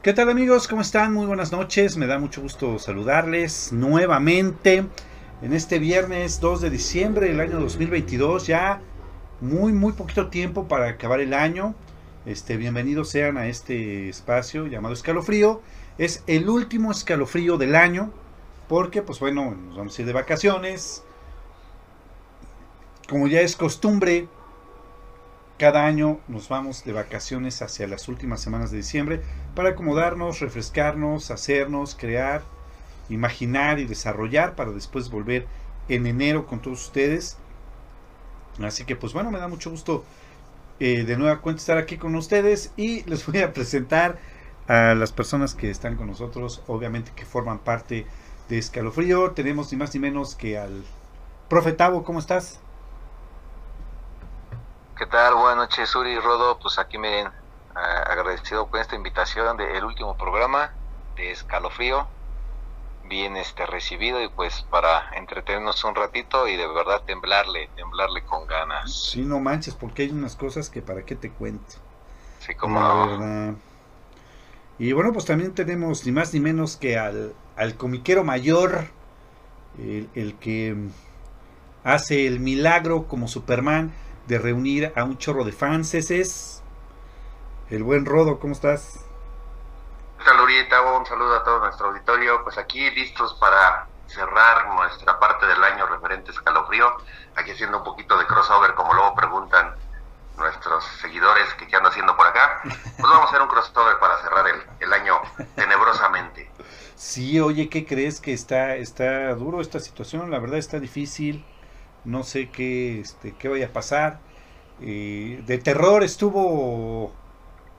¿Qué tal amigos? ¿Cómo están? Muy buenas noches. Me da mucho gusto saludarles nuevamente en este viernes 2 de diciembre del año 2022. Ya muy, muy poquito tiempo para acabar el año. Este, bienvenidos sean a este espacio llamado Escalofrío. Es el último escalofrío del año porque, pues bueno, nos vamos a ir de vacaciones. Como ya es costumbre, cada año nos vamos de vacaciones hacia las últimas semanas de diciembre para acomodarnos, refrescarnos, hacernos, crear, imaginar y desarrollar para después volver en enero con todos ustedes. Así que pues bueno, me da mucho gusto eh, de nueva cuenta estar aquí con ustedes y les voy a presentar a las personas que están con nosotros, obviamente que forman parte de Escalofrío. Tenemos ni más ni menos que al profe Tavo, ¿cómo estás? ¿Qué tal? Buenas noches, Uri Rodo. Pues aquí miren, agradecido con esta invitación del último programa de Escalofrío. Bien este recibido y pues para entretenernos un ratito y de verdad temblarle, temblarle con ganas. Sí, no manches, porque hay unas cosas que para qué te cuento. Sí, como no. Y bueno, pues también tenemos ni más ni menos que al, al comiquero mayor, el, el que hace el milagro como Superman de reunir a un chorro de fans. es el buen Rodo, ¿cómo estás? Saludita, un saludo a todo nuestro auditorio. Pues aquí listos para cerrar nuestra parte del año referente a escalofrío. Aquí haciendo un poquito de crossover, como luego preguntan nuestros seguidores que qué ando haciendo por acá. Pues vamos a hacer un crossover para cerrar el, el año tenebrosamente. Sí, oye, ¿qué crees que está, está duro esta situación? La verdad está difícil no sé qué, este, qué vaya a pasar. Eh, de terror estuvo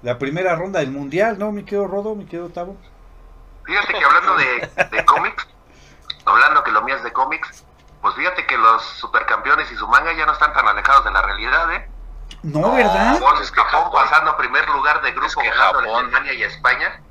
la primera ronda del mundial, ¿no? Me quedo Rodo, me quedo Tavo. Fíjate que hablando de, cómics, hablando que lo mío es de cómics, pues fíjate que los supercampeones y su manga ya no están tan alejados de la realidad, ¿eh? No, ¿verdad? Japón, es que Japón pasando primer lugar de grupo es que Japón, Alemania y España.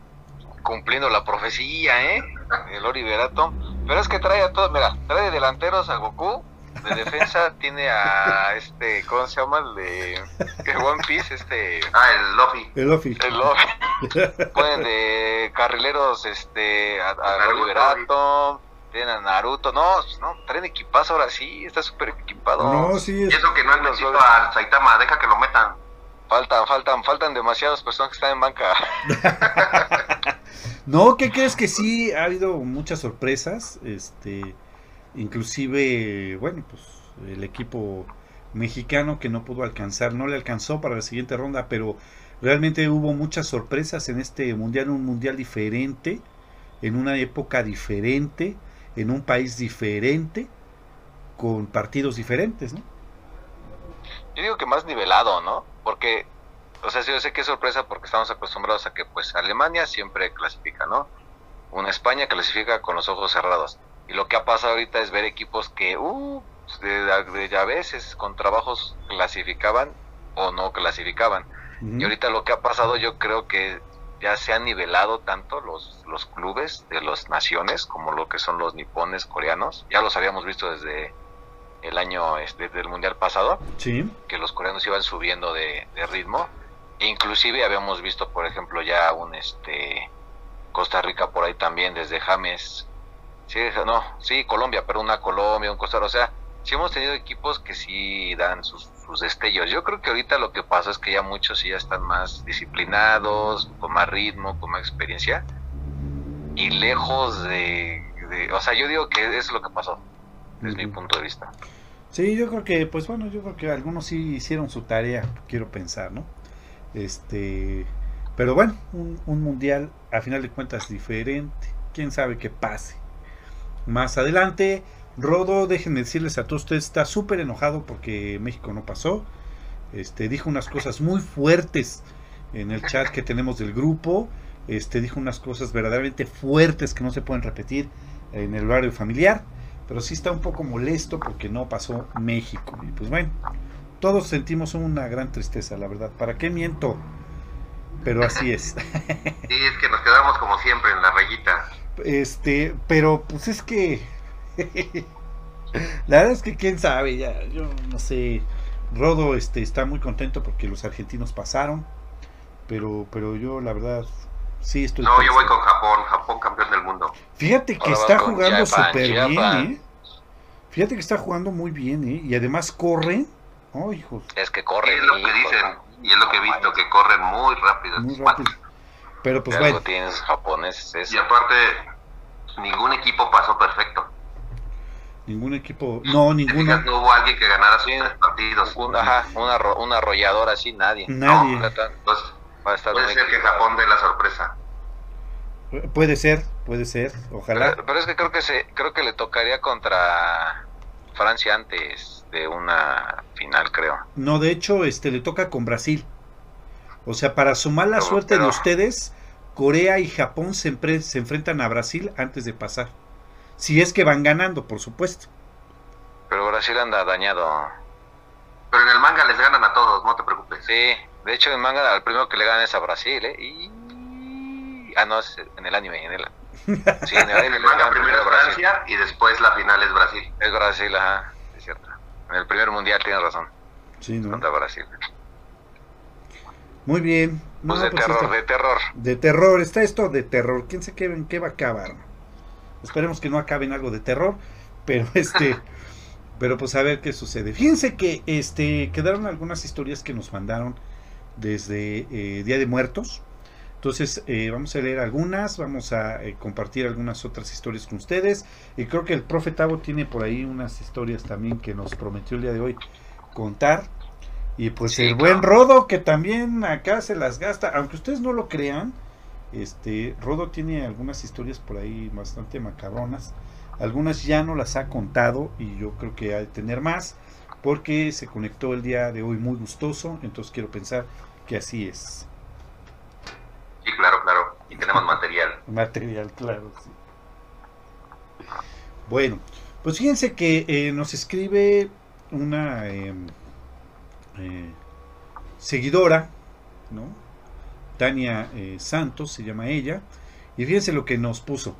Cumpliendo la profecía, ¿eh? El Oliverato. Pero es que trae a todos, mira, trae de delanteros a Goku, de defensa tiene a este, ¿cómo se llama? El de One Piece, este. Ah, el Luffy. El Luffy. El Luffy. Ponen de carrileros este, a, a Liberato, tienen a Naruto. No, no, traen equipazo ahora sí, está súper equipado. No, sí. Y eso que no han metido a Saitama, deja que lo metan. Faltan, faltan, faltan demasiadas personas que están en banca. no, ¿qué crees que sí? Ha habido muchas sorpresas. Este inclusive, bueno, pues el equipo mexicano que no pudo alcanzar, no le alcanzó para la siguiente ronda, pero realmente hubo muchas sorpresas en este mundial, un mundial diferente, en una época diferente, en un país diferente, con partidos diferentes, ¿no? Yo digo que más nivelado, ¿no? Porque, o sea, yo sé que es sorpresa porque estamos acostumbrados a que pues Alemania siempre clasifica, ¿no? Una España clasifica con los ojos cerrados. Y lo que ha pasado ahorita es ver equipos que, uh, de, ya veces con trabajos clasificaban o no clasificaban. Y ahorita lo que ha pasado yo creo que ya se han nivelado tanto los, los clubes de las naciones como lo que son los nipones coreanos. Ya los habíamos visto desde el año, desde el mundial pasado, sí. que los coreanos iban subiendo de, de ritmo. E inclusive habíamos visto, por ejemplo, ya un este Costa Rica por ahí también, desde James Sí, no, sí, Colombia, pero una Colombia, un Costa o sea, sí hemos tenido equipos que sí dan sus, destellos. Yo creo que ahorita lo que pasa es que ya muchos sí ya están más disciplinados, con más ritmo, con más experiencia, y lejos de, o sea, yo digo que es lo que pasó, desde mi punto de vista. Sí, yo creo que, pues bueno, yo creo que algunos sí hicieron su tarea, quiero pensar, ¿no? Este, pero bueno, un, un mundial a final de cuentas diferente, quién sabe qué pase más adelante. Rodo, déjenme decirles a todos ustedes, está súper enojado porque México no pasó. Este, dijo unas cosas muy fuertes en el chat que tenemos del grupo. Este, dijo unas cosas verdaderamente fuertes que no se pueden repetir en el barrio familiar. Pero sí está un poco molesto porque no pasó México. Y pues bueno, todos sentimos una gran tristeza, la verdad. ¿Para qué miento? Pero así es. Sí, es que nos quedamos como siempre en la rayita. Este, pero pues es que. la verdad es que quién sabe, ya, yo no sé. Rodo este, está muy contento porque los argentinos pasaron. Pero, pero yo la verdad Sí, estoy No, yo voy con Japón, Japón campeón del mundo. Fíjate que Ahora está jugando súper bien. ¿eh? Fíjate que está jugando muy bien, ¿eh? Y además corre. Oh, hijos, Es que Y corre. es lo que dicen, y es lo que he visto, que corren muy rápido. muy rápido. Pero pues bueno, tienes japoneses es Y aparte, ningún equipo pasó perfecto. ningún equipo. No, ninguno. No hubo alguien que ganara sus Sí. tres partidos. un, ajá, un, arro- un arrollador así, nadie. Nadie. No, Entonces, va a estar puede ser que. Japón dé la sorpresa. Puede ser, puede ser. Ojalá. Pero, pero es que creo que se creo que le tocaría contra Francia antes de una final, creo. No, de hecho, este le toca con Brasil. O sea, para su mala Pero- suerte de ustedes, Corea y Japón se, empre- se enfrentan a Brasil antes de pasar. Si es que van ganando, por supuesto. Pero Brasil anda dañado. Pero en el manga les ganan a todos, no te preocupes. Sí, de hecho en manga al primero que le gana es a Brasil, ¿eh? Y... Ah, no, es en el anime, en el... Sí, en el En anime el le manga primero es Brasil. Francia y después la final es Brasil. Es Brasil, ajá, es cierto. En el primer mundial tienes razón, Sí, ¿no? contra Brasil. Muy bien. No, Pues de pues terror, está- de terror. de terror, está esto de terror. ¿Quién se qué, en qué va a acabar? Esperemos que no acabe en algo de terror, pero este, pero pues a ver qué sucede. Fíjense que este quedaron algunas historias que nos mandaron desde eh, Día de Muertos. Entonces eh, vamos a leer algunas, vamos a eh, compartir algunas otras historias con ustedes. Y creo que el profe Tavo tiene por ahí unas historias también que nos prometió el día de hoy contar. Y pues Sí, el buen. Rodo que también acá se las gasta, aunque ustedes no lo crean, este Rodo tiene algunas historias por ahí bastante macabronas. Algunas ya no las ha contado y yo creo que ha de tener más porque se conectó el día de hoy muy gustoso, entonces quiero pensar que así es. Sí, claro, claro. Y tenemos material. Material, claro, sí. Bueno, pues fíjense que eh, nos escribe una eh, eh, seguidora, ¿no? Tania eh, Santos se llama ella, y fíjense lo que nos puso.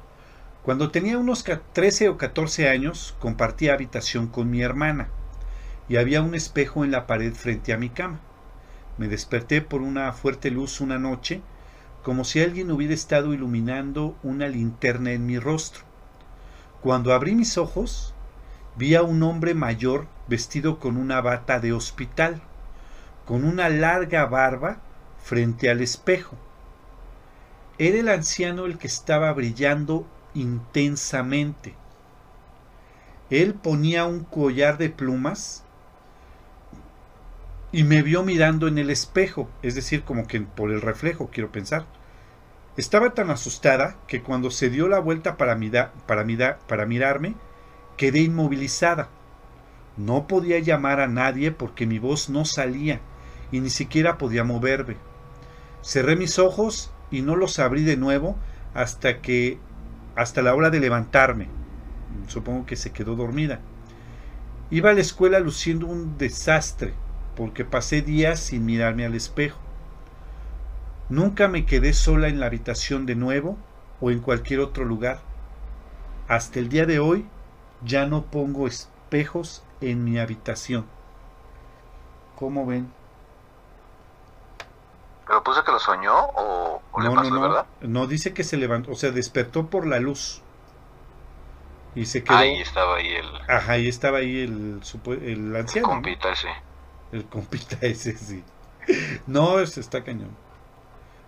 Cuando tenía unos ca- 13 o 14 años, compartía habitación con mi hermana, y había un espejo en la pared frente a mi cama. Me desperté por una fuerte luz una noche, como si alguien hubiera estado iluminando una linterna en mi rostro. Cuando abrí mis ojos, vi a un hombre mayor vestido con una bata de hospital, con una larga barba frente al espejo. Era el anciano el que estaba brillando intensamente. Él ponía un collar de plumas y me vio mirando en el espejo, es decir, como que por el reflejo, quiero pensar. Estaba tan asustada que cuando se dio la vuelta para, mira- para, para mirarme, quedé inmovilizada. No podía llamar a nadie porque mi voz no salía y ni siquiera podía moverme. Cerré mis ojos y no los abrí de nuevo hasta que hasta la hora de levantarme. Supongo que se quedó dormida. Iba a la escuela luciendo un desastre porque pasé días sin mirarme al espejo. Nunca me quedé sola en la habitación de nuevo o en cualquier otro lugar. Hasta el día de hoy ya no pongo espejos en mi habitación. ¿Cómo ven? ¿Pero puso que lo soñó o, o le No, pasó no, de no. verdad? No dice que se levantó, o sea, despertó por la luz. Y se quedó. Ahí estaba ahí el, Ajá, ahí estaba ahí el, el anciano. ¿no? compita ese. El compita ese, sí. No, ese está cañón.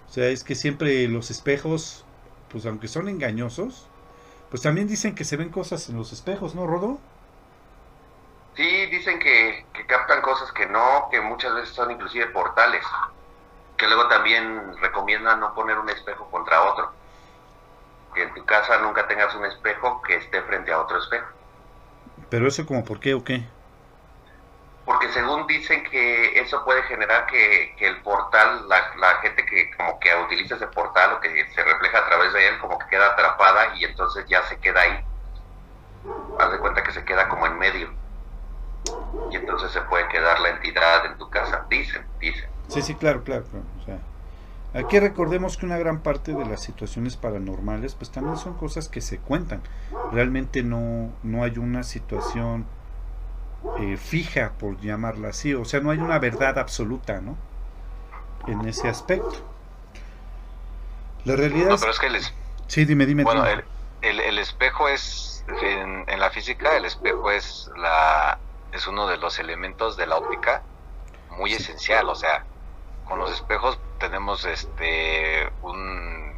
O sea, es que siempre los espejos, pues aunque son engañosos, pues también dicen que se ven cosas en los espejos, ¿no, Rodo? Sí, dicen que, que captan cosas que no, que muchas veces son inclusive portales. Que luego también recomiendan no poner un espejo contra otro. Que en tu casa nunca tengas un espejo que esté frente a otro espejo. Pero eso como por qué o qué. Porque según dicen que eso puede generar que, que el portal, la, la gente que como que utiliza ese portal o que se refleja a través de él, como que queda atrapada y entonces ya se queda ahí. Haz de cuenta que se queda como en medio. Y entonces se puede quedar la entidad en tu casa. Dicen, dicen. Sí, sí, claro, claro, claro. O sea, aquí recordemos que una gran parte de las situaciones paranormales, pues también son cosas que se cuentan. Realmente no, no hay una situación eh, fija, por llamarla así. O sea, no hay una verdad absoluta, ¿no? En ese aspecto. La realidad No, pero es que el, Sí, dime, dime. bueno, el, el, el espejo es, en, en la física, el espejo es, la, es uno de los elementos de la óptica muy esencial. O sea, con los espejos tenemos este un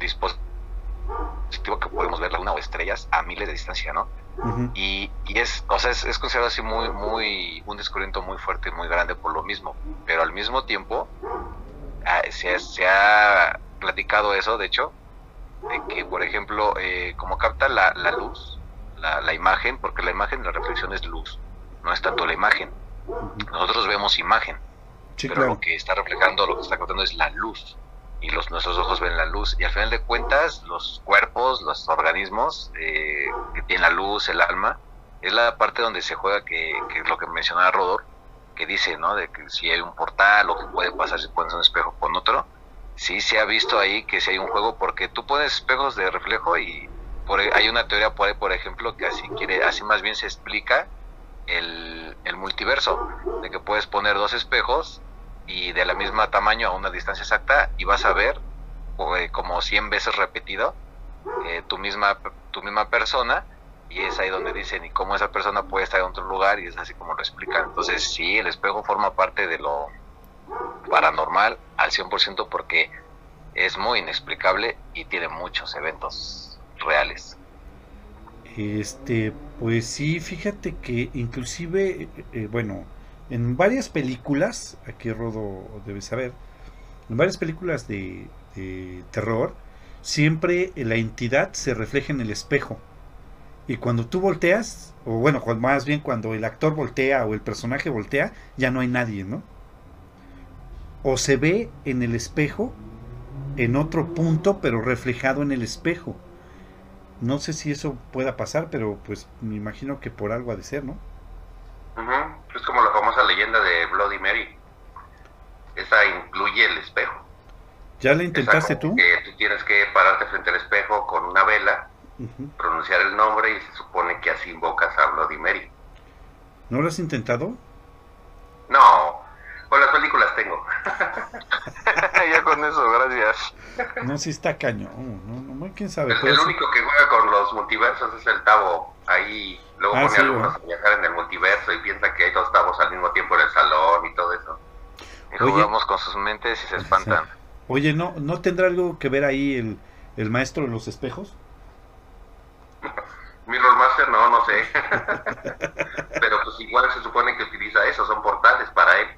dispositivo que podemos ver la luna o estrellas a miles de distancia, ¿no? Ujú. y, y es, o sea, es, es considerado así muy, muy, un descubrimiento muy fuerte y muy grande por lo mismo, pero al mismo tiempo ah, se, se ha platicado eso, de hecho, de que, por ejemplo, eh, como capta la, la luz, la, la imagen, porque la imagen, la reflexión es luz, no es tanto la imagen, nosotros vemos imagen, Sí, pero claro. lo que está reflejando, lo que está captando es la luz. Y los, nuestros ojos ven la luz. Y al final de cuentas, los cuerpos, los organismos eh, que tienen la luz, el alma, es la parte donde se juega que, que es lo que mencionaba Rodor, que dice, ¿no? De que si hay un portal o que puede pasar si pones un espejo con otro. Sí se ha visto ahí que si hay un juego, porque tú pones espejos de reflejo y por ahí- hay una teoría por ahí, por ejemplo, que así quiere, así más bien se explica el, el multiverso, de que puedes poner dos espejos y de la misma tamaño a una distancia exacta y vas a ver eh, como 100 veces repetido eh, tu misma tu misma persona y es ahí donde dicen y cómo esa persona puede estar en otro lugar y es así como lo explican. Entonces sí, el espejo forma parte de lo paranormal al 100% porque es muy inexplicable y tiene muchos eventos reales. Este, pues sí, fíjate que inclusive, eh, bueno, en varias películas, aquí Rodo debe saber, en varias películas de, de terror, siempre la entidad se refleja en el espejo. Y cuando tú volteas, o bueno, más bien cuando el actor voltea o el personaje voltea, ya no hay nadie, ¿no? O se ve en el espejo, en otro punto, pero reflejado en el espejo. No sé si eso pueda pasar, pero pues me imagino que por algo ha de ser, ¿no? Ujú. Es como la famosa leyenda de Bloody Mary. Esa incluye el espejo. ¿Ya la intentaste tú? Que tú tienes que pararte frente al espejo con una vela, pronunciar el nombre y se supone que así invocas a Bloody Mary. ¿No lo has intentado? No, con las películas tengo. ya con eso, gracias. No, sí está cañón. No, no, no, quién sabe. El, el único que juega con los multiversos es el Tavo. Ahí luego Ah, pone sí, a algunos ¿verdad? a viajar en el multiverso y piensa que hay dos Tavos al mismo tiempo en el salón y todo eso. Y Oye. jugamos con sus mentes y se espantan. Oye, ¿no, ¿no tendrá algo que ver ahí el, el maestro de los espejos? Mirror Master no, no sé. Pero pues igual se supone que utiliza eso, son portales para él.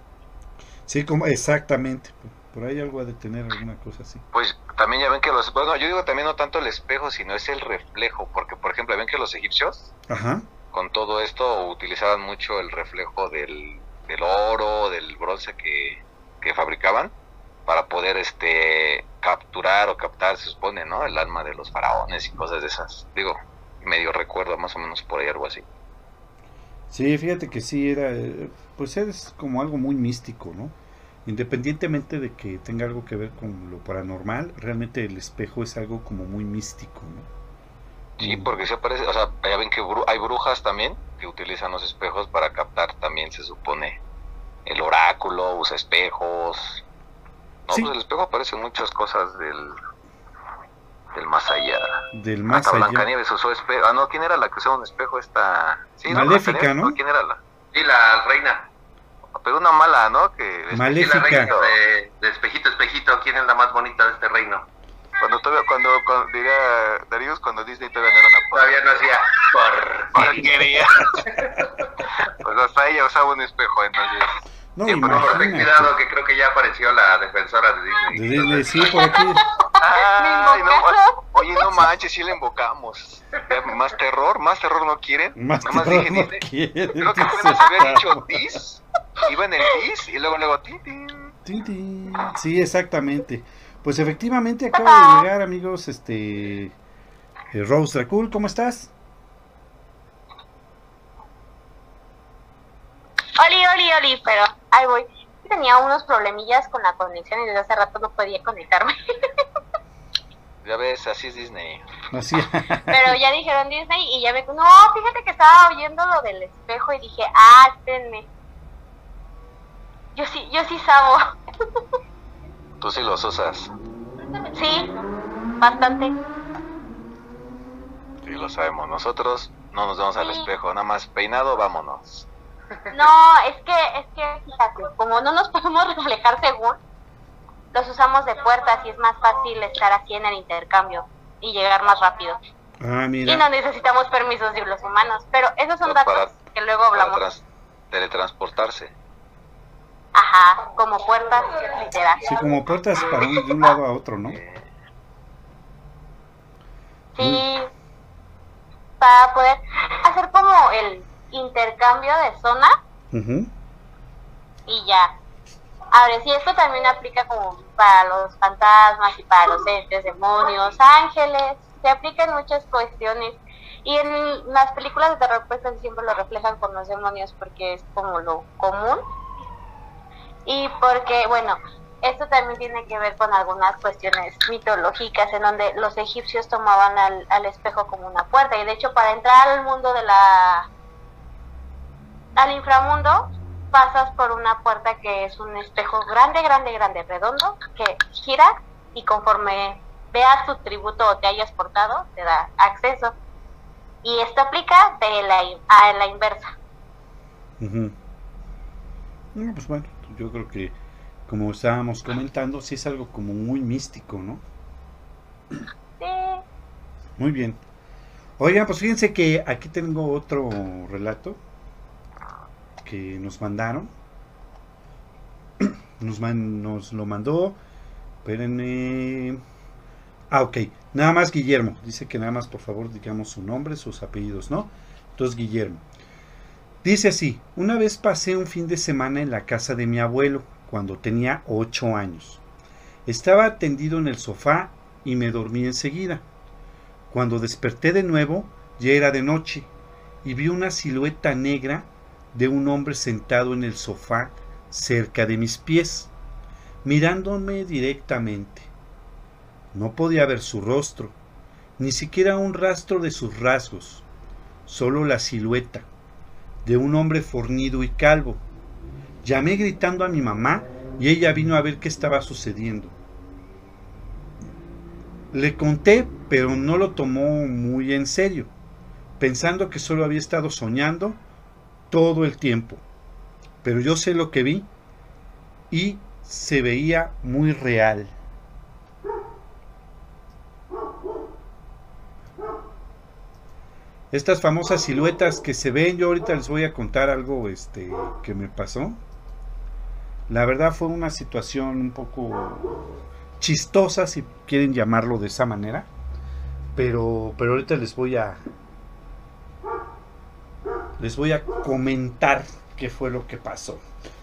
Sí, como exactamente. Por ahí algo ha de tener alguna cosa así. Pues también ya ven que los... Bueno, yo digo también no tanto el espejo, sino es el reflejo, porque por ejemplo, ven que los egipcios Ajá. con todo esto utilizaban mucho el reflejo del, del oro, del bronce que, que fabricaban para poder este capturar o captar, se supone, ¿no? El alma de los faraones y cosas de esas. Digo, medio recuerdo más o menos por ahí algo así. Sí, fíjate que sí era, eh, pues es como algo muy místico, ¿no? Independientemente de que tenga algo que ver con lo paranormal, realmente el espejo es algo como muy místico, ¿no? Sí, porque se parece, o sea, ya ven que bru- hay brujas también que utilizan los espejos para captar también, se supone, el oráculo, usa espejos. No, Sí. pues el espejo aparece en muchas cosas del, del más allá. Del más Hasta allá. Blancanieves usó espejo. Ah, no, ¿quién era la que usaba un espejo? Esta... Sí, Maléfica, ¿no? ¿Quién era la? Y la reina, Pero una mala, ¿no? Que Maléfica. la reina de, de espejito, espejito, ¿quién es la más bonita de este reino? Cuando todavía, cuando, cuando diría Darius, cuando Disney todavía no era una Todavía no hacía por porquería. pues hasta ella usaba un espejo, entonces... No, Sí, pero No, pero ten cuidado que creo que ya apareció la defensora de Disney. De Disney, sí, por aquí. Ay, no, oye, no manches, sí le invocamos. Más terror, más terror no quieren. Más Nada más terror dije, no dice- quiere, Creo que apenas había dicho dis. Iba en el dis y luego, luego, tin, tin. Tin, tin. Sí, exactamente. Pues efectivamente acaba de llegar, amigos, este... eh, Rose Dracul, ¿cómo estás? Oli, oli, oli, pero ahí voy. Tenía unos problemillas con la conexión y desde hace rato no podía conectarme. Ya ves, así es Disney. Así. Pero ya dijeron Disney y ya me... No, fíjate que estaba oyendo lo del espejo y dije, ah, espérenme. Yo sí, yo sí sabo. Tú sí los usas. Sí, bastante. Sí, lo sabemos. Nosotros no nos vamos al espejo, nada más peinado, vámonos. No, es que, es que, fíjate, como no nos podemos reflejar según, los usamos de puertas y es más fácil estar aquí en el intercambio y llegar más rápido. Ah, Y no necesitamos permisos de los humanos, pero esos son datos para- que luego hablamos. trans- teletransportarse. Ajá, como puertas, literal. Sí, como puertas para un, de un lado a otro, ¿no? Sí, para poder hacer como el intercambio de zona y ya. Ahora, sí, esto también aplica como para los fantasmas y para los entes, demonios, ángeles, se aplica en muchas cuestiones. Y en las películas de terror pues siempre lo reflejan con los demonios porque es como lo común. Y porque, bueno, esto también tiene que ver con algunas cuestiones mitológicas en donde los egipcios tomaban al, al espejo como una puerta. Y de hecho para entrar al mundo de la... al inframundo pasas por una puerta que es un espejo grande, grande, grande, redondo, que gira y conforme veas tu tributo o te hayas portado, te da acceso. Y esto aplica de la, a la inversa. No, pues bueno, yo creo que como estábamos comentando, sí es algo como muy místico, ¿no? Sí. Muy bien. Oigan, pues fíjense que aquí tengo otro relato nos mandaron. Nos, man- nos lo mandó. Espérenme. Ah, ok. Nada más Guillermo. Dice que nada más, por favor, digamos su nombre, sus apellidos, ¿no? Entonces, Guillermo. Dice así: Una vez pasé un fin de semana en la casa de mi abuelo, cuando tenía 8 años. Estaba tendido en el sofá y me dormí enseguida. Cuando desperté de nuevo, ya era de noche, y vi una silueta negra de un hombre sentado en el sofá cerca de mis pies, mirándome directamente. No podía ver su rostro, ni siquiera un rastro de sus rasgos, solo la silueta de un hombre fornido y calvo. Llamé gritando a mi mamá y ella vino a ver qué estaba sucediendo. Le conté, pero no lo tomó muy en serio, pensando que solo había estado soñando todo el tiempo. Pero yo sé lo que vi y se veía muy real. Estas famosas siluetas que se ven, yo ahorita les voy a contar algo este que me pasó. La verdad fue una situación un poco chistosa, si quieren llamarlo de esa manera. Pero, pero ahorita les voy a les voy a comentar qué fue lo que pasó.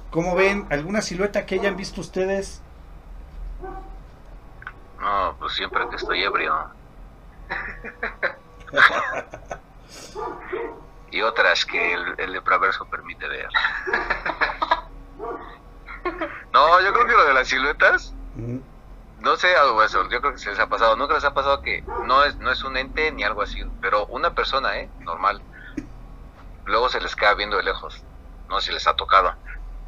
¿Cómo ven? ¿Alguna silueta que hayan visto ustedes? No, pues siempre que estoy ebrio. y otras que el, el leproverso permite ver. No, yo creo que lo de las siluetas, Ujú. no sé, algo eso, yo creo que se les ha pasado. Nunca les ha pasado que no es, no es un ente ni algo así, pero una persona, ¿eh? Normal. Luego se les queda viendo de lejos. No sé si les ha tocado.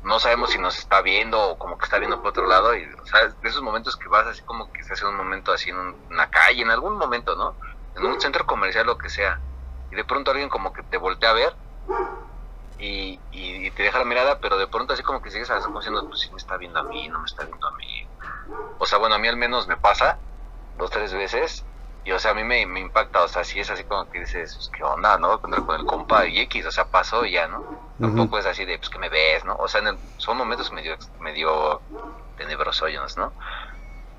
No sabemos si nos está viendo o como que está viendo por otro lado. Y, o de esos momentos que vas así como que estás en un momento así en un- una calle, en algún momento, ¿no? En un centro comercial, lo que sea. Y de pronto alguien como que te voltea a ver y, te deja la mirada, pero de pronto así como que sigues como diciendo, pues si me está viendo a mí, no me está viendo a mí. O sea, bueno, a mí al menos me pasa dos, tres veces. Y o sea, a mí me, me impacta, o sea, si es así como que dices, pues, ¿qué onda, no? Con el, con el compa y X, o sea, pasó y ya, ¿no? Tampoco es así de, pues, que me ves, ¿no? O sea, en el- son momentos medio, medio tenebrosos, ¿no?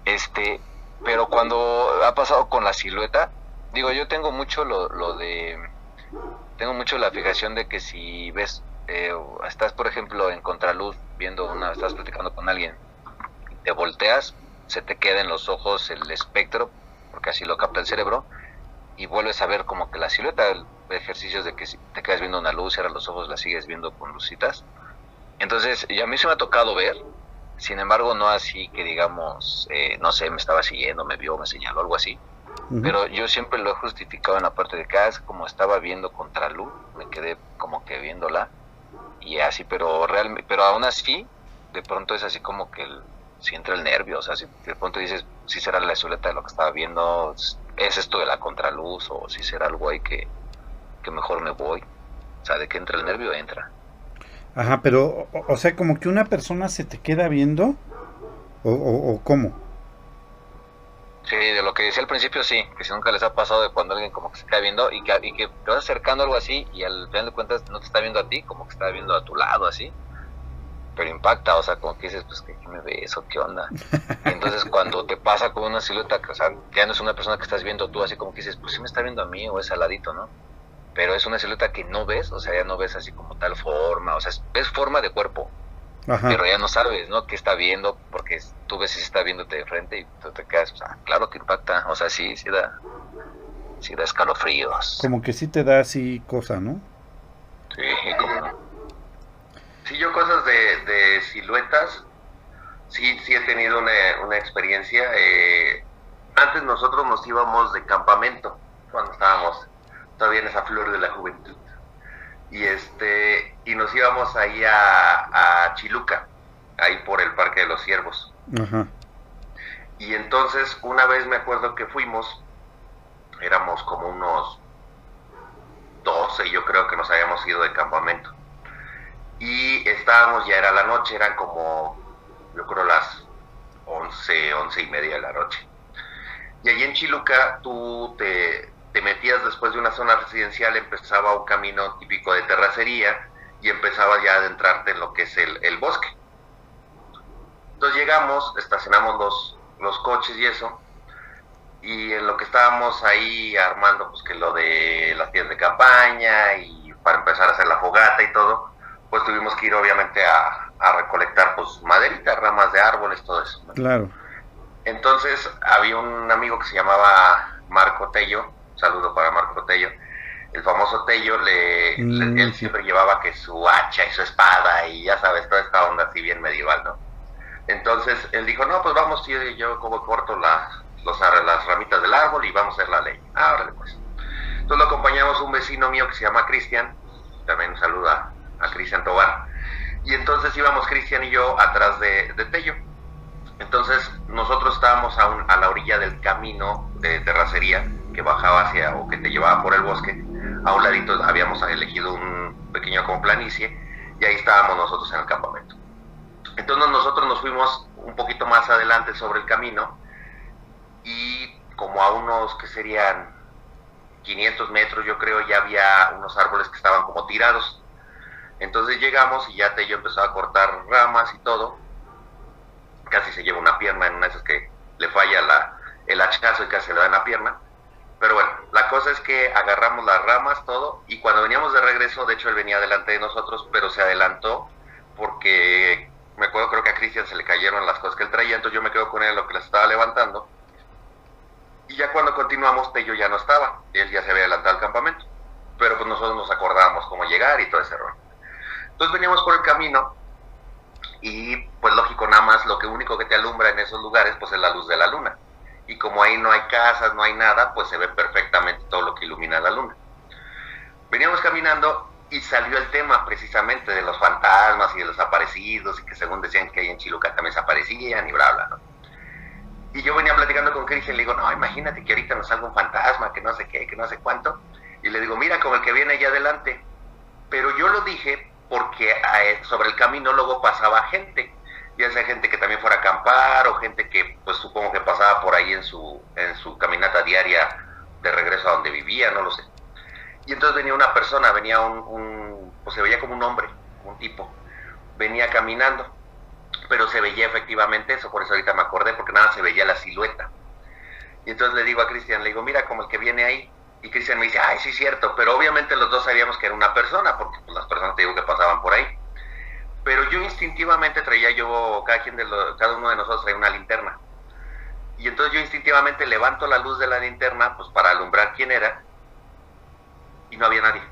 Este, pero cuando ha pasado con la silueta, digo, yo tengo mucho lo, lo de, tengo mucho la fijación de que si ves, eh, estás, por ejemplo, en contraluz, viendo una, estás platicando con alguien, te volteas, se te queda en los ojos el espectro, porque así lo capta el cerebro, y vuelves a ver como que la silueta, el ejercicios de que te quedas viendo una luz, cierras los ojos, la sigues viendo con lucitas. Entonces, y a mí se me ha tocado ver, sin embargo, no así que digamos, eh, no sé, me estaba siguiendo, me vio, me señaló, algo así. Pero yo siempre lo he justificado en la parte de que ah, es como estaba viendo contra luz, me quedé como que viéndola y así, pero realmente, pero aún así, de pronto es así como que el- si entra el nervio, o sea, si de pronto dices, si será la silueta de lo que estaba viendo, es esto de la contraluz, o si será algo ahí que, que mejor me voy. O sea, de que entra el nervio, entra. Ajá, pero, o, sea, como que una persona se te queda viendo, o, o, cómo. Sí, de lo que decía al principio, sí, que si nunca les ha pasado de cuando alguien como que se queda viendo y que, y que te vas acercando algo así y al final de cuentas no te está viendo a ti, como que está viendo a tu lado así, pero impacta, o sea, como que dices, pues, ¿qué, me ves o qué onda? entonces cuando te pasa con una silueta, que, o sea, ya no es una persona que estás viendo tú, así como que dices, pues sí me está viendo a mí o es al ladito, ¿no? pero es una silueta que no ves, o sea, ya no ves así como tal forma, o sea, ves forma de cuerpo, pero ya no sabes, ¿no? ¿Qué está viendo? Porque tú ves si está viéndote de frente y tú te quedas, o sea, claro que impacta, o sea, sí, sí da, sí da escalofríos. Como que sí te da así cosa, ¿no? Sí, como Sí, yo cosas de, de siluetas, sí, sí he tenido una, una experiencia. Eh, antes nosotros nos íbamos de campamento, cuando estábamos todavía en esa flor de la juventud. Y este y nos íbamos ahí a, a Chiluca, ahí por el Parque de los Ciervos. Y entonces una vez me acuerdo que fuimos, éramos como unos 12, yo creo que nos habíamos ido de campamento. Y estábamos, ya era la noche, eran como, yo creo las 11, 11 y media de la noche. Y allí en Chiluca tú te, metías después de una zona residencial, empezaba un camino típico de terracería y empezaba ya a adentrarte en lo que es el, bosque. Entonces llegamos, estacionamos los, los coches y eso, y en lo que estábamos ahí armando, pues que lo de las tiendas de campaña y para empezar a hacer la fogata y todo, pues tuvimos que ir obviamente a, a recolectar pues maderita, ramas de árboles, todo eso. Claro. Entonces había un amigo que se llamaba Marco Tello, saludo para Marco Tello. El famoso Tello, le, mm, él siempre llevaba que su hacha y su espada y ya sabes, toda esta onda así bien medieval, ¿no? Entonces él dijo, no, pues vamos, yo, yo como corto las, los, las ramitas del árbol y vamos a hacer la ley. Ah, pues. Entonces lo acompañamos un vecino mío que se llama Cristian, también un saludo a, Cristian Tobar. Y entonces íbamos Cristian y yo atrás de, Tello. Entonces nosotros estábamos a, a la orilla del camino de terracería que bajaba hacia o que te llevaba por el bosque. A un ladito habíamos elegido un pequeño como planicie y ahí estábamos nosotros en el campamento. Entonces nosotros nos fuimos un poquito más adelante sobre el camino y como a unos que serían 500 metros yo creo ya había unos árboles que estaban como tirados. Entonces llegamos y ya Tello empezó a cortar ramas y todo. Casi se lleva una pierna en una de esas que le falla la, el hachazo y casi le da en la pierna. Pero bueno, la cosa es que agarramos las ramas, todo, y cuando veníamos de regreso, de hecho él venía delante de nosotros, pero se adelantó porque me acuerdo, creo que a Cristian se le cayeron las cosas que él traía, entonces yo me quedo con él lo que las estaba levantando. Y ya cuando continuamos, Tello ya no estaba, él ya se había adelantado al campamento, pero pues nosotros nos acordábamos cómo llegar y todo ese rollo. Entonces veníamos por el camino y pues lógico, nada más lo que único que te alumbra en esos lugares pues es la luz de la luna y como ahí no hay casas, no hay nada, pues se ve perfectamente todo lo que ilumina la luna. Veníamos caminando y salió el tema precisamente de los fantasmas y de los aparecidos y que según decían que ahí en Chiluca también se aparecían y bla, bla, ¿no? Y yo venía platicando con Cristian le digo, no, imagínate que ahorita nos salga un fantasma, que no sé qué, que no sé cuánto. Y le digo, mira, como el que viene allá adelante. Pero yo lo dije porque eh, sobre el camino luego pasaba gente ya sea gente que también fuera a acampar o gente que pues supongo que pasaba por ahí en su, en su caminata diaria de regreso a donde vivía, no lo sé. Y entonces venía una persona, venía un, pues se veía como un hombre, un tipo, venía caminando, pero se veía efectivamente eso, por eso ahorita me acordé, porque nada se veía la silueta. Y entonces le digo a Cristian, le digo, mira como el que viene ahí, y Cristian me dice, ay, sí, cierto, pero obviamente los dos sabíamos que era una persona, porque pues, las personas te digo que pasaban por ahí pero yo instintivamente traía yo, cada, quien de cada uno de nosotros traía una linterna. Y entonces yo instintivamente levanto la luz de la linterna pues para alumbrar quién era y no había nadie.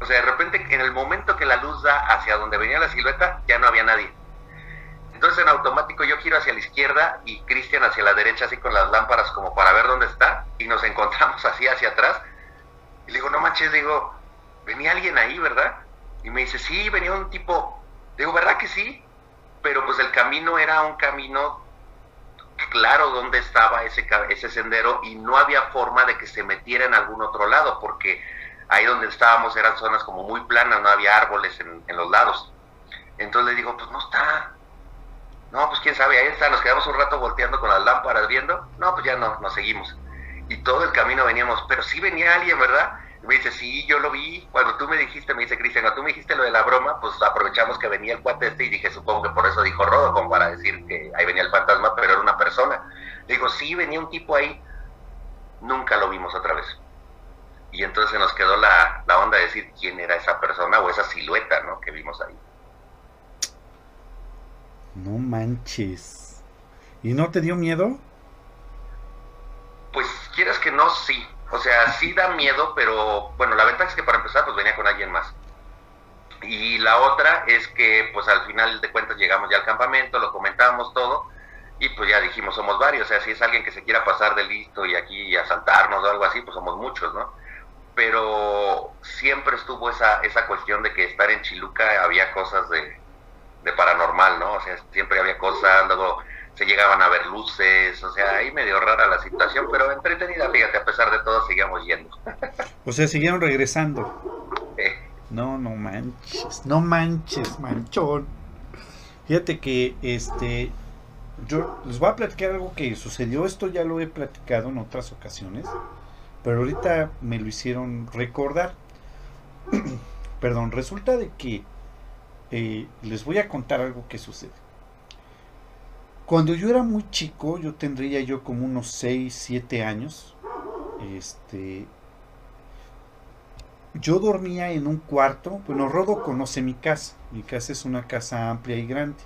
O sea, de repente en el momento que la luz da hacia donde venía la silueta, ya no había nadie. Entonces en automático yo giro hacia la izquierda y Cristian hacia la derecha así con las lámparas como para ver dónde está y nos encontramos así hacia atrás. Y le digo, no manches, digo, venía alguien ahí, ¿verdad? Y me dice, sí, venía un tipo. Digo, ¿verdad que sí? pero pues el camino era un camino claro dónde estaba ese, ese sendero y no había forma de que se metiera en algún otro lado, porque ahí donde estábamos eran zonas como muy planas, no había árboles en, en los lados. Entonces le digo, pues no está. No, pues quién sabe, ahí está, nos quedamos un rato volteando con las lámparas viendo. No, pues ya no, nos seguimos. Y todo el camino veníamos, pero sí venía alguien, ¿verdad? me dice, sí, yo lo vi. Cuando tú me dijiste, me dice Cristian, cuando tú me dijiste lo de la broma, pues aprovechamos que venía el cuate este y dije, supongo que por eso dijo Rodo, como para decir que ahí venía el fantasma, pero era una persona. digo, sí, venía un tipo ahí. Nunca lo vimos otra vez. Y entonces nos quedó la, la onda de decir quién era esa persona o esa silueta, ¿no? Que vimos ahí. No manches. ¿Y no te dio miedo? Pues quieras que no, sí. O sea, sí da miedo, pero bueno, la ventaja es que para empezar, pues venía con alguien más. Y la otra es que, pues al final de cuentas llegamos ya al campamento, lo comentamos todo, y pues ya dijimos, somos varios. O sea, si es alguien que se quiera pasar de listo y aquí asaltarnos o algo así, pues somos muchos, ¿no? Pero siempre estuvo esa, esa cuestión de que estar en Chiluca había cosas de, de paranormal, ¿no? O sea, siempre había cosas, luego se llegaban a ver luces, o sea, ahí medio rara la situación, pero entretenida, fíjate, a pesar de todo seguíamos yendo. o sea, siguieron regresando. No, no manches, no manches, manchón. Fíjate que este yo les voy a platicar algo que sucedió, esto ya lo he platicado en otras ocasiones, pero ahorita me lo hicieron recordar. Perdón, resulta de que eh, les voy a contar algo que sucede. Cuando yo era muy chico, yo tendría yo como unos 6, 7 años, este, yo dormía en un cuarto, bueno, Rodo conoce mi casa, mi casa es una casa amplia y grande,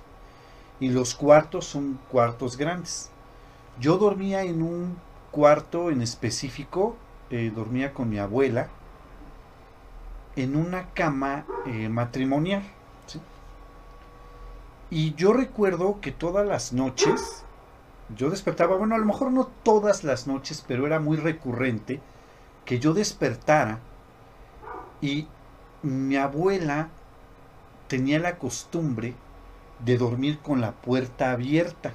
y los cuartos son cuartos grandes. Yo dormía en un cuarto en específico, eh, dormía con mi abuela, en una cama eh, matrimonial. Y yo recuerdo que todas las noches, yo despertaba, bueno, a lo mejor no todas las noches, pero era muy recurrente que yo despertara y mi abuela tenía la costumbre de dormir con la puerta abierta.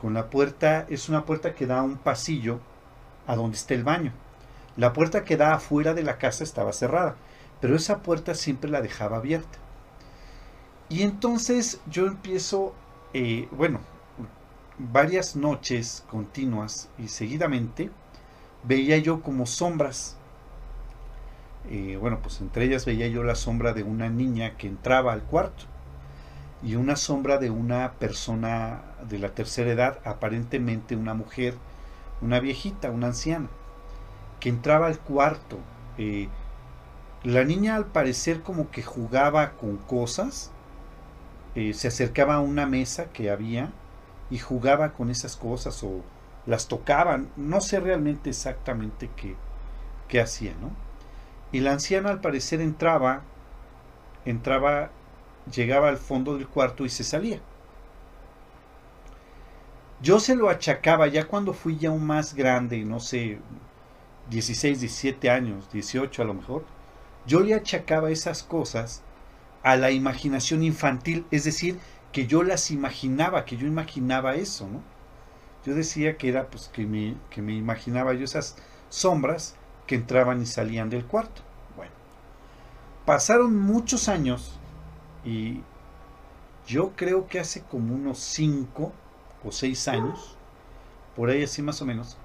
Con la puerta, es una puerta que da a un pasillo a donde está el baño. La puerta que da afuera de la casa estaba cerrada, pero esa puerta siempre la dejaba abierta. Y entonces yo empiezo, eh, bueno, varias noches continuas y seguidamente veía yo como sombras. Eh, bueno, pues entre ellas veía yo la sombra de una niña que entraba al cuarto y una sombra de una persona de la tercera edad, aparentemente una mujer, una viejita, una anciana, que entraba al cuarto. Eh, la niña al parecer como que jugaba con cosas eh, se acercaba a una mesa que había y jugaba con esas cosas o las tocaban, no sé realmente exactamente qué, qué hacía, ¿no? Y la anciana al parecer entraba, entraba, llegaba al fondo del cuarto y se salía. Yo se lo achacaba ya cuando fui ya un más grande, no sé, 16, 17 años, 18 a lo mejor, yo le achacaba esas cosas a la imaginación infantil, es decir, que yo las imaginaba, que yo imaginaba eso, ¿no? Yo decía que era pues que me, que me imaginaba yo esas sombras que entraban y salían del cuarto. Bueno, pasaron muchos años y yo creo que hace como unos cinco o seis años, por ahí así más o menos,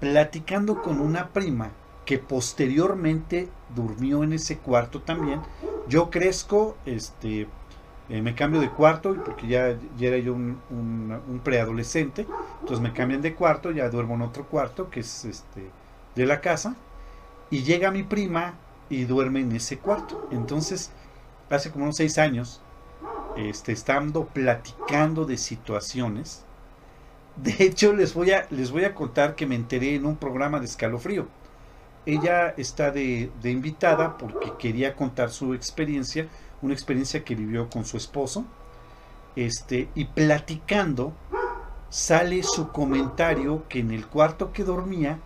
platicando con una prima que posteriormente durmió en ese cuarto también, yo crezco, este, eh, me cambio de cuarto, porque ya, ya era yo un, preadolescente, entonces me cambian de cuarto, ya duermo en otro cuarto, que es este, de la casa, y llega mi prima y duerme en ese cuarto. Entonces, hace como unos seis años, este, estando platicando de situaciones, de hecho les voy a, les voy a contar que me enteré en un programa de escalofrío ella está de, invitada porque quería contar su experiencia, una experiencia que vivió con su esposo, este, y platicando sale su comentario que en el cuarto que dormía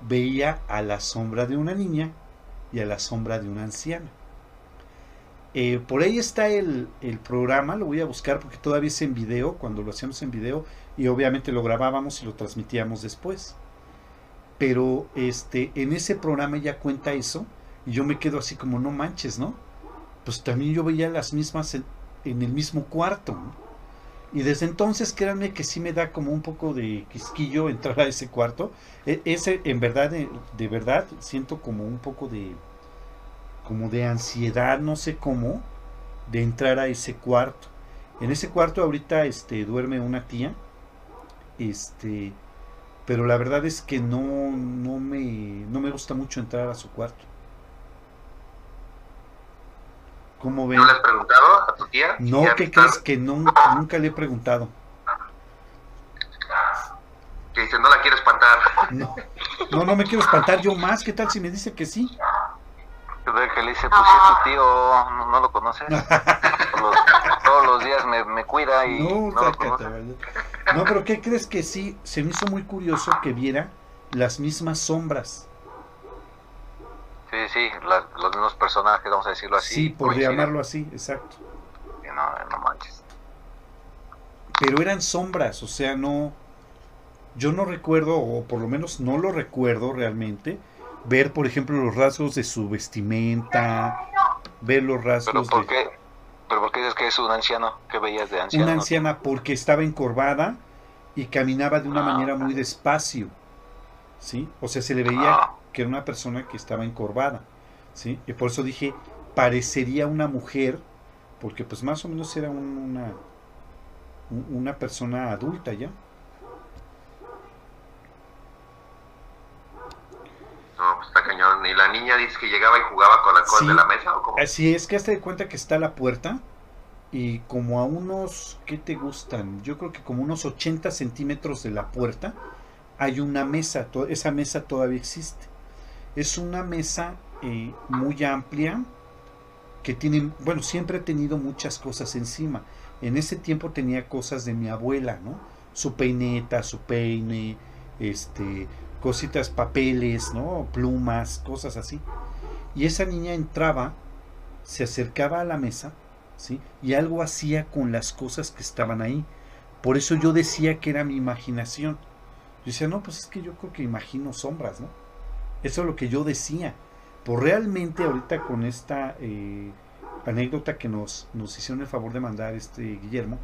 veía a la sombra de una niña y a la sombra de una anciana. Eh, por ahí está el, el, programa, lo voy a buscar porque todavía es en video, cuando lo hacíamos en video, y obviamente lo grabábamos y lo transmitíamos después. Pero este, en ese programa ya cuenta eso, y yo me quedo así como, no manches, ¿no? Pues también yo veía las mismas en, el mismo cuarto. Y desde entonces, créanme que sí me da como un poco de quisquillo entrar a ese cuarto. E, ese, en verdad, de, de verdad, siento como un poco de como de ansiedad, no sé cómo, de entrar a ese cuarto. En ese cuarto ahorita este, duerme una tía, este, pero la verdad es que no, no, me, no me gusta mucho entrar a su cuarto. ¿Cómo ven? ¿No le has preguntado a tu tía? No, ¿qué crees que nunca, nunca le he preguntado? Que dice, no la quiero espantar. No, no, no me quiero espantar yo más. ¿Qué tal si me dice que sí? que le dice, pues si es tu tío, no, lo conoces. todos, los, días me, cuida y no, no, no, pero ¿qué crees que sí? Se me hizo muy curioso que viera las mismas sombras. Sí, sí, los mismos personajes, vamos a decirlo así. Sí, por llamarlo así, exacto. No, no manches. Pero eran sombras, o sea, no... Yo no recuerdo, o por lo menos no lo recuerdo realmente, ver, por ejemplo, los rasgos de su vestimenta, ver los rasgos ¿Pero por qué? ¿Pero por qué dices que es un anciano? ¿Qué veías de anciano? Una anciana porque estaba encorvada y caminaba de una ah, manera muy despacio, ¿sí? O sea, se le veía ah. que era una persona que estaba encorvada, ¿sí? Y por eso dije, parecería una mujer, porque pues más o menos era una, una persona adulta ya. No, pues está cañón. ¿Y la niña dice que llegaba y jugaba con la cola de la mesa o cómo? Así es que hazte de cuenta que está la puerta y como a unos, ¿qué te gustan? Yo creo que como unos 80 centímetros de la puerta hay una mesa, esa mesa todavía existe. Es una mesa eh, muy amplia que tiene, bueno, siempre ha tenido muchas cosas encima. En ese tiempo tenía cosas de mi abuela, ¿no? Su peineta, su peine, este, cositas, papeles, ¿no? Plumas, cosas así. Y esa niña entraba, se acercaba a la mesa, ¿sí? Y algo hacía con las cosas que estaban ahí. Por eso yo decía que era mi imaginación. Yo decía, no, pues es que yo creo que imagino sombras, ¿no? Eso es lo que yo decía. Por realmente ahorita con esta eh, anécdota que nos, nos hicieron el favor de mandar este Guillermo,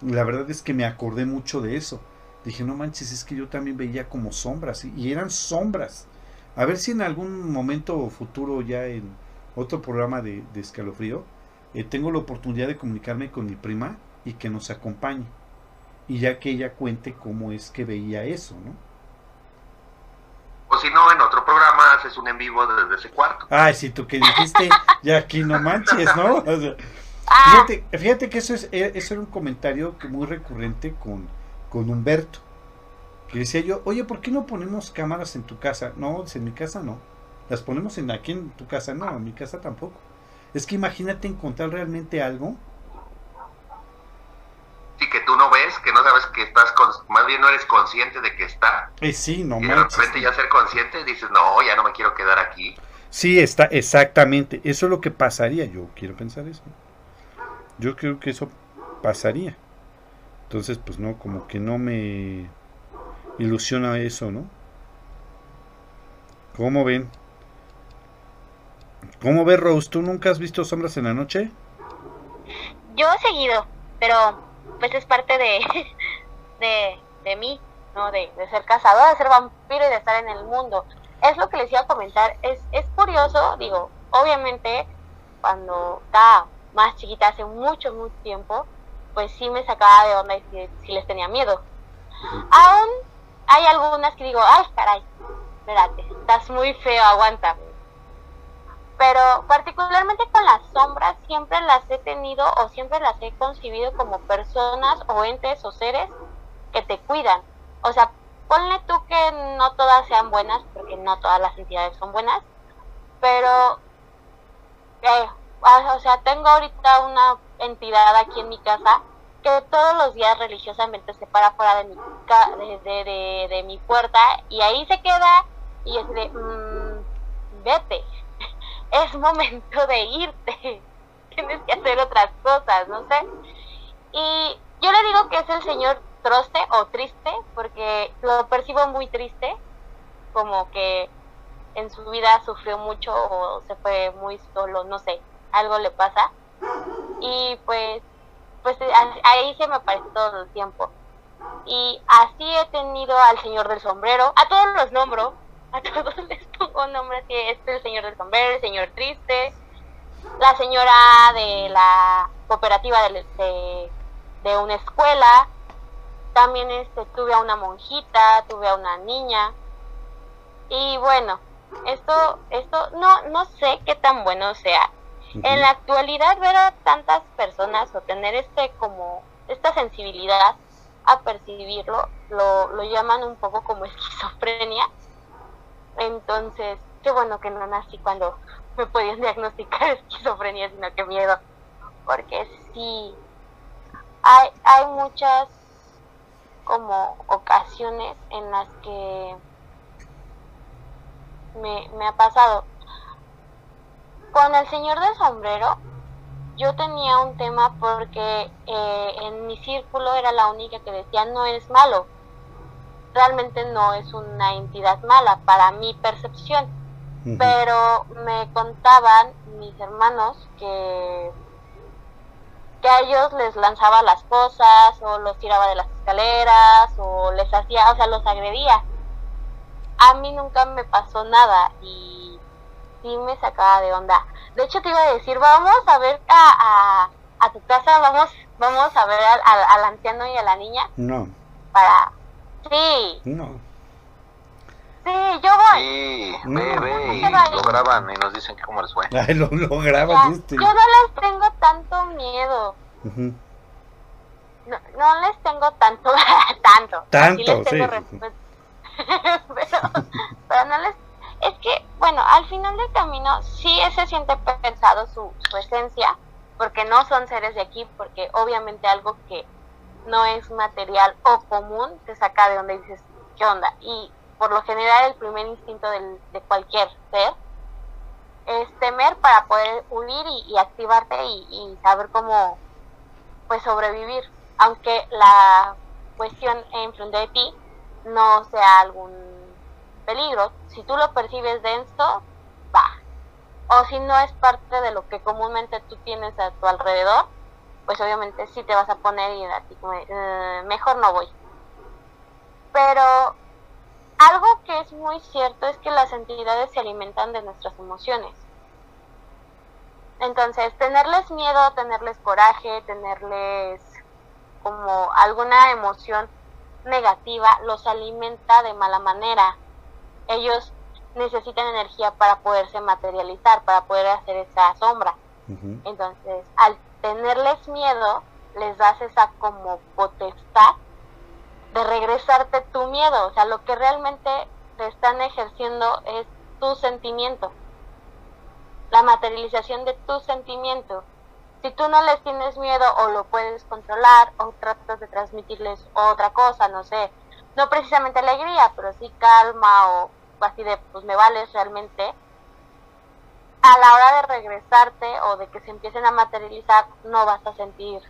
la verdad es que me acordé mucho de eso dije, no manches, es que yo también veía como sombras, y eran sombras. A ver si en algún momento futuro ya en otro programa de, escalofrío, eh, tengo la oportunidad de comunicarme con mi prima y que nos acompañe. Y ya que ella cuente cómo es que veía eso, ¿no? O si no, en otro programa haces un en vivo desde ese cuarto. Ay, si tú que dijiste, ya aquí no manches, ¿no? Ah. fíjate, fíjate que eso, es, eh, eso era un comentario que muy recurrente con, con Humberto. Que decía yo, oye, ¿por qué no ponemos cámaras en tu casa? No, en mi casa no. Las ponemos en aquí en tu casa, no, en mi casa tampoco. Es que imagínate encontrar realmente algo. Sí, que tú no ves, que no sabes que estás, más bien no eres consciente de que está. Eh, sí, no Y de repente ya ser consciente dices, no, ya no me quiero quedar aquí. Sí, está, exactamente. Eso es lo que pasaría. Yo quiero pensar eso. Yo creo que eso pasaría. Entonces, pues no, como que no me ilusiona eso, ¿no? ¿Cómo ven? ¿Cómo ves, Rose? ¿Tú nunca has visto sombras en la noche? Yo he seguido, pero pues es parte de, de, de mí, ¿no? De, de, ser casado, de ser vampiro y de estar en el mundo. Es lo que les iba a comentar. Es, es curioso, digo, obviamente, cuando estaba más chiquita, hace mucho, mucho tiempo, pues sí me sacaba de onda y si, les tenía miedo. Aún hay algunas que digo, ay, caray, espérate, estás muy feo, aguanta. Pero particularmente con las sombras siempre las he tenido o siempre las he concebido como personas o entes o seres que te cuidan. O sea, ponle tú que no todas sean buenas, porque no todas las entidades son buenas, pero, eh, o sea, tengo ahorita una entidad aquí en mi casa que todos los días religiosamente se para fuera de mi, de, de, mi puerta y ahí se queda y es de, mm, vete, es momento de irte. tienes que hacer otras cosas, no sé. Y yo le digo que es el señor troste o triste, porque lo percibo muy triste, como que en su vida sufrió mucho o se fue muy solo, no sé, algo le pasa. Y pues, pues ahí se me aparece todo el tiempo. Y así he tenido al señor del sombrero, a todos los nombro, a todos les pongo nombres, que este es el señor del sombrero, el señor triste, la señora de la cooperativa de, de, una escuela, también este, tuve a una monjita, tuve a una niña, y bueno, esto, esto no, no sé qué tan bueno sea. En la actualidad ver a tantas personas o tener este como esta sensibilidad a percibirlo, lo, lo llaman un poco como esquizofrenia. Entonces, qué bueno que no nací cuando me podían diagnosticar esquizofrenia, sino que miedo. Porque sí, hay, hay muchas como ocasiones en las que me, me ha pasado. Con el señor del sombrero, yo tenía un tema porque eh, en mi círculo era la única que decía no es malo. Realmente no es una entidad mala para mi percepción. Pero me contaban mis hermanos que, que a ellos les lanzaba las cosas o los tiraba de las escaleras o les hacía, o sea, los agredía. A mí nunca me pasó nada y sí me sacaba de onda de hecho, te iba a decir, vamos a ver a, a, tu casa, vamos vamos a ver al, al, anciano y a la niña. No. Para... Sí. No. Sí, yo voy. Sí, ve, ve, y lo graban y nos dicen cómo les fue. Ay, lo, lo graban, Yo no les tengo tanto miedo. no, no les tengo tanto, tanto. Tanto, sí. pero, pero no les es que, bueno, al final del camino sí se siente pensado su, su esencia, porque no son seres de aquí, porque obviamente algo que no es material o común te saca de donde dices, ¿qué onda? Y por lo general el primer instinto del, de cualquier ser es temer para poder huir y, activarte y, y, saber cómo pues sobrevivir, aunque la cuestión enfrente de ti no sea algún peligro, si tú lo percibes denso, va. O si no es parte de lo que comúnmente tú tienes a tu alrededor, pues obviamente sí te vas a poner y a ti eh, mejor no voy. Pero algo que es muy cierto es que las entidades se alimentan de nuestras emociones. Entonces, tenerles miedo, tenerles coraje, tenerles como alguna emoción negativa, los alimenta de mala manera ellos necesitan energía para poderse materializar, para poder hacer esa sombra. Entonces, al tenerles miedo, les das esa como potestad de regresarte tu miedo. O sea, lo que realmente te están ejerciendo es tu sentimiento, la materialización de tu sentimiento. Si tú no les tienes miedo o lo puedes controlar o tratas de transmitirles otra cosa, no sé, no precisamente alegría, pero sí calma o así de pues me vales realmente, a la hora de regresarte o de que se empiecen a materializar no vas a sentir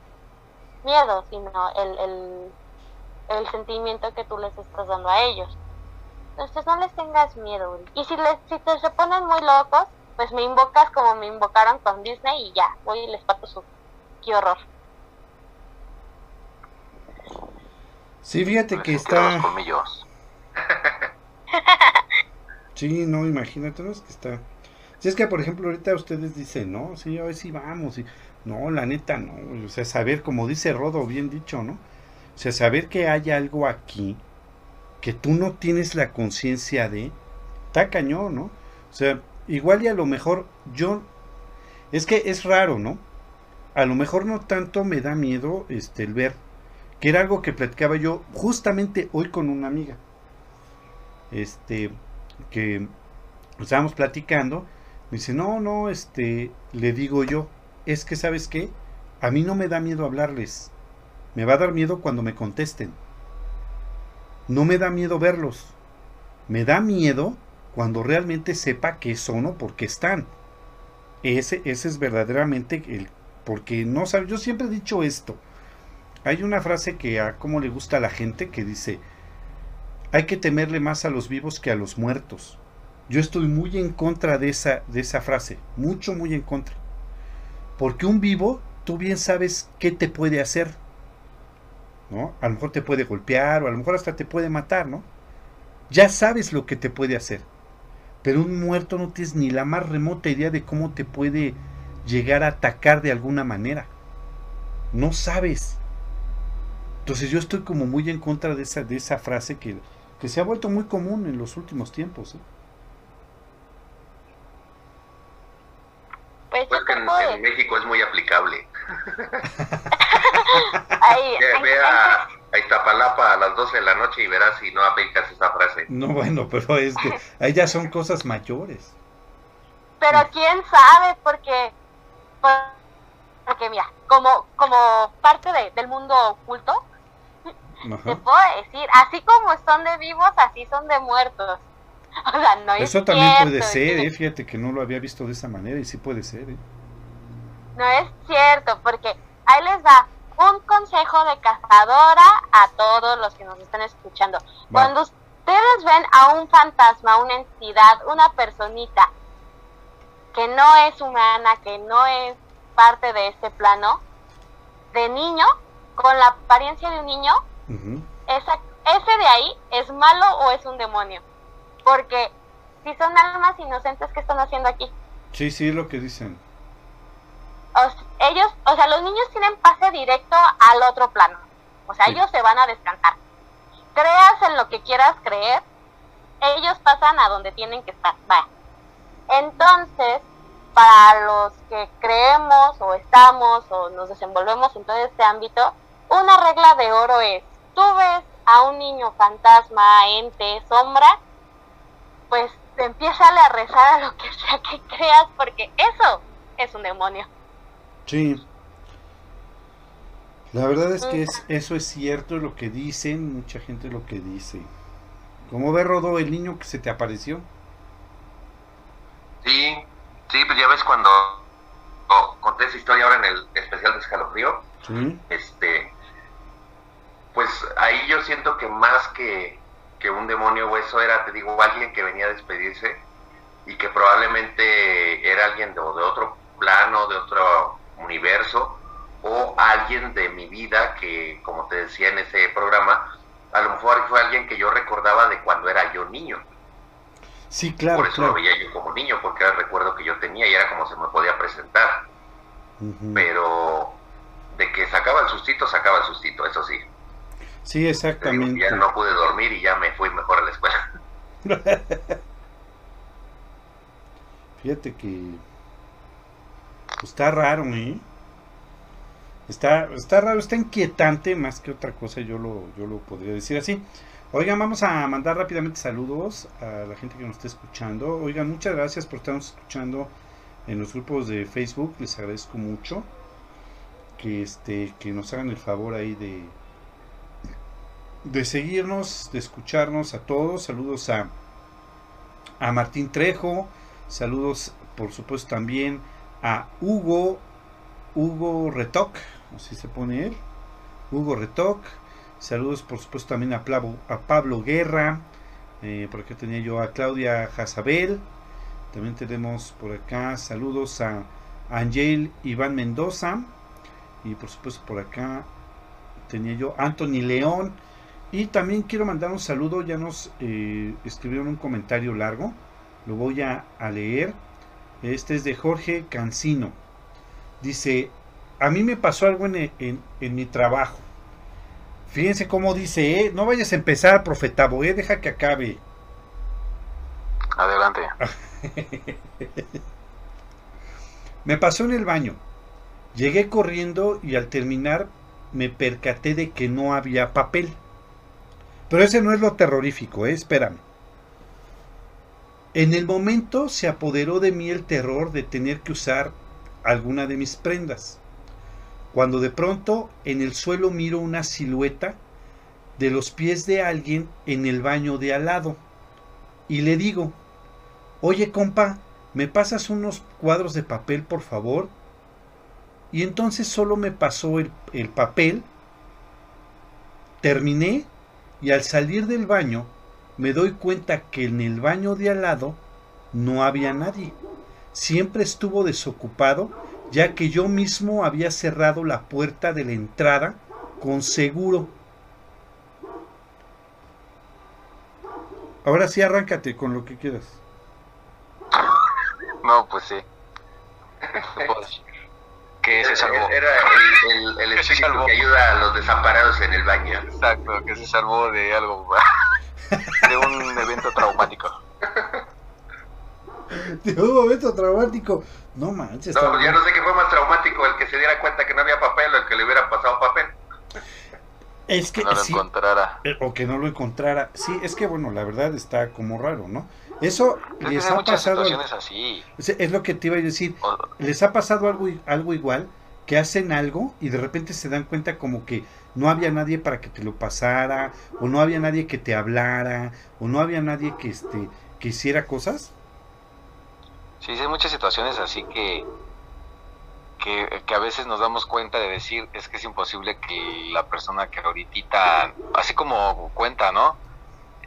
miedo, sino el, el, sentimiento que tú les estás dando a ellos. Entonces no les tengas miedo. Y si, les, si te se ponen muy locos, pues me invocas como me invocaron con Disney y ya, voy y les pato su... ¡Qué horror! Sí, fíjate que está... sí, no, imagínate, no es que está... Si es que, por ejemplo, ahorita ustedes dicen, no, sí, a ver si vamos. Y... No, la neta, no. O sea, saber, como dice Rodo, bien dicho, ¿no? O sea, saber que hay algo aquí que tú no tienes la conciencia de, está cañón, ¿no? O sea, igual y a lo mejor yo, es que es raro, ¿no? A lo mejor no tanto me da miedo este, el ver que era algo que platicaba yo justamente hoy con una amiga. Este, que estábamos platicando, me dice, no, no, este, le digo yo, es que, ¿sabes qué? A mí no me da miedo hablarles, me va a dar miedo cuando me contesten. No me da miedo verlos, me da miedo cuando realmente sepa que son o por qué están. Ese, ese es verdaderamente el porque no sabe, yo siempre he dicho esto. Hay una frase que a cómo le gusta a la gente que dice, hay que temerle más a los vivos que a los muertos. Yo estoy muy en contra de esa, de esa frase, mucho, muy en contra. Porque un vivo, tú bien sabes qué te puede hacer. ¿No? A lo mejor te puede golpear o a lo mejor hasta te puede matar, ¿no? Ya sabes lo que te puede hacer. Pero un muerto no tienes ni la más remota idea de cómo te puede llegar a atacar de alguna manera. No sabes. Entonces yo estoy como muy en contra de esa, de esa frase que, que se ha vuelto muy común en los últimos tiempos. ¿eh? Pues, Pues que en, México es muy aplicable. Ahí, Ve, ve a, a Iztapalapa a las 12 de la noche y verás si no aplicas esa frase. No, bueno, pero es que ahí ya son cosas mayores. Pero quién sabe, porque, porque mira, como, como parte de- del mundo oculto, te puedo decir, así como son de vivos, así son de muertos. O sea, no es Eso también puede ser, ¿eh? fíjate que no lo había visto de esa manera y sí puede ser. ¿eh? No es cierto, porque ahí les va un consejo de cazadora a todos los que nos están escuchando. Cuando ustedes ven a un fantasma, una entidad, una personita que no es humana, que no es parte de este plano, de niño, con la apariencia de un niño, Esa, ese de ahí es malo o es un demonio. Porque si son almas inocentes, ¿qué están haciendo aquí? Sí, sí, lo que dicen. O ellos, o sea, los niños tienen pase directo al otro plano. O sea, Sí. ellos se van a descansar. Creas en lo que quieras creer, ellos pasan a donde tienen que estar. Vaya. Entonces, para los que creemos o estamos o nos desenvolvemos en todo este ámbito, una regla de oro es, tú ves a un niño fantasma, ente, sombra, pues empiézale a rezar a lo que sea que creas, porque eso es un demonio. Sí. La verdad es que es, eso es cierto lo que dicen, mucha gente lo que dice. ¿Cómo ve Rodó el niño que se te apareció? Sí, sí, pues ya ves cuando oh, conté esa historia ahora en el especial de escalofrío, Sí. este, pues ahí yo siento que más que, que un demonio o eso era, te digo, alguien que venía a despedirse y que probablemente era alguien de, de otro plano, de otro universo, o alguien de mi vida que, como te decía en ese programa, a lo mejor fue alguien que yo recordaba de cuando era yo niño. Sí, claro, Por eso claro. lo veía yo como niño, porque era el recuerdo que yo tenía y era como se me podía presentar. Pero de que sacaba el sustito, sacaba el sustito, eso sí. Sí, digo, exactamente. ya no pude dormir y ya me fui mejor a la escuela. Fíjate que pues, está raro, ¿eh? Está, está raro, está inquietante más que otra cosa, yo lo, yo lo podría decir así. Oigan, vamos a mandar rápidamente saludos a la gente que nos está escuchando. Oigan, muchas gracias por estarnos escuchando en los grupos de Facebook, les agradezco mucho que este que nos hagan el favor ahí de de seguirnos, de escucharnos a todos. Saludos a a Martín Trejo, saludos por supuesto también a Hugo Hugo Retoc, así se pone él. Hugo Retoc. Saludos por supuesto también a Pablo, a Pablo Guerra. eh, por acá tenía yo a Claudia Jazabel. También tenemos por acá saludos a Angel Iván Mendoza. Y por supuesto por acá tenía yo Anthony León. Y también quiero mandar un saludo. Ya nos eh, escribieron un comentario largo. Lo voy a, a leer. Este es de Jorge Cancino. Dice, a mí me pasó algo en, en- en mi trabajo. Fíjense cómo dice, ¿eh? no vayas a empezar, profetabo, ¿eh? deja que acabe. Adelante. Me pasó en el baño. Llegué corriendo y al terminar me percaté de que no había papel. Pero ese no es lo terrorífico, ¿eh? espérame. En el momento se apoderó de mí el terror de tener que usar alguna de mis prendas. Cuando de pronto en el suelo miro una silueta de los pies de alguien en el baño de al lado. Y le digo, oye compa, ¿me pasas unos cuadros de papel por favor? Y entonces solo me pasó el, el papel, terminé y al salir del baño me doy cuenta que en el baño de al lado no había nadie. Siempre estuvo desocupado ya que yo mismo había cerrado la puerta de la entrada con seguro. Ahora sí, arráncate con lo que quieras. No, pues sí. que se salvó. Era el, el, el Que espíritu salvó. que ayuda a los desamparados en el baño. Exacto, que se salvó de algo, de un evento traumático. De un momento traumático. No manches. No, está ya no sé qué fue más traumático, el que se diera cuenta que no había papel o el que le hubiera pasado papel. Es que No lo sí, encontrara. eh, o que no lo encontrara. Sí, es que bueno, la verdad está como raro, ¿no? Eso Es les ha pasado. así. Es lo que te iba a decir. O- les ha pasado algo, algo igual, que hacen algo y de repente se dan cuenta como que no había nadie para que te lo pasara, o no había nadie que te hablara, o no había nadie que, este, que hiciera cosas. Sí, hay muchas situaciones así que, que, que a veces nos damos cuenta de decir, es que es imposible que la persona que ahorita, así como cuenta, ¿no?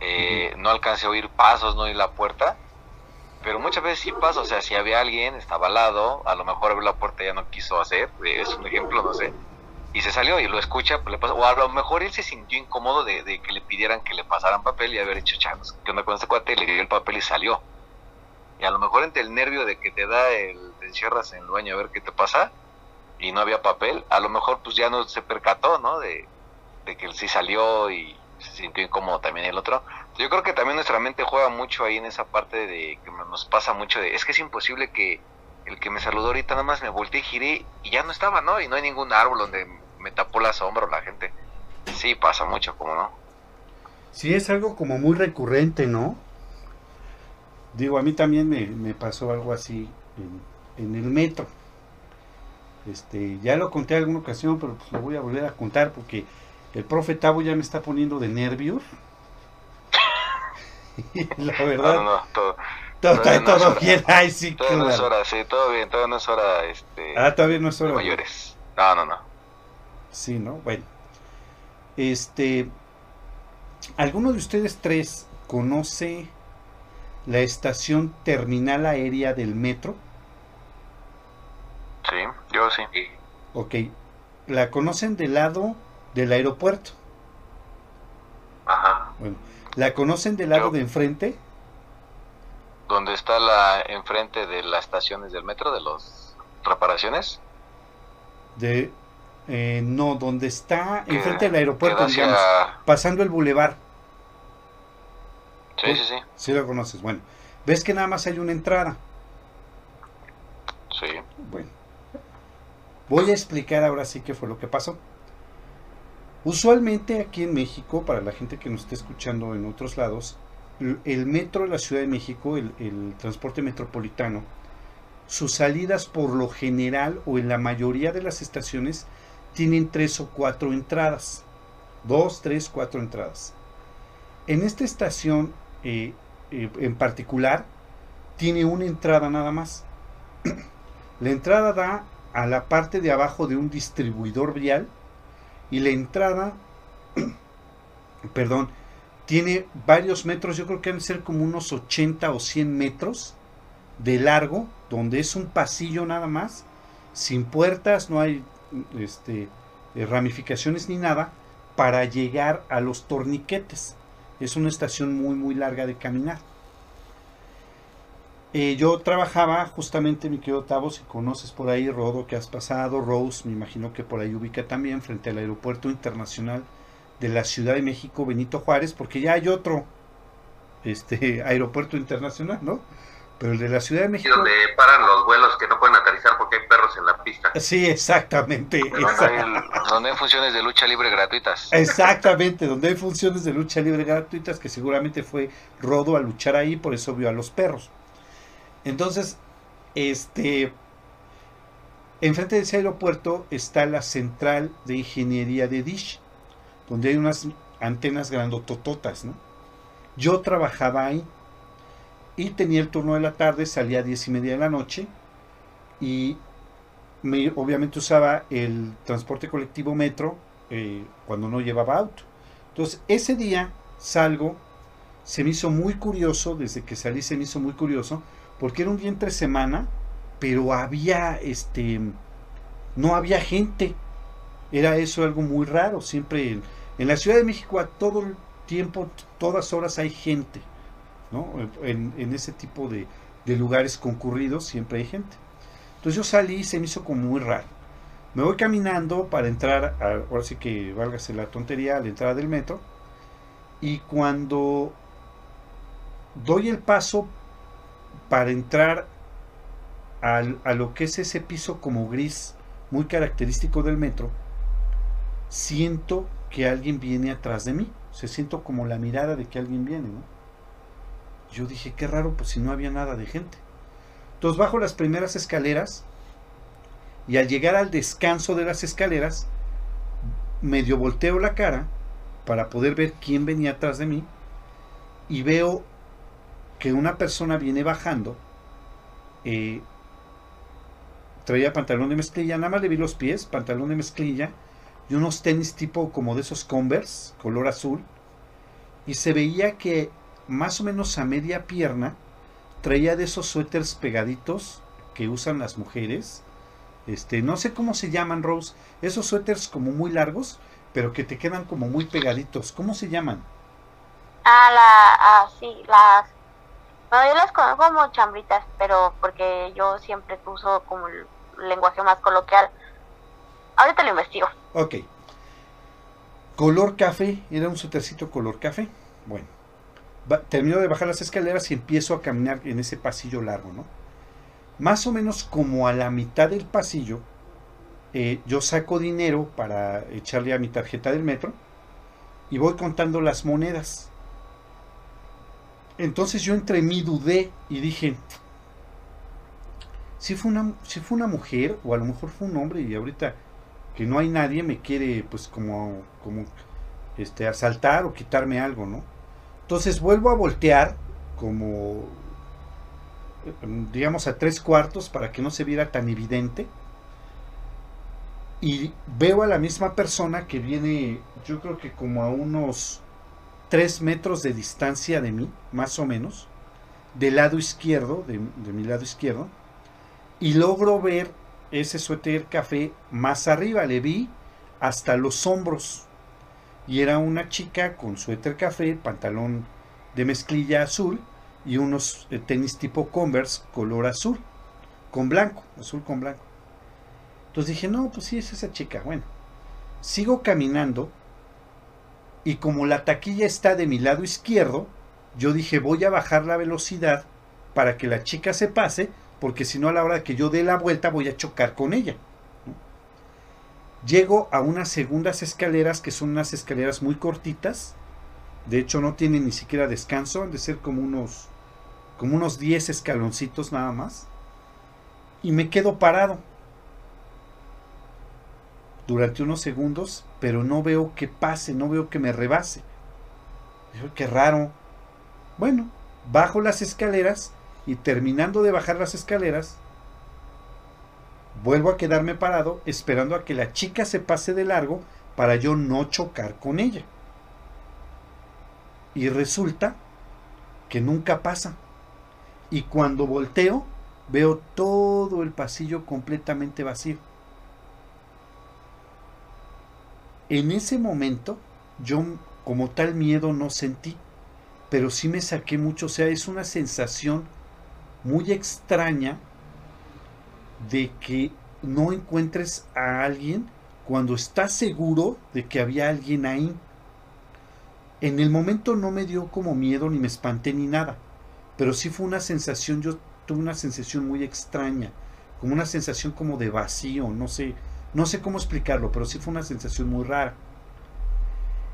Eh, no alcance a oír pasos, no oír la puerta, pero muchas veces sí pasa, o sea, si había alguien, estaba al lado, a lo mejor abrió la puerta y ya no quiso hacer, eh, es un ejemplo, no sé, y se salió y lo escucha, pues le pasa, o a lo mejor él se sintió incómodo de, de que le pidieran que le pasaran papel y haber hecho, chavos, ¿qué onda con este cuate? Le dio el papel y salió. Y a lo mejor entre el nervio de que te da el, te encierras en el baño a ver qué te pasa y no había papel, a lo mejor pues ya no se percató, ¿no? De, de que él sí salió y se sintió incómodo también el otro. Yo creo que también nuestra mente juega mucho ahí en esa parte de que nos pasa mucho de, es que es imposible que el que me saludó ahorita nada más me volteé y giré y ya no estaba, ¿no? Y no hay ningún árbol donde me tapó la sombra o la gente. Sí, pasa mucho, como no. Sí, es algo como muy recurrente, ¿no? Digo, a mí también me, me pasó algo así en, en el metro. Este, ya lo conté en alguna ocasión, pero pues lo voy a volver a contar porque el profe Tavo ya me está poniendo de nervios. la verdad, no, no, todo, todo, todavía todo hora. bien. Ay, sí, todo no es hora, sí, todo bien, todo no es hora, este, Ah, todavía no es hora. mayores. No, no, no. Sí, ¿no? Bueno. Este. ¿Alguno de ustedes tres conoce la estación terminal aérea del metro? Sí, yo sí. Ok. ¿La conocen del lado del aeropuerto? Ajá. Bueno. ¿La conocen del lado Yo. de enfrente? Donde está la enfrente de las estaciones del metro, de las reparaciones. De. eh, no, donde está enfrente del aeropuerto, digamos. hacia- Pasando el bulevar. Sí, sí, sí. Sí lo conoces. Bueno. ¿Ves que nada más hay una entrada? Sí. Bueno, voy a explicar ahora sí qué fue lo que pasó. Usualmente aquí en México, para la gente que nos esté escuchando en otros lados, el metro de la Ciudad de México, el, el transporte metropolitano, sus salidas por lo general o en la mayoría de las estaciones tienen tres o cuatro entradas. Dos, tres, cuatro entradas. En esta estación en particular tiene una entrada nada más. La entrada da a la parte de abajo de un distribuidor vial y la entrada, perdón, tiene varios metros, yo creo que han de ser como unos 80 o 100 metros de largo, donde es un pasillo nada más, sin puertas, no hay este, eh, ramificaciones ni nada, para llegar a los torniquetes. Es una estación muy, muy larga de caminar. Eh, yo trabajaba justamente, mi querido Tavo, si conoces por ahí, Rodo, que has pasado, Rose, me imagino que por ahí ubica también, frente al Aeropuerto Internacional de la Ciudad de México, Benito Juárez, porque ya hay otro este aeropuerto internacional, ¿no? Pero el de la Ciudad de Y México... donde paran los vuelos que no pueden aterrizar porque hay perros en la pista. Sí, exactamente. Donde esa- hay, donde hay funciones de lucha libre gratuitas. Exactamente, donde hay funciones de lucha libre gratuitas, que seguramente fue Rodo a luchar ahí, por eso vio a los perros. Entonces, este, enfrente de ese aeropuerto está la central de ingeniería de Dish, donde hay unas antenas grandotototas, ¿no? Yo trabajaba ahí y tenía el turno de la tarde, salía a diez y media de la noche y me, obviamente usaba el transporte colectivo metro eh, cuando no llevaba auto. Entonces, ese día salgo, se me hizo muy curioso, desde que salí se me hizo muy curioso, porque era un día entre semana, pero había, este, no había gente. Era eso algo muy raro, siempre en, en la Ciudad de México a todo el tiempo, todas horas hay gente, ¿no? En, ese tipo de, de lugares concurridos siempre hay gente. Entonces yo salí y se me hizo como muy raro. Me voy caminando para entrar, a, ahora sí que válgase la tontería, a la entrada del metro. Y cuando doy el paso para entrar al, a lo que es ese piso como gris, muy característico del metro, siento que alguien viene atrás de mí. Se siento como la mirada de que alguien viene, ¿no? Yo dije, qué raro, pues si no había nada de gente. Entonces bajo las primeras escaleras y al llegar al descanso de las escaleras, medio volteo la cara para poder ver quién venía atrás de mí y veo que una persona viene bajando. Eh, traía pantalón de mezclilla, nada más le vi los pies, pantalón de mezclilla y unos tenis tipo como de esos Converse, color azul. Y se veía que más o menos a media pierna traía de esos suéteres pegaditos que usan las mujeres. Este, no sé cómo se llaman, Rose. Esos suéteres como muy largos, pero que te quedan como muy pegaditos. ¿Cómo se llaman? Ah, la, ah, sí, las... Bueno, yo las conozco como chambritas, pero porque yo siempre uso como el lenguaje más coloquial. Ahorita lo investigo. Ok. Color café, era un suétercito color café. Bueno, termino de bajar las escaleras y empiezo a caminar en ese pasillo largo, ¿no? Más o menos como a la mitad del pasillo, eh, yo saco dinero para echarle a mi tarjeta del metro y voy contando las monedas. Entonces yo entre mí dudé y dije, si fue una, si fue una mujer o a lo mejor fue un hombre y ahorita que no hay nadie me quiere pues como, como este, asaltar o quitarme algo, ¿no? Entonces vuelvo a voltear como digamos a tres cuartos para que no se viera tan evidente y veo a la misma persona que viene yo creo que como a unos tres metros de distancia de mí, más o menos, del lado izquierdo, de, de mi lado izquierdo, y logro ver ese suéter café más arriba, le vi hasta los hombros. Y era una chica con suéter café, pantalón de mezclilla azul y unos eh, tenis tipo Converse color azul, con blanco, azul con blanco. Entonces dije, no, pues sí, es esa chica. Bueno, sigo caminando y como la taquilla está de mi lado izquierdo, yo dije, voy a bajar la velocidad para que la chica se pase, porque si no a la hora que yo dé la vuelta voy a chocar con ella. Llego a unas segundas escaleras que son unas escaleras muy cortitas. De hecho no tienen ni siquiera descanso, han de ser como unos como unos 10 escaloncitos nada más. Y me quedo parado durante unos segundos, pero no veo que pase, no veo que me rebase. Digo, qué raro. Bueno, bajo las escaleras y terminando de bajar las escaleras, vuelvo a quedarme parado esperando a que la chica se pase de largo para yo no chocar con ella. Y resulta que nunca pasa. Y cuando volteo, veo todo el pasillo completamente vacío. En ese momento, yo como tal miedo no sentí, pero sí me saqué mucho. O sea, es una sensación muy extraña de que no encuentres a alguien cuando estás seguro de que había alguien ahí. En el momento no me dio como miedo, ni me espanté, ni nada. Pero sí fue una sensación, yo tuve una sensación muy extraña, como una sensación como de vacío, no sé, no sé cómo explicarlo, pero sí fue una sensación muy rara.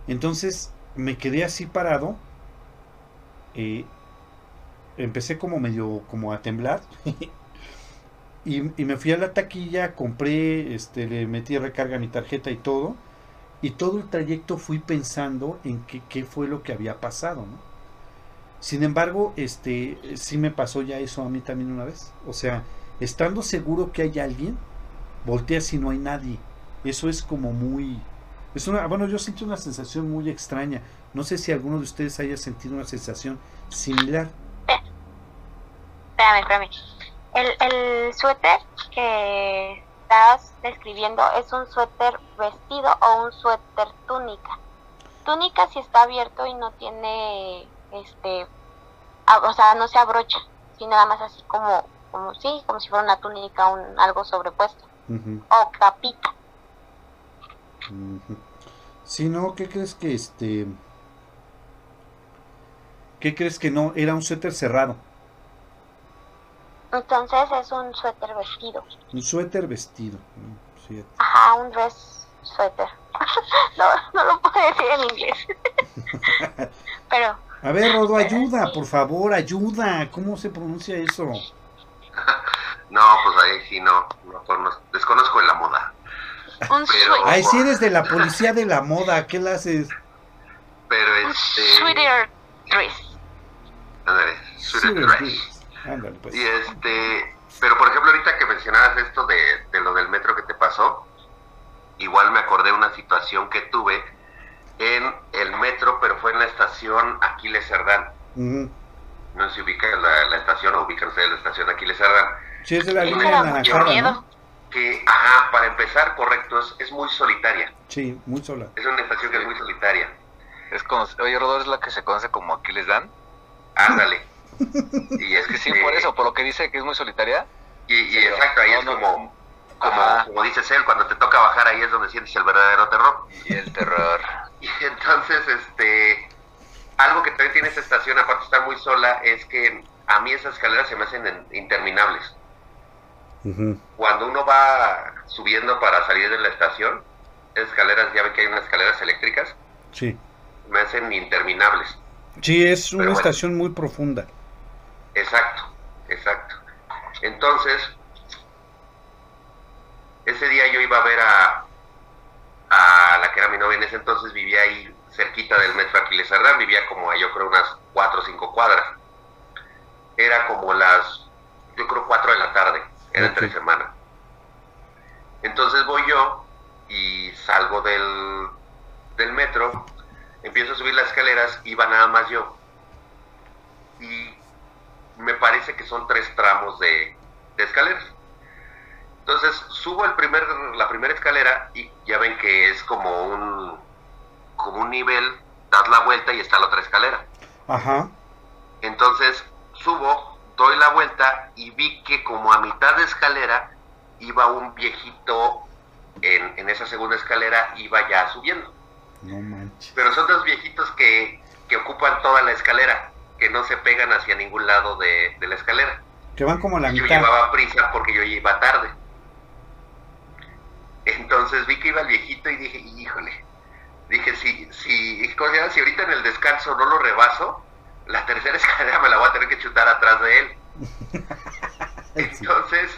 Entonces me quedé así parado, eh, empecé como medio como a temblar y, me fui a la taquilla, compré, este, le metí recarga a mi tarjeta y todo, y todo el trayecto fui pensando en qué, qué fue lo que había pasado. Sin embargo, este, sí me pasó ya eso a mí también una vez. O sea, estando seguro que hay alguien, volteas y no hay nadie. Eso es como muy... Es una, bueno, yo siento una sensación muy extraña. No sé si alguno de ustedes haya sentido una sensación similar. Espérame, espérame. El, el suéter que estás describiendo es un suéter vestido o un suéter túnica. Túnica si está abierto y no tiene, este, a- o sea, no se abrocha, sino nada más así como, como sí, como si fuera una túnica, un algo sobrepuesto o capita. Si no, ¿qué crees que este... ¿Qué crees que no? Era un suéter cerrado. Entonces es un suéter vestido. Un suéter vestido. Fíjate. Ajá, un dress suéter. no, no lo puedo decir en inglés. Pero A ver, Rodo, ayuda, por favor, ayuda. ¿Cómo se pronuncia eso? No, pues ahí sí no, no conozco- desconozco de la moda. un Pero- suéter. Ay, si eres de la policía de la moda, ¿qué le haces? Pero Un este. sweater dress. ándale, sweater Suéter dress. Ándale, pues. Y este, pero por ejemplo ahorita que mencionabas esto de, de lo del metro que te pasó, igual me acordé de una situación que tuve en el metro, pero fue en la estación Aquiles Cerdán. No sé si ubican la, la estación o ubican ustedes la estación Aquiles Cerdán. Sí, es de la línea. ¿no? Que, ajá, para empezar, correcto, es, es muy solitaria. Sí, muy sola. Es una estación que es muy solitaria. Es como, oye, Rodolfo es la que se conoce como Aquiles Dan. Ándale. Y es Que sí, por eso, por lo que dice que es muy solitaria. Y, y Sí, exacto, ahí no, es no, como, como, como dices él, cuando te toca bajar ahí es donde sientes el verdadero terror. Y el terror. Y entonces, este, algo que también tiene esta estación, aparte de estar muy sola, es que a mí esas escaleras se me hacen en- interminables. Cuando uno va subiendo para salir de la estación, esas escaleras, ya ven que hay unas escaleras eléctricas, Sí. me hacen interminables. Sí, es una Pero bueno. estación muy profunda. Exacto, exacto. Entonces, ese día yo iba a ver a, a la que era mi novia en ese entonces, vivía ahí cerquita del metro Aquiles Cerdán, vivía como a yo creo unas cuatro o cinco cuadras. Era como las, yo creo cuatro de la tarde, era entre Ok. semana. Entonces voy yo y salgo del, del metro, empiezo a subir las escaleras, iba nada más yo. Y me parece que son tres tramos de, de escaleras. Entonces subo el primer, la primera escalera y ya ven que es como un, como un nivel, das la vuelta y está la otra escalera. Ajá. Entonces subo, doy la vuelta y vi que como a mitad de escalera iba un viejito en, en esa segunda escalera, iba ya subiendo. No manches. Pero son dos viejitos que, que ocupan toda la escalera, que no se pegan hacia ningún lado de, de la escalera. Que van como a la Yo mitad. llevaba prisa porque yo iba tarde. Entonces vi que iba el viejito y dije, híjole, dije, si, si, si ahorita en el descanso no lo rebaso, la tercera escalera me la voy a tener que chutar atrás de él. Entonces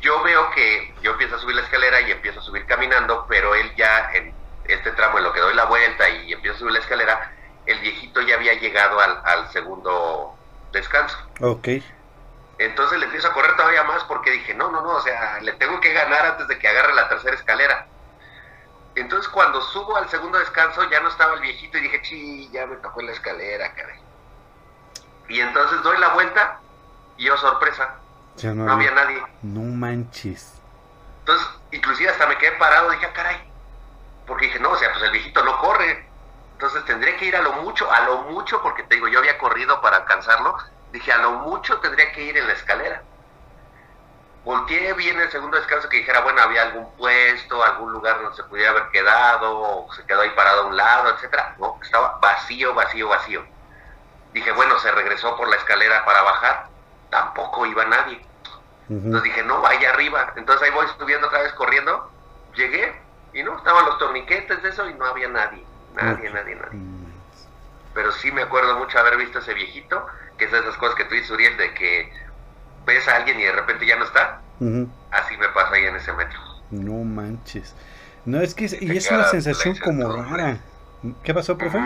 yo veo que yo empiezo a subir la escalera y empiezo a subir caminando, pero él ya en este tramo en lo que doy la vuelta y empiezo a subir la escalera, el viejito ya había llegado al, al segundo descanso. Ok. Entonces le empiezo a correr todavía más porque dije, no, no, no, o sea, le tengo que ganar antes de que agarre la tercera escalera. Entonces cuando subo al segundo descanso ya no estaba el viejito y dije, sí, ya me tocó en la escalera, caray. Y entonces doy la vuelta y yo sorpresa, Ya no, no había había- nadie. No manches. Entonces, inclusive hasta me quedé parado, dije, ah, caray. Porque dije, no, o sea, pues el viejito no corre. Entonces tendría que ir a lo mucho, a lo mucho, porque te digo, yo había corrido para alcanzarlo. Dije, a lo mucho tendría que ir en la escalera. Volteé, vi en el segundo descanso que dijera, bueno, había algún puesto, algún lugar donde se pudiera haber quedado, o se quedó ahí parado a un lado, etcétera. No, estaba vacío, vacío, vacío. Dije, bueno, se regresó por la escalera para bajar. Tampoco iba nadie. Entonces dije, no, vaya arriba. Entonces ahí voy subiendo otra vez corriendo. Llegué y no, estaban los torniquetes de eso y no había nadie. Nadie, nadie, nadie. Pero sí me acuerdo mucho haber visto ese viejito, que es de esas cosas que tú dices, Uriel, de que ves a alguien y de repente ya no está. Así me pasa ahí en ese metro. No manches. No, es que es, y es una sensación como rara. ¿Qué pasó, profe?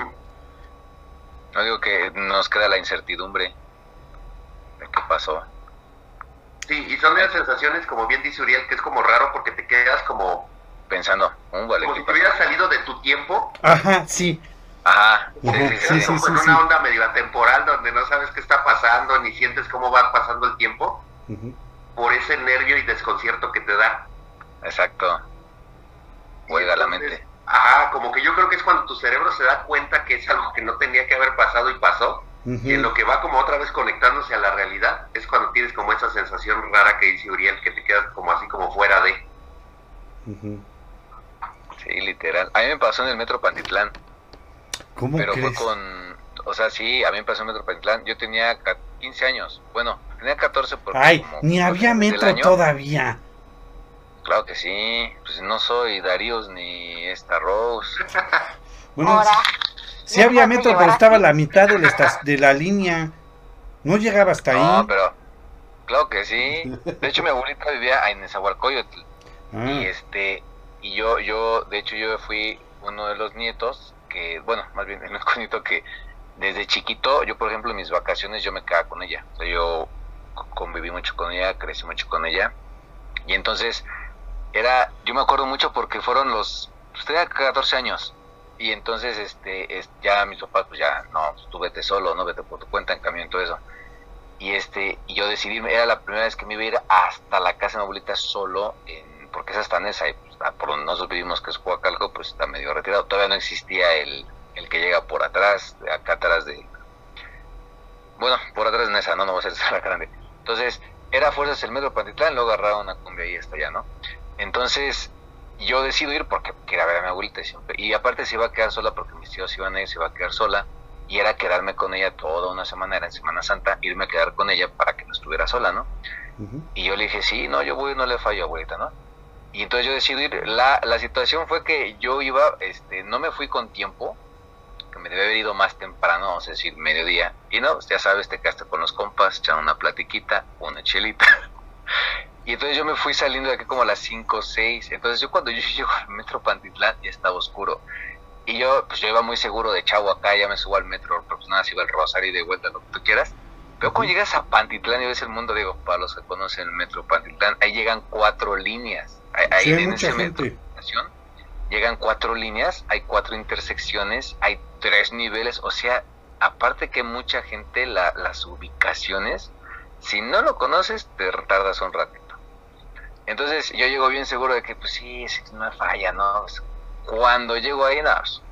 No digo que nos queda la incertidumbre de qué pasó. Sí, y son de las sensaciones, como bien dice Uriel, que es como raro porque te quedas como... Pensando, un vale, Como ¿qué si te hubieras salido de tu tiempo, Ajá, sí. Ajá, sí, Ajá, sí, sí, sí, sí, como sí, en sí. una onda medio atemporal donde no sabes qué está pasando, ni sientes cómo va pasando el tiempo, por ese nervio y desconcierto que te da. Exacto. Juega la mente. Ajá, como que yo creo que es cuando tu cerebro se da cuenta que es algo que no tenía que haber pasado y pasó, y en lo que va como otra vez conectándose a la realidad, es cuando tienes como esa sensación rara que dice Uriel, que te quedas como así como fuera de... Ujú. Sí, literal. A mí me pasó en el metro Pantitlán, ¿Cómo pero fue con... O sea, sí, a mí me pasó en el metro Pantitlán. Yo tenía ca- 15 años. Bueno, tenía 14 porque Ay, como ni había metro todavía. Claro que sí. Pues no soy Daríos ni esta Rose. Bueno, Ahora, sí había metro, pero estaba a la mitad de la, de la línea. No llegaba hasta No, ahí. pero... Claro que sí. De hecho, mi abuelita vivía en Nezahualcóyotl. Ah, y este y yo yo de hecho yo fui uno de los nietos que bueno más bien el único nieto que desde chiquito yo por ejemplo en mis vacaciones yo me quedaba con ella. O sea yo co- conviví mucho con ella crecí mucho con ella. Y entonces era yo me acuerdo mucho porque fueron los pues tenía 14 años. Y entonces este es, ya mis papás pues ya no pues, tú vete solo no vete por tu cuenta en camión todo eso. Y este y yo decidí era la primera vez que me iba a ir hasta la casa de mi abuelita solo en, porque es hasta Nesa y pues, ah, por donde nosotros vivimos que es Coacalco pues está medio retirado todavía no existía el, el que llega por atrás acá atrás de bueno por atrás de Nesa no no va a ser la grande entonces era fuerzas el metro Pantitlán luego agarraron una cumbia y hasta allá no entonces yo decido ir porque quería ver a mi abuelita y siempre y aparte se iba a quedar sola porque mis tíos iban a ir se iba a quedar sola y era quedarme con ella toda una semana, era en Semana Santa, irme a quedar con ella para que no estuviera sola, ¿no? Y yo le dije, sí, no, yo voy, no le fallo, abuelita, ¿no? Y entonces yo decidí ir. La, la situación fue que yo iba, este, no me fui con tiempo, que me debe haber ido más temprano, es decir, mediodía. Y no, ya sabes, te quedaste con los compas, echan una platiquita, una chelita. Y entonces yo me fui saliendo de aquí como a las 5 o 6. Entonces yo cuando yo llego al metro Pantitlán ya estaba oscuro. Y yo, pues yo iba muy seguro de chavo acá, ya me subo al metro, pues nada, si iba al Rosario y de vuelta, lo que tú quieras. Pero cuando llegas a Pantitlán y ves el mundo, digo, para los que conocen el metro Pantitlán, ahí llegan cuatro líneas. Ahí, Sí, hay en mucha gente. llegan cuatro líneas, hay cuatro intersecciones, hay tres niveles, o sea, aparte que mucha gente, la- las ubicaciones, si no lo conoces, te tardas un ratito. Entonces yo llego bien seguro de que, pues sí, es una falla, ¿no? Pues, Cuando llego ahí, nada, pues,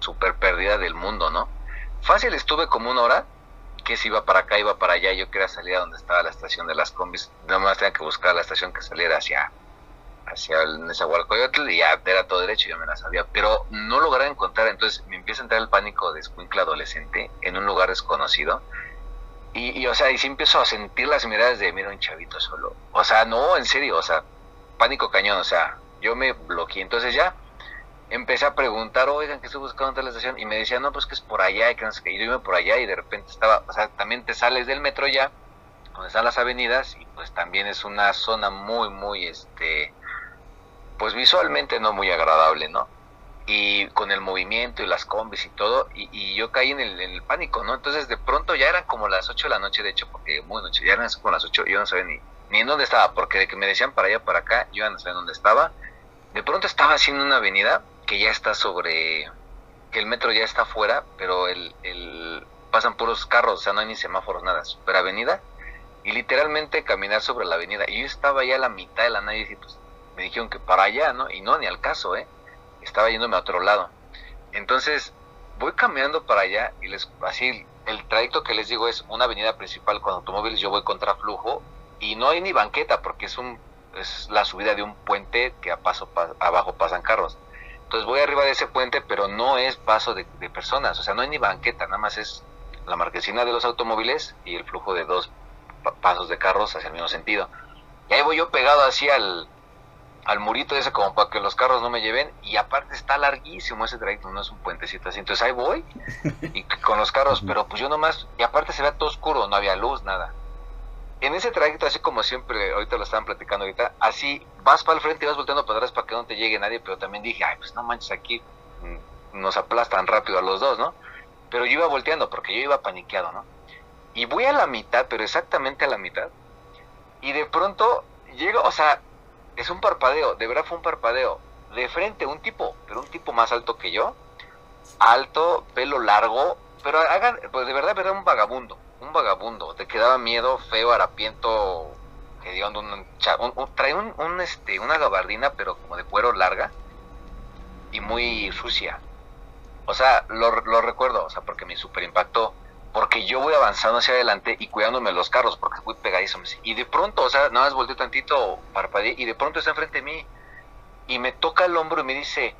súper pérdida del mundo, ¿no? Fácil estuve como una hora, que si iba para acá, iba para allá, yo quería salir a donde estaba la estación de las combis, nada más tenía que buscar la estación que saliera hacia hacia el Nezahualcóyotl y ya era todo derecho, yo me la sabía, pero no logré encontrar, entonces me empieza a entrar el pánico de escuincla adolescente en un lugar desconocido. Y, y, o sea, y sí empiezo a sentir las miradas de, mira un chavito solo, o sea, no, en serio, o sea, pánico cañón, o sea, yo me bloqueé, entonces ya empecé a preguntar, oigan, que estoy buscando en tal estación, y me decían, no, pues que es por allá, y que no sé qué, y yo iba por allá y de repente estaba, o sea, también te sales del metro ya, donde están las avenidas, y pues también es una zona muy, muy, este, pues visualmente no muy agradable, ¿no? Y con el movimiento y las combis y todo, y, yo caí en el, pánico, ¿no? Entonces de pronto ya eran como las 8 de la noche, de hecho, porque muy noche, ya eran como las 8, yo no sabía ni, ni en dónde estaba, porque de que me decían para allá, para acá, yo ya no sabía dónde estaba. De pronto estaba haciendo una avenida que ya está sobre, que el metro ya está afuera, pero el, el, pasan puros carros, o sea, no hay ni semáforos, nada, super avenida, y literalmente caminar sobre la avenida. Y yo estaba ya a la mitad de la nave y dije, pues, me dijeron que para allá, ¿no? Y no, ni al caso, ¿eh? Estaba yéndome a otro lado. Entonces, voy caminando para allá y les, así, el trayecto que les digo es una avenida principal con automóviles, yo voy contra flujo y no hay ni banqueta porque es un es la subida de un puente que a paso pa, abajo pasan carros. Entonces voy arriba de ese puente, pero no es paso de, de, personas, o sea, no hay ni banqueta, nada más es la marquesina de los automóviles y el flujo de dos pa pasos de carros hacia el mismo sentido. Y ahí voy yo pegado así al, al murito ese como para que los carros no me lleven y aparte está larguísimo ese trayecto, no es un puentecito así. Entonces ahí voy y con los carros, pero pues yo nomás, y aparte se ve todo oscuro, no había luz, nada. En ese trayecto, así como siempre, ahorita lo estaban platicando ahorita, así vas para el frente y vas volteando para atrás para que no te llegue nadie, pero también dije, ay, pues no manches, aquí nos aplastan rápido a los dos, ¿no? Pero yo iba volteando porque yo iba paniqueado, ¿no? Y voy a la mitad, pero exactamente a la mitad, Y de pronto llego, o sea, es un parpadeo, de verdad fue un parpadeo. De frente, un tipo, pero un tipo más alto que yo, alto, pelo largo, pero hagan, pues de verdad, verdad, un vagabundo, un vagabundo, te quedaba miedo, feo, harapiento, que dio un, un, trae un, un, este, una gabardina, pero como de cuero larga y muy sucia. O sea, lo, lo recuerdo, o sea, porque me super impactó porque yo voy avanzando hacia adelante y cuidándome los carros, porque fui pegadizo. Y de pronto, o sea, nada más volteé tantito, parpadeé, y de pronto está enfrente de mí, y me toca el hombro y me dice,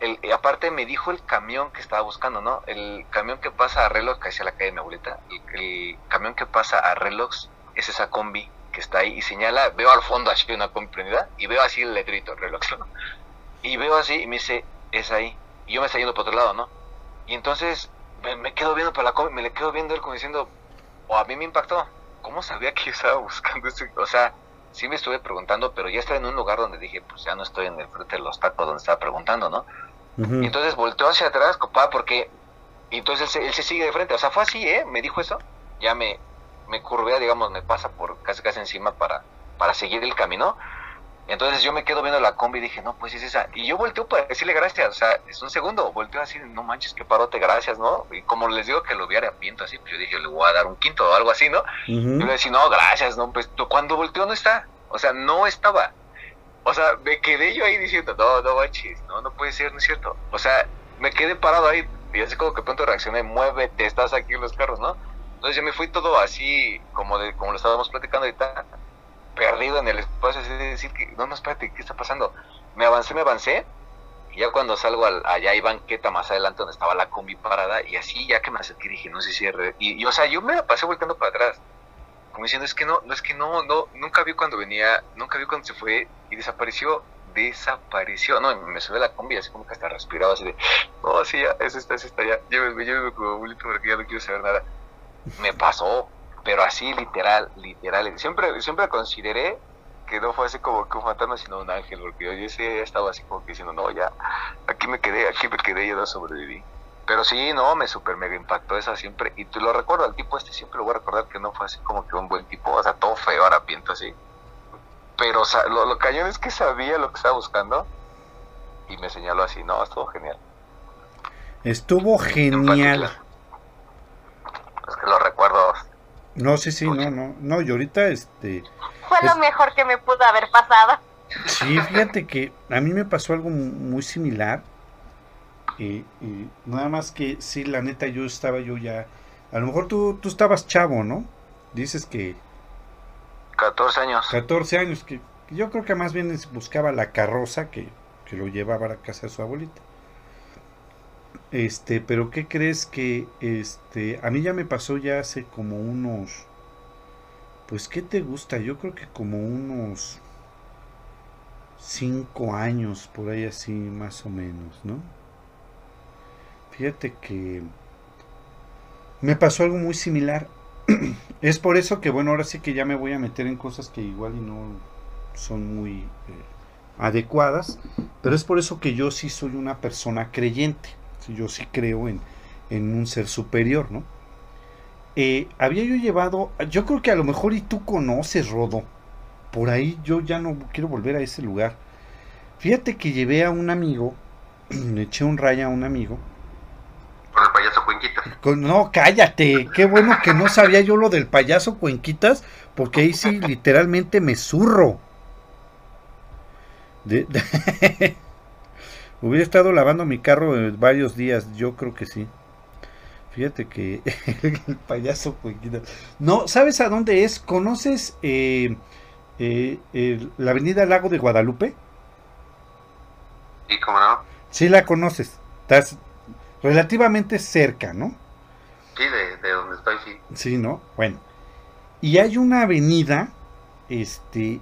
el, aparte me dijo el camión que estaba buscando, ¿no? El camión que pasa a reloj, que hacia la calle de mi abuelita, el, camión que pasa a reloj es esa combi que está ahí, y señala, veo al fondo así una combi prendida, y veo así el letrito, reloj, ¿no? Y veo así, y me dice, es ahí, y yo me estoy yendo por otro lado, ¿no? Y entonces me, quedo viendo para la me le quedo viendo él como diciendo, o a mí me impactó, ¿cómo sabía que yo estaba buscando esto? O sea, sí me estuve preguntando, pero ya estaba en un lugar donde dije, pues ya no estoy en el frente de los tacos donde estaba preguntando, ¿no? Y entonces volteó hacia atrás, copa, porque... Y entonces él se, sigue de frente, o sea, fue así, ¿eh? Me dijo eso, ya me, me curvea, digamos, me pasa por casi casi encima para, para seguir el camino. Entonces yo me quedo viendo la combi y dije, no, pues es esa. Y yo volteo para decirle gracias, o sea, es un segundo, volteo así, no manches, qué parote, gracias, ¿no? Y como les digo que lo vi viento así, pues yo dije, le voy a dar un quinto o algo así, ¿no? Y le decía, no, gracias, no, pues cuando volteó no está, o sea, no estaba. O sea, me quedé yo ahí diciendo, no, no manches, no, no puede ser, no es cierto. O sea, me quedé parado ahí y así como que pronto reaccioné, muévete, estás aquí en los carros, ¿no? Entonces yo me fui todo así, como de como lo estábamos platicando ahorita, perdido en el espacio, así de decir que, no, no, espérate, ¿qué está pasando? Me avancé, me avancé, y ya cuando salgo allá hay banqueta más adelante donde estaba la combi parada, y así ya que me acerqué dije, no sé si y, y, o sea, yo me la pasé volteando para atrás, como diciendo, es que no, no, es que no, no, nunca vi cuando venía, nunca vi cuando se fue, y desapareció, desapareció, no, me subí a la combi así como que hasta respiraba así de, no, así ya, eso está, eso está ya, lléveme, lléveme como abuelito porque ya no quiero saber nada. Me pasó, pero así literal, literal. Siempre, siempre consideré que no fue así como que un fantasma, sino un ángel, porque yo, sí estaba así como que diciendo, no, ya, aquí me quedé, aquí me quedé, yo no sobreviví. Pero sí, no, me super mega impactó esa siempre, y te lo recuerdo, al tipo este siempre lo voy a recordar que no fue así como que un buen tipo, o sea, todo feo, piento así. Pero o sea, lo, lo cañón es que sabía lo que estaba buscando y me señaló así, no, estuvo genial. Estuvo genial. Es que lo recuerdo no, sí, sí, no, no, no, y ahorita este... Fue lo mejor que me pudo haber pasado. Sí, fíjate que a mí me pasó algo muy similar. Y, nada más que sí, la neta, yo estaba yo ya... A lo mejor tú, tú estabas chavo, ¿no? Dices que... 14 años. 14 años, que, yo creo que más bien buscaba la carroza que, que lo llevaba a casa de su abuelita. Este, pero ¿qué crees que este a mí ya me pasó ya hace como unos pues ¿qué te gusta? Yo creo que como unos cinco años por ahí así más o menos, ¿no? Fíjate que me pasó algo muy similar. es por eso que bueno, ahora sí que ya me voy a meter en cosas que igual y no son muy eh, adecuadas, pero es por eso que yo sí soy una persona creyente yo sí creo en, un ser superior, ¿no? Eh, había yo llevado, yo creo que a lo mejor y tú conoces Rodo, por ahí yo ya no quiero volver a ese lugar. Fíjate que llevé a un amigo, le eché un raya a un amigo. Con el payaso Cuenquitas. no, cállate, qué bueno que no sabía yo lo del payaso Cuenquitas, porque ahí sí literalmente me zurro. de, Hubiera estado lavando mi carro varios días, yo creo que sí. Fíjate que el payaso No, ¿sabes a dónde es? ¿Conoces eh, eh, la avenida Lago de Guadalupe? Sí, cómo no. Sí, la conoces. Estás relativamente cerca, ¿no? Sí, de, de donde estoy, sí. Sí, ¿no? Bueno. Y hay una avenida, este,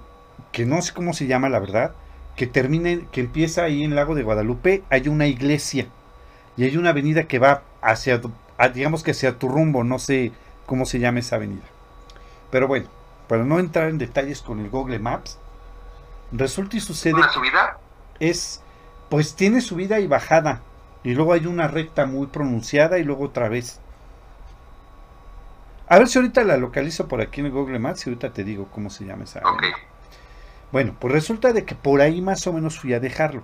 que no sé cómo se llama, la verdad, que termine, que empieza ahí en Lago de Guadalupe, hay una iglesia y hay una avenida que va hacia, digamos que hacia tu rumbo, no sé cómo se llama esa avenida. Pero bueno, para no entrar en detalles con el Google Maps, resulta y sucede ¿Una subida? es, pues tiene subida y bajada, y luego hay una recta muy pronunciada y luego otra vez. A ver si ahorita la localizo por aquí en el Google Maps y ahorita te digo cómo se llama esa. Ok. Bueno, pues resulta de que por ahí más o menos fui a dejarlo.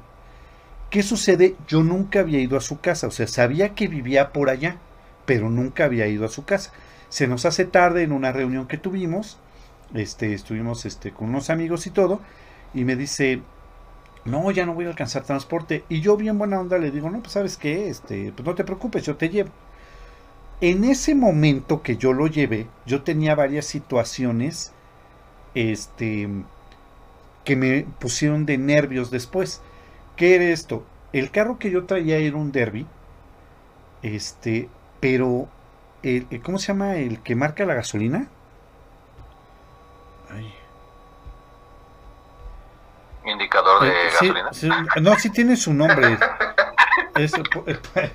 ¿Qué sucede? Yo nunca había ido a su casa, o sea, sabía que vivía por allá, pero nunca había ido a su casa. Se nos hace tarde en una reunión que tuvimos, este, estuvimos este, con unos amigos y todo, y me dice, no, ya no voy a alcanzar transporte. Y yo bien buena onda le digo, no, pues sabes qué, este, pues no te preocupes, yo te llevo. En ese momento que yo lo llevé, yo tenía varias situaciones, este, que me pusieron de nervios después. ¿Qué era esto? El carro que yo traía era un derby, este, pero, el, ¿cómo se llama el que marca la gasolina? Ay. Indicador de Eh, gasolina. sí, no, sí tiene su nombre. Es el,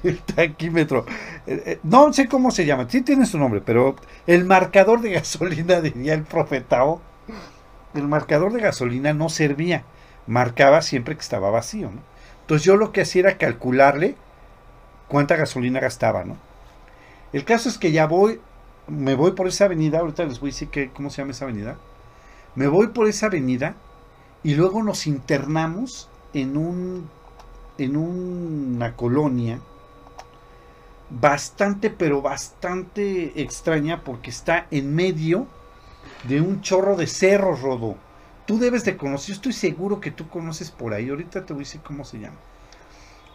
el taquímetro. Eh, eh, No sé cómo se llama, sí tiene su nombre, pero el marcador de gasolina, diría el profetao, el marcador de gasolina no servía. Marcaba siempre que estaba vacío, ¿no? Entonces yo lo que hacía era calcularle cuánta gasolina gastaba, ¿no? El caso es que ya voy, me voy por esa avenida, ahorita les voy a decir que, cómo se llama esa avenida. Me voy por esa avenida y luego nos internamos en un en una colonia bastante pero bastante extraña porque está en medio de un chorro de cerros, Rodo. Tú debes de conocer, yo estoy seguro que tú conoces por ahí. Ahorita te voy a decir cómo se llama.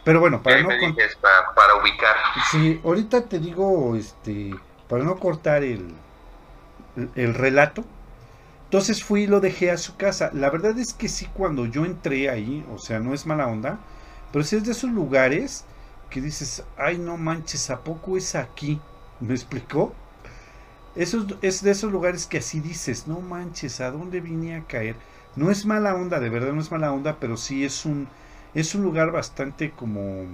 Pero bueno, para no dices, para ubicar. Sí, ahorita te digo, este, para no cortar el, el, el relato. Entonces fui y lo dejé a su casa. La verdad es que sí, cuando yo entré ahí, o sea, no es mala onda, pero sí es de esos lugares que dices, ay, no manches, ¿a poco es aquí? ¿Me explicó? Es de esos lugares que así dices, no manches, ¿a dónde vine a caer? No es mala onda, de verdad no es mala onda, pero sí es un, es un lugar bastante como,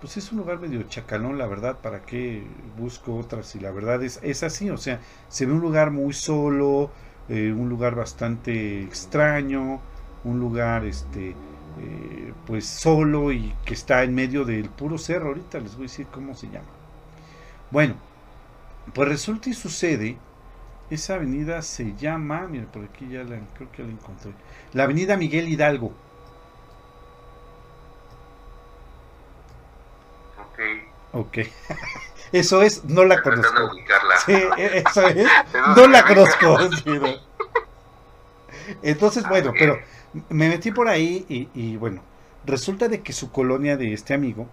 pues es un lugar medio chacalón, la verdad, ¿para qué busco otras? Y la verdad es, es así, o sea, se ve un lugar muy solo, eh, un lugar bastante extraño, un lugar, este, eh, pues solo y que está en medio del puro cerro, ahorita les voy a decir cómo se llama. Bueno, pues resulta y sucede, esa avenida se llama, mira, por aquí ya la, creo que la encontré, la avenida Miguel Hidalgo. Ok. Ok. Eso es, no la Estoy conozco. Sí, e- eso es. No la conozco. Entonces, bueno, pero me metí por ahí y, y, bueno, resulta de que su colonia de este amigo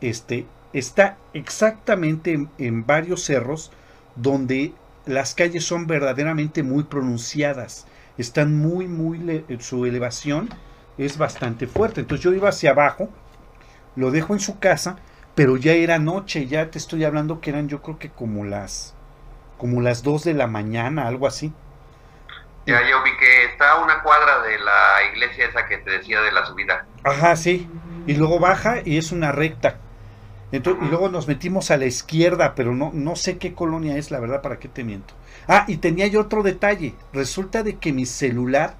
este, está exactamente en, en varios cerros donde las calles son verdaderamente muy pronunciadas. Están muy, muy, le- su elevación es bastante fuerte. Entonces yo iba hacia abajo, lo dejo en su casa, pero ya era noche, ya te estoy hablando que eran yo creo que como las como las 2 de la mañana, algo así. Ya yo vi que está a una cuadra de la iglesia esa que te decía de la subida. Ajá, sí. Y luego baja y es una recta. Entonces, y luego nos metimos a la izquierda, pero no, no sé qué colonia es, la verdad, para qué te miento. Ah, y tenía yo otro detalle. Resulta de que mi celular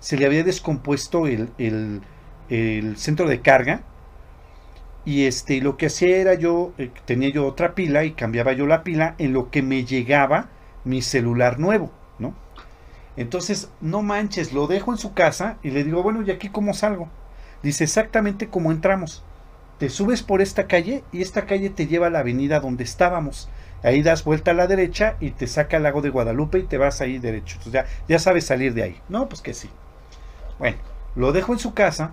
se le había descompuesto el, el- el centro de carga. Y este, lo que hacía era yo, eh, tenía yo otra pila y cambiaba yo la pila en lo que me llegaba mi celular nuevo, ¿no? Entonces, no manches, lo dejo en su casa y le digo, bueno, ¿y aquí cómo salgo? Dice exactamente como entramos. Te subes por esta calle y esta calle te lleva a la avenida donde estábamos. Ahí das vuelta a la derecha y te saca al lago de Guadalupe y te vas ahí derecho. Ya, ya sabes salir de ahí. No, pues que sí. Bueno, lo dejo en su casa,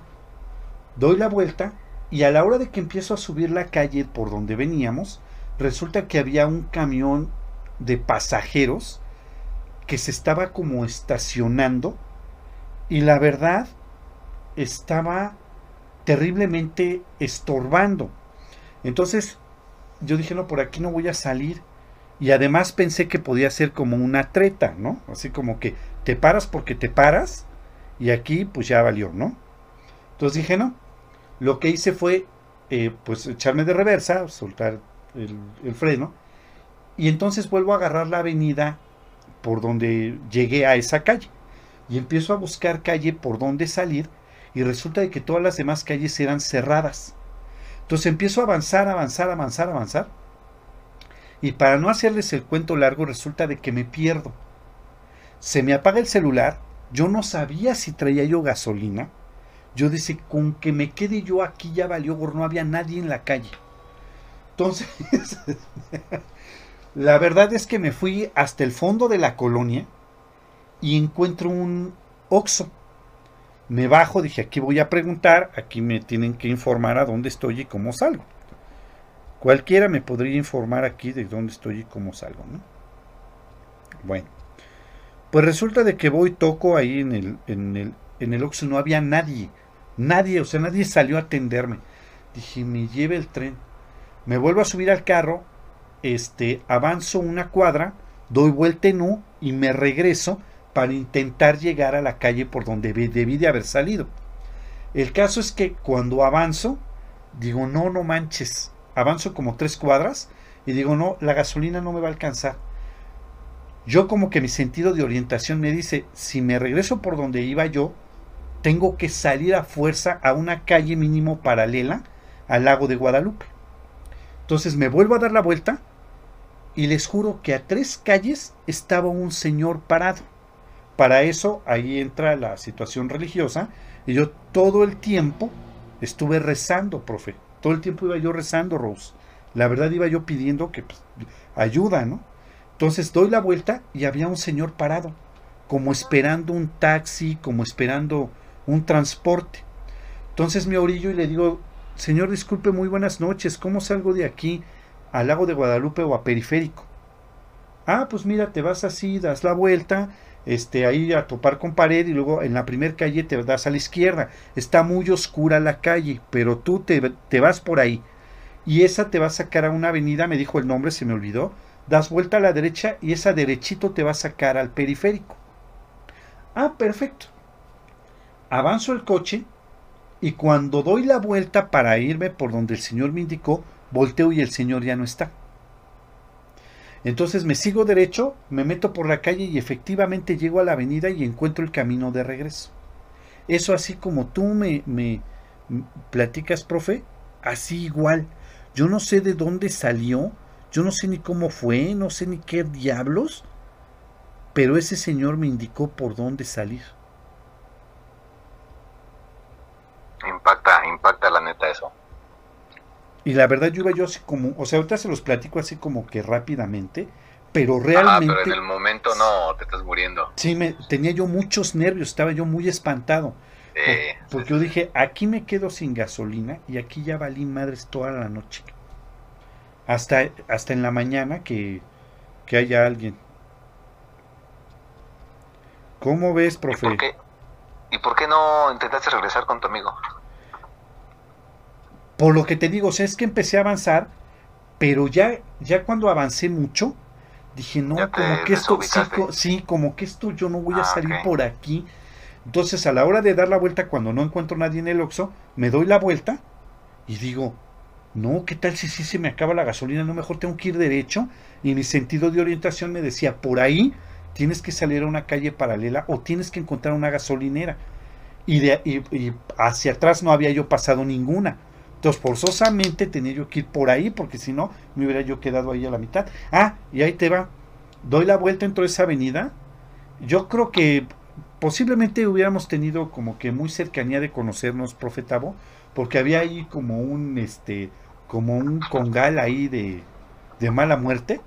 doy la vuelta y a la hora de que empiezo a subir la calle por donde veníamos, resulta que había un camión de pasajeros que se estaba como estacionando y la verdad estaba terriblemente estorbando. Entonces yo dije, no, por aquí no voy a salir. Y además pensé que podía ser como una treta, ¿no? Así como que te paras porque te paras y aquí pues ya valió, ¿no? Entonces dije, no. Lo que hice fue eh, pues echarme de reversa, soltar el, el freno y entonces vuelvo a agarrar la avenida por donde llegué a esa calle y empiezo a buscar calle por donde salir y resulta de que todas las demás calles eran cerradas. Entonces empiezo a avanzar, avanzar, avanzar, avanzar Y para no hacerles el cuento largo, resulta de que me pierdo. Se me apaga el celular, yo no sabía si traía yo gasolina. Yo decía, con que me quede yo aquí ya valió, no había nadie en la calle. Entonces, la verdad es que me fui hasta el fondo de la colonia y encuentro un Oxo. Me bajo, dije, aquí voy a preguntar, aquí me tienen que informar a dónde estoy y cómo salgo. Cualquiera me podría informar aquí de dónde estoy y cómo salgo, ¿no? Bueno, pues resulta de que voy, toco ahí en el, en el, en el Oxxo, no había nadie, nadie, o sea, nadie salió a atenderme. Dije, me lleve el tren. Me vuelvo a subir al carro, este, avanzo una cuadra, doy vuelta en U y me regreso para intentar llegar a la calle por donde debí de haber salido. El caso es que cuando avanzo, digo, no, no manches, avanzo como tres cuadras y digo, no, la gasolina no me va a alcanzar. Yo como que mi sentido de orientación me dice, si me regreso por donde iba yo, tengo que salir a fuerza a una calle mínimo paralela al lago de Guadalupe. Entonces me vuelvo a dar la vuelta y les juro que a tres calles estaba un señor parado. Para eso ahí entra la situación religiosa y yo todo el tiempo estuve rezando, profe. Todo el tiempo iba yo rezando, Rose. La verdad iba yo pidiendo que pues, ayuda, ¿no? Entonces doy la vuelta y había un señor parado, como esperando un taxi, como esperando un transporte. Entonces me orillo y le digo, señor, disculpe, muy buenas noches, ¿cómo salgo de aquí al lago de Guadalupe o a Periférico? Ah, pues mira, te vas así, das la vuelta, este, ahí a topar con pared y luego en la primera calle te das a la izquierda. Está muy oscura la calle, pero tú te, te vas por ahí. Y esa te va a sacar a una avenida, me dijo el nombre, se me olvidó. Das vuelta a la derecha y esa derechito te va a sacar al periférico. Ah, perfecto. Avanzo el coche y cuando doy la vuelta para irme por donde el señor me indicó, volteo y el señor ya no está. Entonces me sigo derecho, me meto por la calle y efectivamente llego a la avenida y encuentro el camino de regreso. Eso así como tú me, me platicas, profe, así igual. Yo no sé de dónde salió, yo no sé ni cómo fue, no sé ni qué diablos, pero ese señor me indicó por dónde salir. Impacta, impacta la neta eso. Y la verdad yo iba yo así como, o sea, ahorita se los platico así como que rápidamente, pero realmente... Ah, pero en el momento no, te estás muriendo. Sí, me, tenía yo muchos nervios, estaba yo muy espantado. porque yo dije, aquí me quedo sin gasolina y aquí ya valí madres toda la noche. Hasta, hasta en la mañana que, que haya alguien. ¿Cómo ves, profe? ¿Y por, qué, ¿Y por qué no intentaste regresar con tu amigo? Por lo que te digo, o sea, es que empecé a avanzar, pero ya, ya cuando avancé mucho, dije, no, como que esto, sí, como que esto yo no voy a ah, salir por aquí. Entonces, a la hora de dar la vuelta, cuando no encuentro a nadie en el Oxxo, me doy la vuelta y digo, no, ¿qué tal si sí se me acaba la gasolina? No, mejor tengo que ir derecho. Y mi sentido de orientación me decía, por ahí tienes que salir a una calle paralela o tienes que encontrar una gasolinera. Y, de, y hacia atrás no había yo pasado ninguna. Entonces, forzosamente tenía yo que ir por ahí, porque si no, me hubiera yo quedado ahí a la mitad. Ah, y ahí te va. Doy la vuelta en toda esa avenida. Yo creo que posiblemente hubiéramos tenido como que muy cercanía de conocernos, profetabo, porque había ahí como un, este, como un congal ahí de, de mala muerte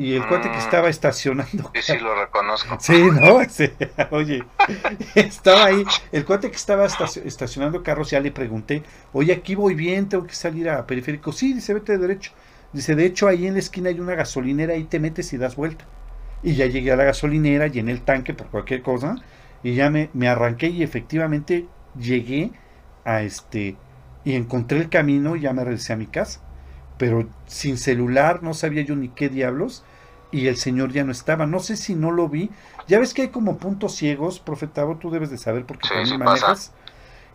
y el cuate que mm. estaba estacionando. Sí, sí, lo reconozco. Sí, ¿no? oye, estaba ahí. El cuate que estaba estacionando carros, ya le pregunté, oye, aquí voy bien, tengo que salir a periférico. Sí, dice, vete de derecho. Dice, de hecho, ahí en la esquina hay una gasolinera, ahí te metes y das vuelta. Y ya llegué a la gasolinera, llené el tanque por cualquier cosa, y ya me, me arranqué y efectivamente llegué a este, y encontré el camino y ya me regresé a mi casa pero sin celular, no sabía yo ni qué diablos, y el Señor ya no estaba. No sé si no lo vi. Ya ves que hay como puntos ciegos, profetado, tú debes de saber porque también manejas,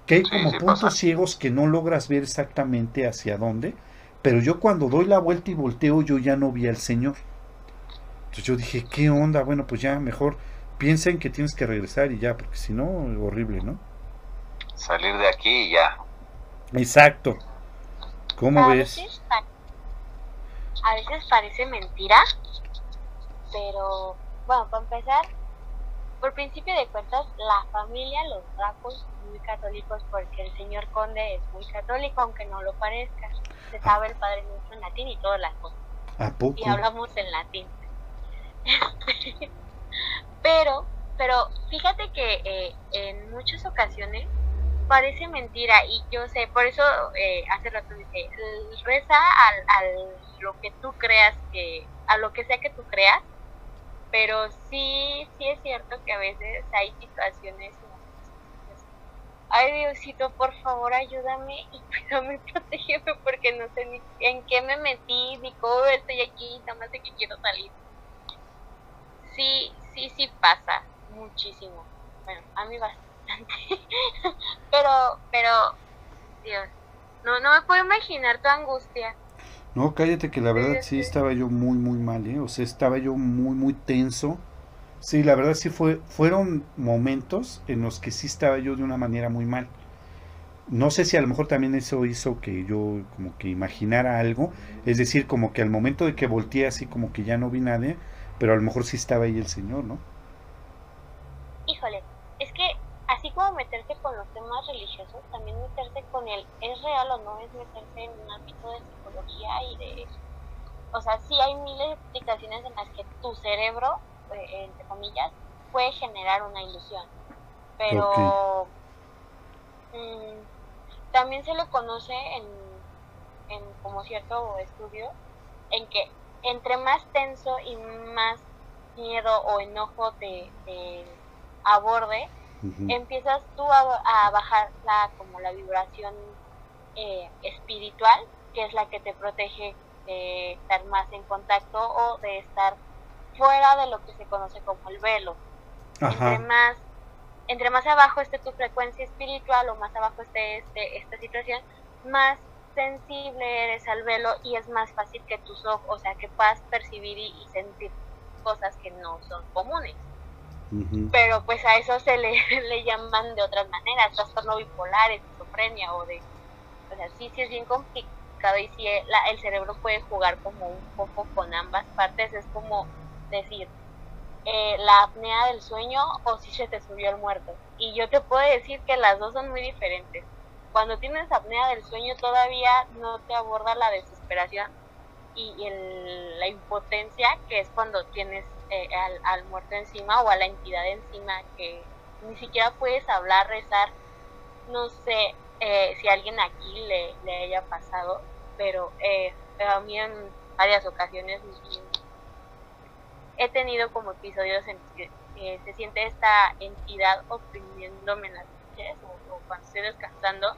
que hay como puntos ciegos que no logras ver exactamente hacia dónde, pero yo cuando doy la vuelta y volteo yo ya no vi al Señor. Entonces yo dije, ¿qué onda? Bueno, pues ya mejor piensa en que tienes que regresar y ya, porque si no, horrible, ¿no? Salir de aquí y ya. Exacto. ¿Cómo ves? a veces parece mentira, pero bueno, para empezar, por principio de cuentas, la familia, los Dracos, muy católicos porque el señor conde es muy católico, aunque no lo parezca. Se sabe el Padre Nuestro en latín y todas las cosas. ¿A poco? Y hablamos en latín. pero, pero fíjate que eh, en muchas ocasiones parece mentira y yo sé, por eso eh, hace rato dije, reza al, al lo que tú creas que, a lo que sea que tú creas, pero sí, sí es cierto que a veces hay situaciones ay Diosito, por favor ayúdame y cuídame, protégeme porque no sé ni en qué me metí, ni cómo estoy aquí, nada más de que quiero salir. Sí, sí, sí pasa muchísimo. Bueno, a mí bastante. pero, pero, Dios, no, no me puedo imaginar tu angustia. No, cállate que la verdad sí estaba yo muy, muy mal, ¿eh? O sea, estaba yo muy, muy tenso. Sí, la verdad sí fue, fueron momentos en los que sí estaba yo de una manera muy mal. No sé si a lo mejor también eso hizo que yo como que imaginara algo. Es decir, como que al momento de que volteé así como que ya no vi nadie, pero a lo mejor sí estaba ahí el Señor, ¿no? Híjole, es que así como meterse con los temas religiosos, también meterse con el es real o no es meterse en un ámbito de psicología y de... O sea, sí hay miles de explicaciones en las que tu cerebro, eh, entre comillas, puede generar una ilusión. Pero mm, también se le conoce en, en como cierto estudio en que entre más tenso y más miedo o enojo te, te aborde, empiezas tú a, bajar la, como la vibración eh, espiritual, que es la que te protege de estar más en contacto o de estar fuera de lo que se conoce como el velo. Entre más entre más abajo esté tu frecuencia espiritual o más abajo esté este, esta situación, más sensible eres al velo y es más fácil que tus ojos, o sea, que puedas percibir y sentir cosas que no son comunes pero pues a eso se le, le llaman de otras maneras, trastorno bipolar, esquizofrenia o de, o sea, sí, sí es bien complicado y sí el, el cerebro puede jugar como un poco con ambas partes, es como decir, eh, la apnea del sueño o si se te subió el muerto. Y yo te puedo decir que las dos son muy diferentes. Cuando tienes apnea del sueño todavía no te aborda la desesperación y el, la impotencia, que es cuando tienes eh, al, muerto encima o a la entidad encima que ni siquiera puedes hablar, rezar. No sé eh, si alguien aquí le, le haya pasado, pero eh, a mí en varias ocasiones he tenido como episodios en que se siente esta entidad oprimiéndome en las noches o, cuando estoy descansando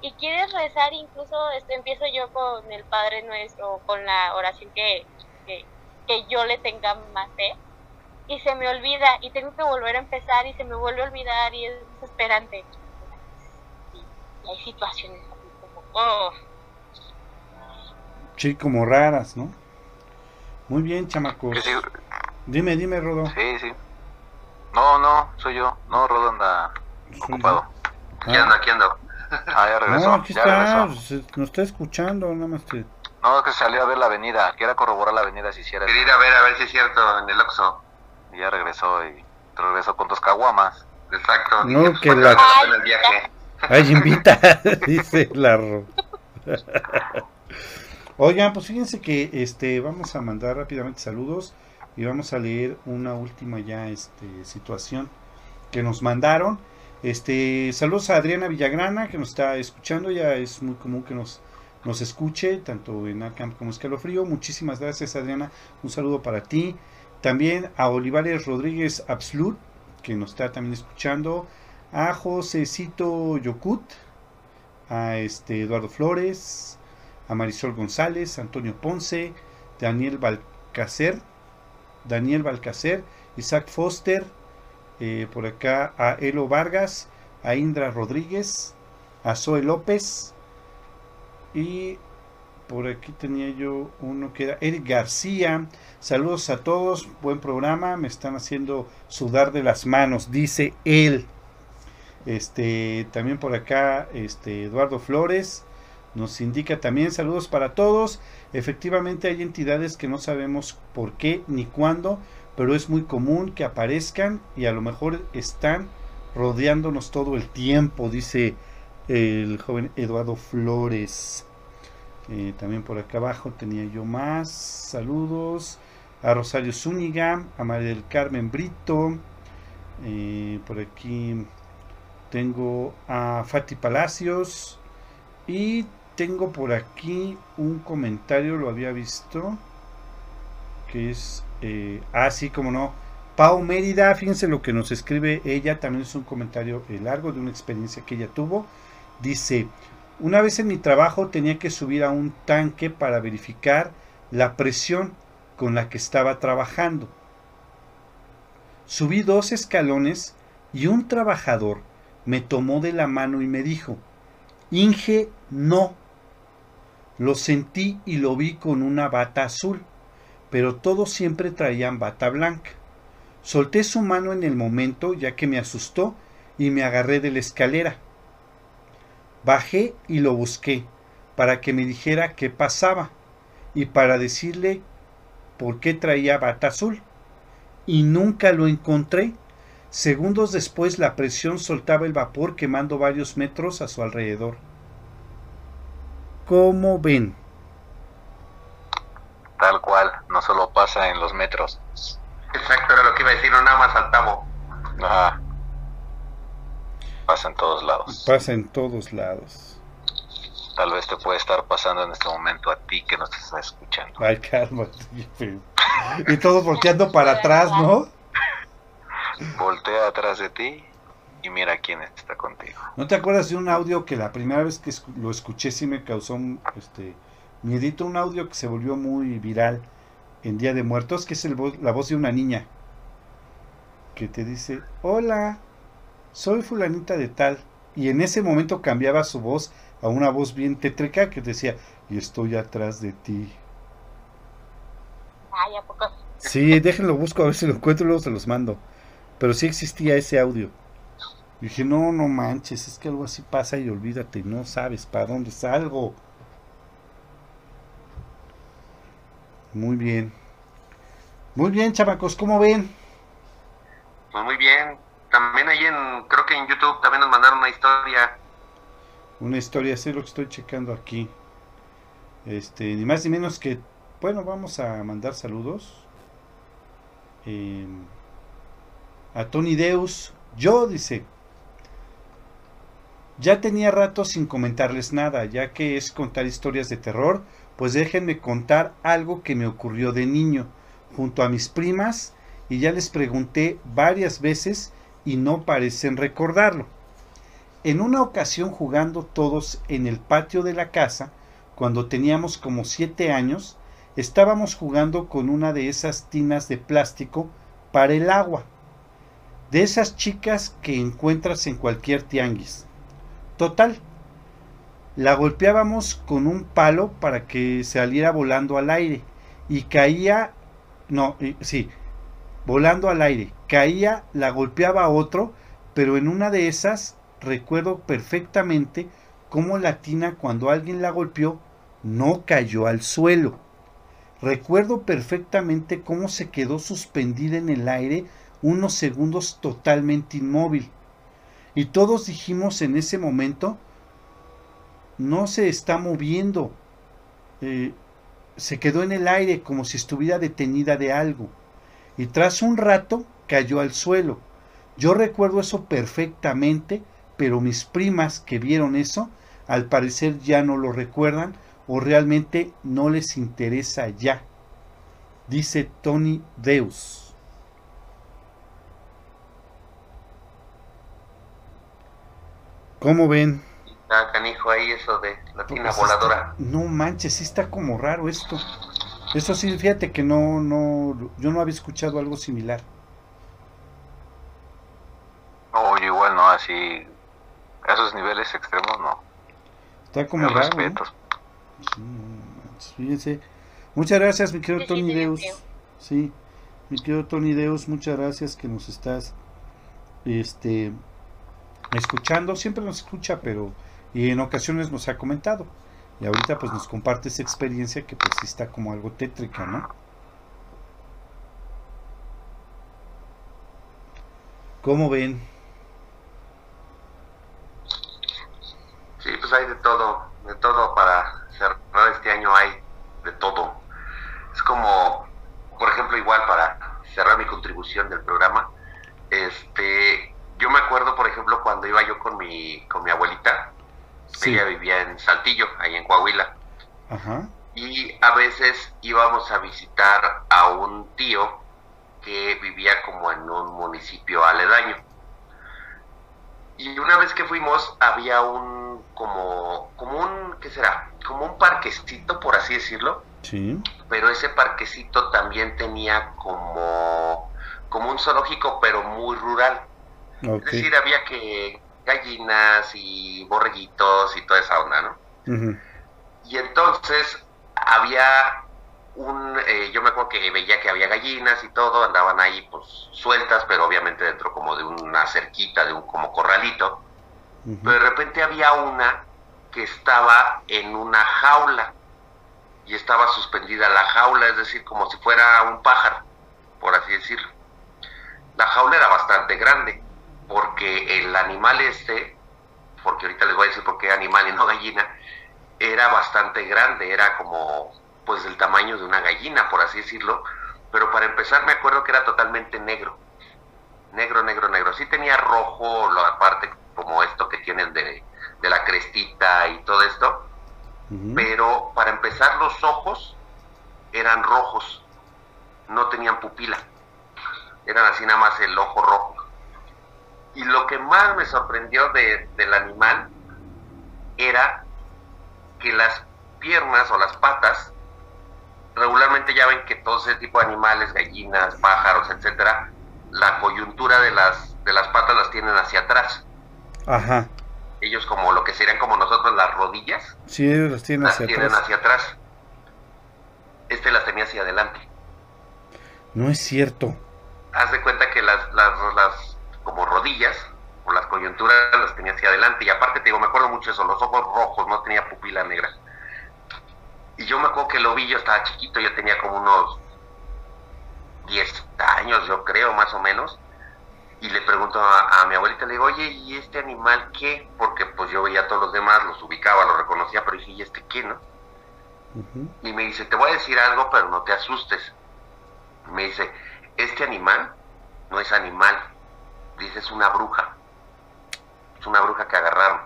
y quieres rezar incluso este, empiezo yo con el Padre Nuestro con la oración que, que, que yo le tenga más fe y se me olvida y tengo que volver a empezar y se me vuelve a olvidar y es desesperante. Y hay situaciones así como, oh. Sí, como raras, ¿no? Muy bien, chamaco. Dime, dime, Rodo. Sí, sí. No, no, soy yo. No, Rodo anda ocupado. Aquí ando, aquí ando. Ah, ya regresó. No, aquí está, nos está escuchando, nada más te... No, que salió a ver la avenida, quiera corroborar la avenida si hiciera Quería ir a ver, a ver si es cierto, en el Oxxo. Y ya regresó y regresó con dos caguamas. Exacto. No, que la... En el viaje. Ay, invita, dice la... Oigan, pues fíjense que este vamos a mandar rápidamente saludos y vamos a leer una última ya este situación que nos mandaron. Este, saludos a Adriana Villagrana que nos está escuchando, ya es muy común que nos nos escuche, tanto en Acamp como Escalofrío. Muchísimas gracias, Adriana. Un saludo para ti. También a Olivares Rodríguez Absolut, que nos está también escuchando. A Josecito Yocut. A este Eduardo Flores. A Marisol González. Antonio Ponce. Daniel Balcacer. Daniel Balcacer. Isaac Foster. Eh, por acá a Elo Vargas. A Indra Rodríguez. A Zoe López y por aquí tenía yo uno que era Eric García. Saludos a todos, buen programa, me están haciendo sudar de las manos, dice él. Este, también por acá, este, Eduardo Flores Nos indica también saludos para todos. Efectivamente hay entidades que no sabemos por qué ni cuándo, pero es muy común que aparezcan y a lo mejor están rodeándonos todo el tiempo, dice el joven Eduardo Flores. Eh, también por acá abajo tenía yo más saludos a Rosario Zúñiga, a María del Carmen Brito, eh, por aquí tengo a Fati Palacios y tengo por aquí un comentario, lo había visto, que es, eh, ah, sí, como no, Pau Mérida, fíjense lo que nos escribe ella, también es un comentario largo de una experiencia que ella tuvo. Dice, una vez en mi trabajo tenía que subir a un tanque para verificar la presión con la que estaba trabajando. Subí dos escalones y un trabajador me tomó de la mano y me dijo, Inge, no. Lo sentí y lo vi con una bata azul, pero todos siempre traían bata blanca. Solté su mano en el momento ya que me asustó y me agarré de la escalera. Bajé y lo busqué para que me dijera qué pasaba y para decirle por qué traía bata azul. Y nunca lo encontré. Segundos después la presión soltaba el vapor quemando varios metros a su alrededor. ¿Cómo ven? Tal cual, no solo pasa en los metros. Exacto, era lo que iba a decir, no nada más al Ajá. Pasa en todos lados. Pasa en todos lados. Tal vez te puede estar pasando en este momento a ti que nos estás escuchando. Ay, calma. Y todos volteando para atrás, ¿no? Voltea atrás de ti y mira quién está contigo. ¿No te acuerdas de un audio que la primera vez que lo escuché sí me causó un, este, miedito? Un audio que se volvió muy viral en Día de Muertos, que es el la voz de una niña que te dice, hola, soy fulanita de tal. Y en ese momento cambiaba su voz a una voz bien tétrica que decía, y estoy atrás de ti. Ay, ¿a poco? Sí, déjenlo, busco a ver si lo encuentro y luego se los mando. Pero sí existía ese audio. Y dije, no, no manches, es que algo así pasa y olvídate, no sabes para dónde salgo. Muy bien. Muy bien, chamacos, ¿cómo ven? Pues muy bien. También ahí en, creo que en YouTube también nos mandaron una historia. Una historia, sí lo que estoy checando aquí. Este, ni más ni menos que, bueno, vamos a mandar saludos. Em, a Tony Deus. Yo, dice, ya tenía rato sin comentarles nada, ya que es contar historias de terror pues déjenme contar algo que me ocurrió de niño, junto a mis primas, y ya les pregunté varias veces y no parecen recordarlo. En una ocasión jugando todos en el patio de la casa, cuando teníamos como siete años, estábamos jugando con una de esas tinas de plástico para el agua, de esas chicas que encuentras en cualquier tianguis. Total, la golpeábamos con un palo para que saliera volando al aire y caía, no, sí, volando al aire, caía, la golpeaba otro, pero en una de esas recuerdo perfectamente cómo la tina cuando alguien la golpeó no cayó al suelo. Recuerdo perfectamente cómo se quedó suspendida en el aire unos segundos totalmente inmóvil. Y todos dijimos en ese momento, no se está moviendo. Eh, se quedó en el aire como si estuviera detenida de algo. Y tras un rato cayó al suelo. Yo recuerdo eso perfectamente, pero mis primas que vieron eso, al parecer ya no lo recuerdan o realmente no les interesa ya. Dice Tony Deus. ¿Cómo ven? Ah, canijo ahí eso de la tina voladora. no manches, sí está como raro esto. Eso sí, fíjate que no, no, yo no había escuchado algo similar. No, igual no, así, a esos niveles extremos no. Está como raro. fíjense. Muchas gracias, mi querido Tony Deus. Sí, mi querido Tony Deus, muchas gracias que nos estás este escuchando. Siempre nos escucha, pero y en ocasiones nos ha comentado. Y ahorita pues nos comparte esa experiencia que pues está como algo tétrica, ¿no? ¿Cómo ven? Sí, pues hay de todo, de todo para cerrar este año hay de todo. Es como, por ejemplo, igual para cerrar mi contribución del programa, este, yo me acuerdo, por ejemplo, cuando iba yo con mi, con mi abuelita, Sí. ella vivía en Saltillo, ahí en Coahuila, Ajá. y a veces íbamos a visitar a un tío que vivía como en un municipio aledaño. Y una vez que fuimos había un como como un ¿qué será? Como un parquecito por así decirlo, Sí. pero ese parquecito también tenía como como un zoológico pero muy rural. Ok. Es decir, había que gallinas y borreguitos y toda esa onda, ¿no? Y entonces había un, eh, yo me acuerdo que veía que había gallinas y todo, andaban ahí pues sueltas, pero obviamente dentro como de una cerquita, de un como corralito. Pero de repente había una que estaba en una jaula y estaba suspendida la jaula, es decir, como si fuera un pájaro, por así decirlo. La jaula era bastante grande, porque el animal este, porque ahorita les voy a decir por qué animal y no gallina, era bastante grande, era como pues del tamaño de una gallina, por así decirlo, pero para empezar me acuerdo que era totalmente negro, negro, negro, negro. Sí tenía rojo la parte como esto que tienen de, de la crestita y todo esto, pero para empezar los ojos eran rojos, no tenían pupila, eran así nada más el ojo rojo. Y lo que más me sorprendió de- del animal era que las piernas o las patas, regularmente ya ven que todo ese tipo de animales, gallinas, pájaros, etcétera, la coyuntura de las, de las patas las tienen hacia atrás. Ajá. Ellos como lo que serían como nosotros las rodillas, Sí, ellos los tienen las hacia tienen atrás. hacia atrás. Este las tenía hacia adelante. No es cierto. Haz de cuenta que las, las, las como rodillas o las coyunturas las tenía hacia adelante. Y aparte te digo, me acuerdo mucho eso, los ojos rojos, no tenía pupila negra. Y yo me acuerdo que lo vi, yo estaba chiquito, yo tenía como unos 10 años, yo creo, más o menos. Y le pregunto a, a mi abuelita, le digo, oye, ¿y este animal qué? Porque pues yo veía a todos los demás, los ubicaba, los reconocía, pero dije, ¿y este qué, no? Y me dice, te voy a decir algo, pero no te asustes. Me dice, este animal no es animal. Dice, es una bruja. Es una bruja que agarraron.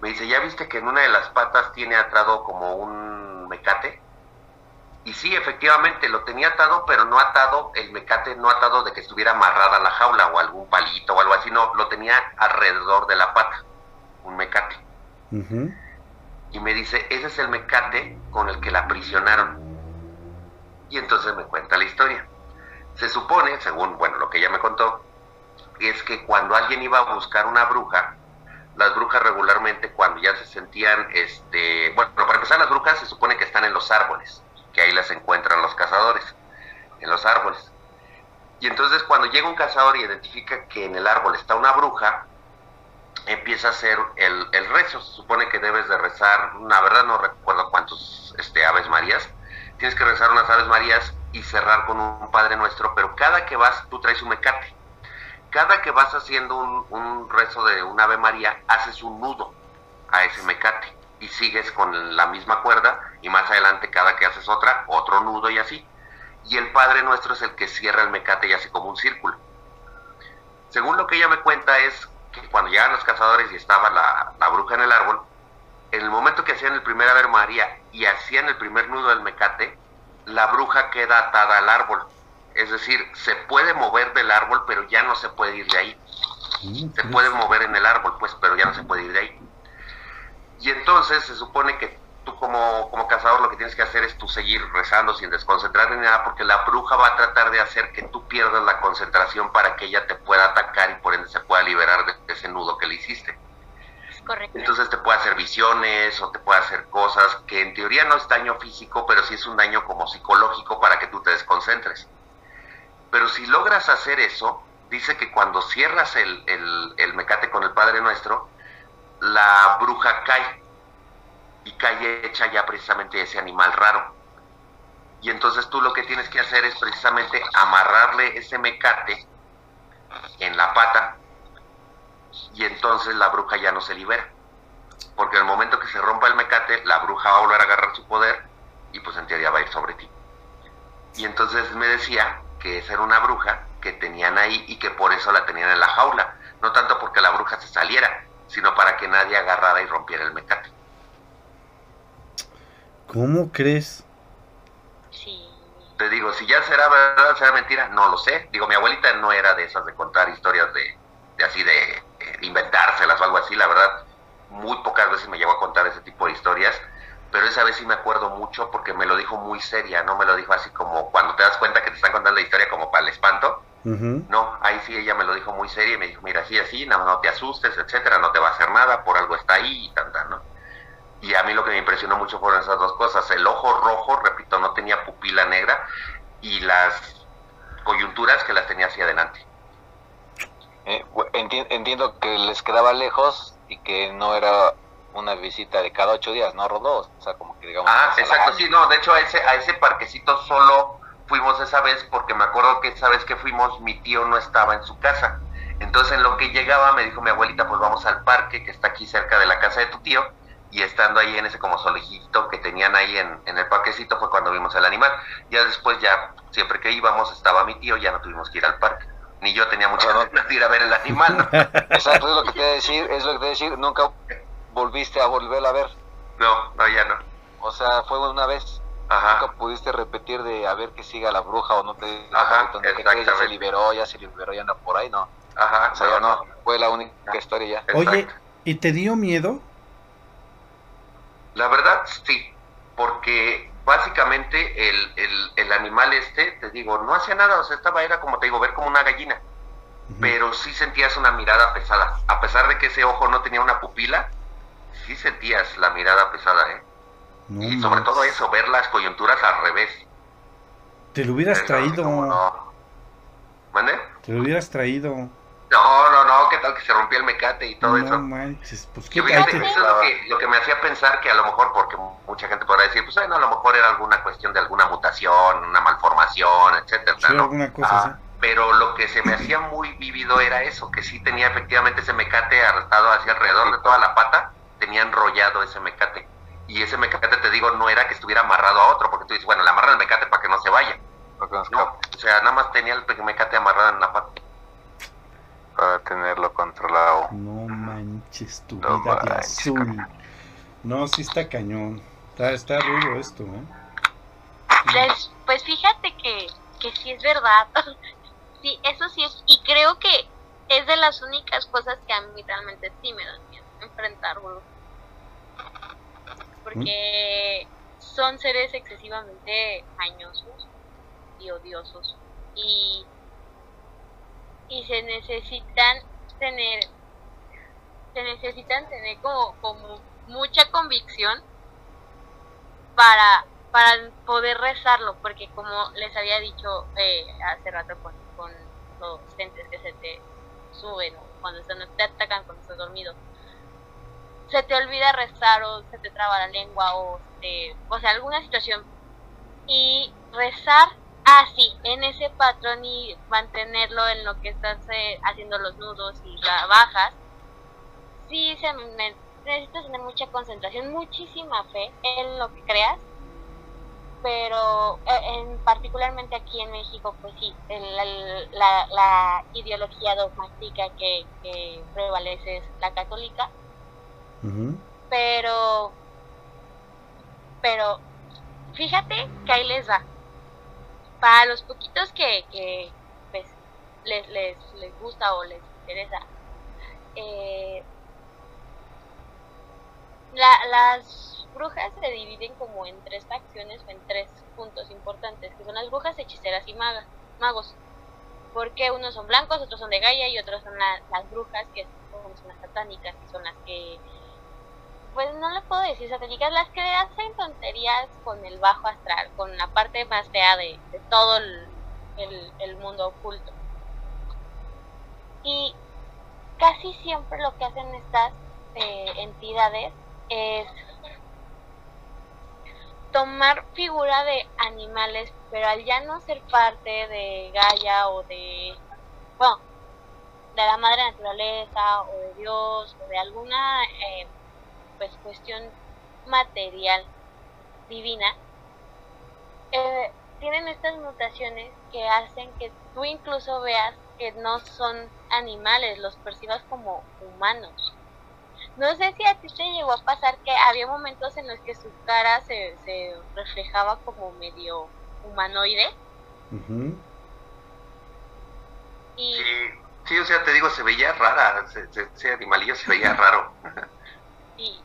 Me dice, ¿ya viste que en una de las patas tiene atado como un mecate? Y sí, efectivamente, lo tenía atado, pero no atado, el mecate no atado de que estuviera amarrada a la jaula o algún palito o algo así, no, lo tenía alrededor de la pata, un mecate y me dice, ese es el mecate con el que la aprisionaron. Y entonces me cuenta la historia. Se supone, según, bueno, lo que ella me contó, es que cuando alguien iba a buscar una bruja, las brujas regularmente cuando ya se sentían, este, bueno, para empezar las brujas se supone que están en los árboles, que ahí las encuentran los cazadores, en los árboles. Y entonces cuando llega un cazador y identifica que en el árbol está una bruja, empieza a hacer el, el rezo. Se supone que debes de rezar, la verdad no recuerdo cuántos este, Aves Marías. Tienes que rezar unas Aves Marías y cerrar con un Padre Nuestro, pero cada que vas, tú traes un mecate. Cada que vas haciendo un, rezo de un Ave María, haces un nudo a ese mecate y sigues con la misma cuerda y más adelante cada que haces otra, otro nudo y así. Y el Padre Nuestro es el que cierra el mecate y hace como un círculo. Según lo que ella me cuenta es que cuando llegaban los cazadores y estaba la, la bruja en el árbol, en el momento que hacían el primer Ave María y hacían el primer nudo del mecate, la bruja queda atada al árbol. Es decir, se puede mover del árbol, pero ya no se puede ir de ahí. Mm, Se puede mover en el árbol, pues, pero ya no se puede ir de ahí. Y entonces se supone que tú como, como cazador lo que tienes que hacer es tú seguir rezando sin desconcentrarte ni nada, porque la bruja va a tratar de hacer que tú pierdas la concentración para que ella te pueda atacar y por ende se pueda liberar de, de ese nudo que le hiciste. Entonces te puede hacer visiones o te puede hacer cosas que en teoría no es daño físico, pero sí es un daño como psicológico para que tú te desconcentres. Pero si logras hacer eso, dice que cuando cierras el, el, el mecate con el Padre Nuestro, la bruja cae. y cae hecha ya precisamente ese animal raro. Y entonces tú lo que tienes que hacer es precisamente amarrarle ese mecate en la pata y entonces la bruja ya no se libera. Porque al momento que se rompa el mecate, la bruja va a volver a agarrar su poder y pues en teoría va a ir sobre ti. Y entonces me decía que esa era una bruja que tenían ahí y que por eso la tenían en la jaula. No tanto porque la bruja se saliera, sino para que nadie agarrara y rompiera el mecate. ¿Cómo crees? Sí. Te digo, si ya será verdad, será mentira, no lo sé. Digo, mi abuelita no era de esas de contar historias de, de así de, de inventárselas o algo así, la verdad. Muy pocas veces me llegó a contar ese tipo de historias, pero esa vez sí me acuerdo mucho porque me lo dijo muy seria, no me lo dijo así como cuando te das cuenta que te están contando la historia como para el espanto. No, ahí sí ella me lo dijo muy seria y me dijo, mira, así, así, no, no te asustes, etcétera, no te va a hacer nada, por algo está ahí y tanta, ¿no? Y a mí lo que me impresionó mucho fueron esas dos cosas. El ojo rojo, repito, no tenía pupila negra y las coyunturas que las tenía hacia adelante. Eh, enti- entiendo que les quedaba lejos y que no era una visita de cada ocho días, ¿no, Rodó? O sea, como que digamos... Ah, exacto, sí, no, de hecho a ese, a ese parquecito solo fuimos esa vez porque me acuerdo que esa vez que fuimos mi tío no estaba en su casa. Entonces en lo que llegaba me dijo mi abuelita, pues vamos al parque que está aquí cerca de la casa de tu tío. Y estando ahí en ese como solejito que tenían ahí en, en el parquecito fue cuando vimos el animal. Ya después ya, siempre que íbamos estaba mi tío, ya no tuvimos que ir al parque. Ni yo tenía muchas ganas de ir a ver el animal, ¿no? Exacto, es lo que te iba a decir, es lo que te iba a decir, nunca volviste a volverla a ver. No, no, ya no. O sea, fue una vez. Ajá. Nunca pudiste repetir de a ver que siga la bruja o no te... Ajá, crees, ya se liberó, ya se liberó, ya anda por ahí, no. Ajá, O sea, ya no, fue la única historia ya. Oye, exacto. ¿y te dio miedo? La verdad, sí, porque básicamente el, el, el animal este, te digo, no hacía nada, o sea, estaba, era como te digo, ver como una gallina, pero sí sentías una mirada pesada, a pesar de que ese ojo no tenía una pupila, sí sentías la mirada pesada, ¿eh? No y sobre todo eso, ver las coyunturas al revés. Te lo hubieras Pero traído. no. ¿Mande? Te lo hubieras traído. No, no, no, ¿qué tal que se rompía el mecate y todo no eso? manches, pues Que qué fíjate, te- eso es lo que, lo que me hacía pensar que a lo mejor, porque mucha gente podrá decir, pues bueno, a lo mejor era alguna cuestión de alguna mutación, una malformación, etcétera, sí, ¿no? alguna cosa Ah, así. Pero lo que se me hacía muy vívido era eso, que sí tenía efectivamente ese mecate arrastrado hacia alrededor de toda la pata, tenía enrollado ese mecate. Y ese mecate, te digo, no era que estuviera amarrado a otro, porque tú dices, bueno, le amarran el mecate para que no se vaya. No, o sea, nada más tenía el mecate amarrado en la pata. Para tenerlo controlado. No manches tu No vida de azul. No, sí está cañón. Está, está rudo esto, ¿eh? Pues, pues fíjate que, que sí es verdad. sí, eso sí es. Y creo que es de las únicas cosas que a mí realmente sí me dan miedo enfrentar, güey. Porque son seres excesivamente mañosos y odiosos. Y, y se necesitan tener se necesitan tener como, como mucha convicción para, para poder rezarlo, porque como les había dicho eh, hace rato con, con los entes que se te suben cuando están, te atacan cuando estás dormido, se te olvida rezar o se te traba la lengua o, te- o sea, alguna situación. Y rezar así, en ese patrón y mantenerlo en lo que estás eh, haciendo los nudos y la bajas, sí se me- necesitas tener mucha concentración, muchísima fe en lo que creas, pero eh, en, particularmente aquí en México, pues sí, el- el- la, la ideología dogmática que, que prevalece es la católica, pero, pero fíjate que ahí les va. Para los poquitos que, que pues, les, les, les gusta o les interesa, eh, la- las brujas se dividen como en tres facciones o en tres puntos importantes, que son las brujas, hechiceras y magas, magos. Porque unos son blancos, otros son de Gaia y otros son la- las brujas, que son, son las satánicas, que son las que pues no le puedo decir satánicas, las que hacen tonterías con el bajo astral, con la parte más fea de, de todo el, el- mundo oculto. Y casi siempre lo que hacen estas eh, entidades es tomar figura de animales, pero al ya no ser parte de Gaia o de, bueno, de la madre naturaleza o de Dios o de alguna eh, pues cuestión material divina, eh, tienen estas mutaciones que hacen que tú incluso veas que no son animales, los percibas como humanos. No sé si a ti te llegó a pasar que había momentos en los que su cara se, se reflejaba como medio humanoide. Y... Sí, o sea, te digo, se veía rara, ese animalillo se veía raro. sí,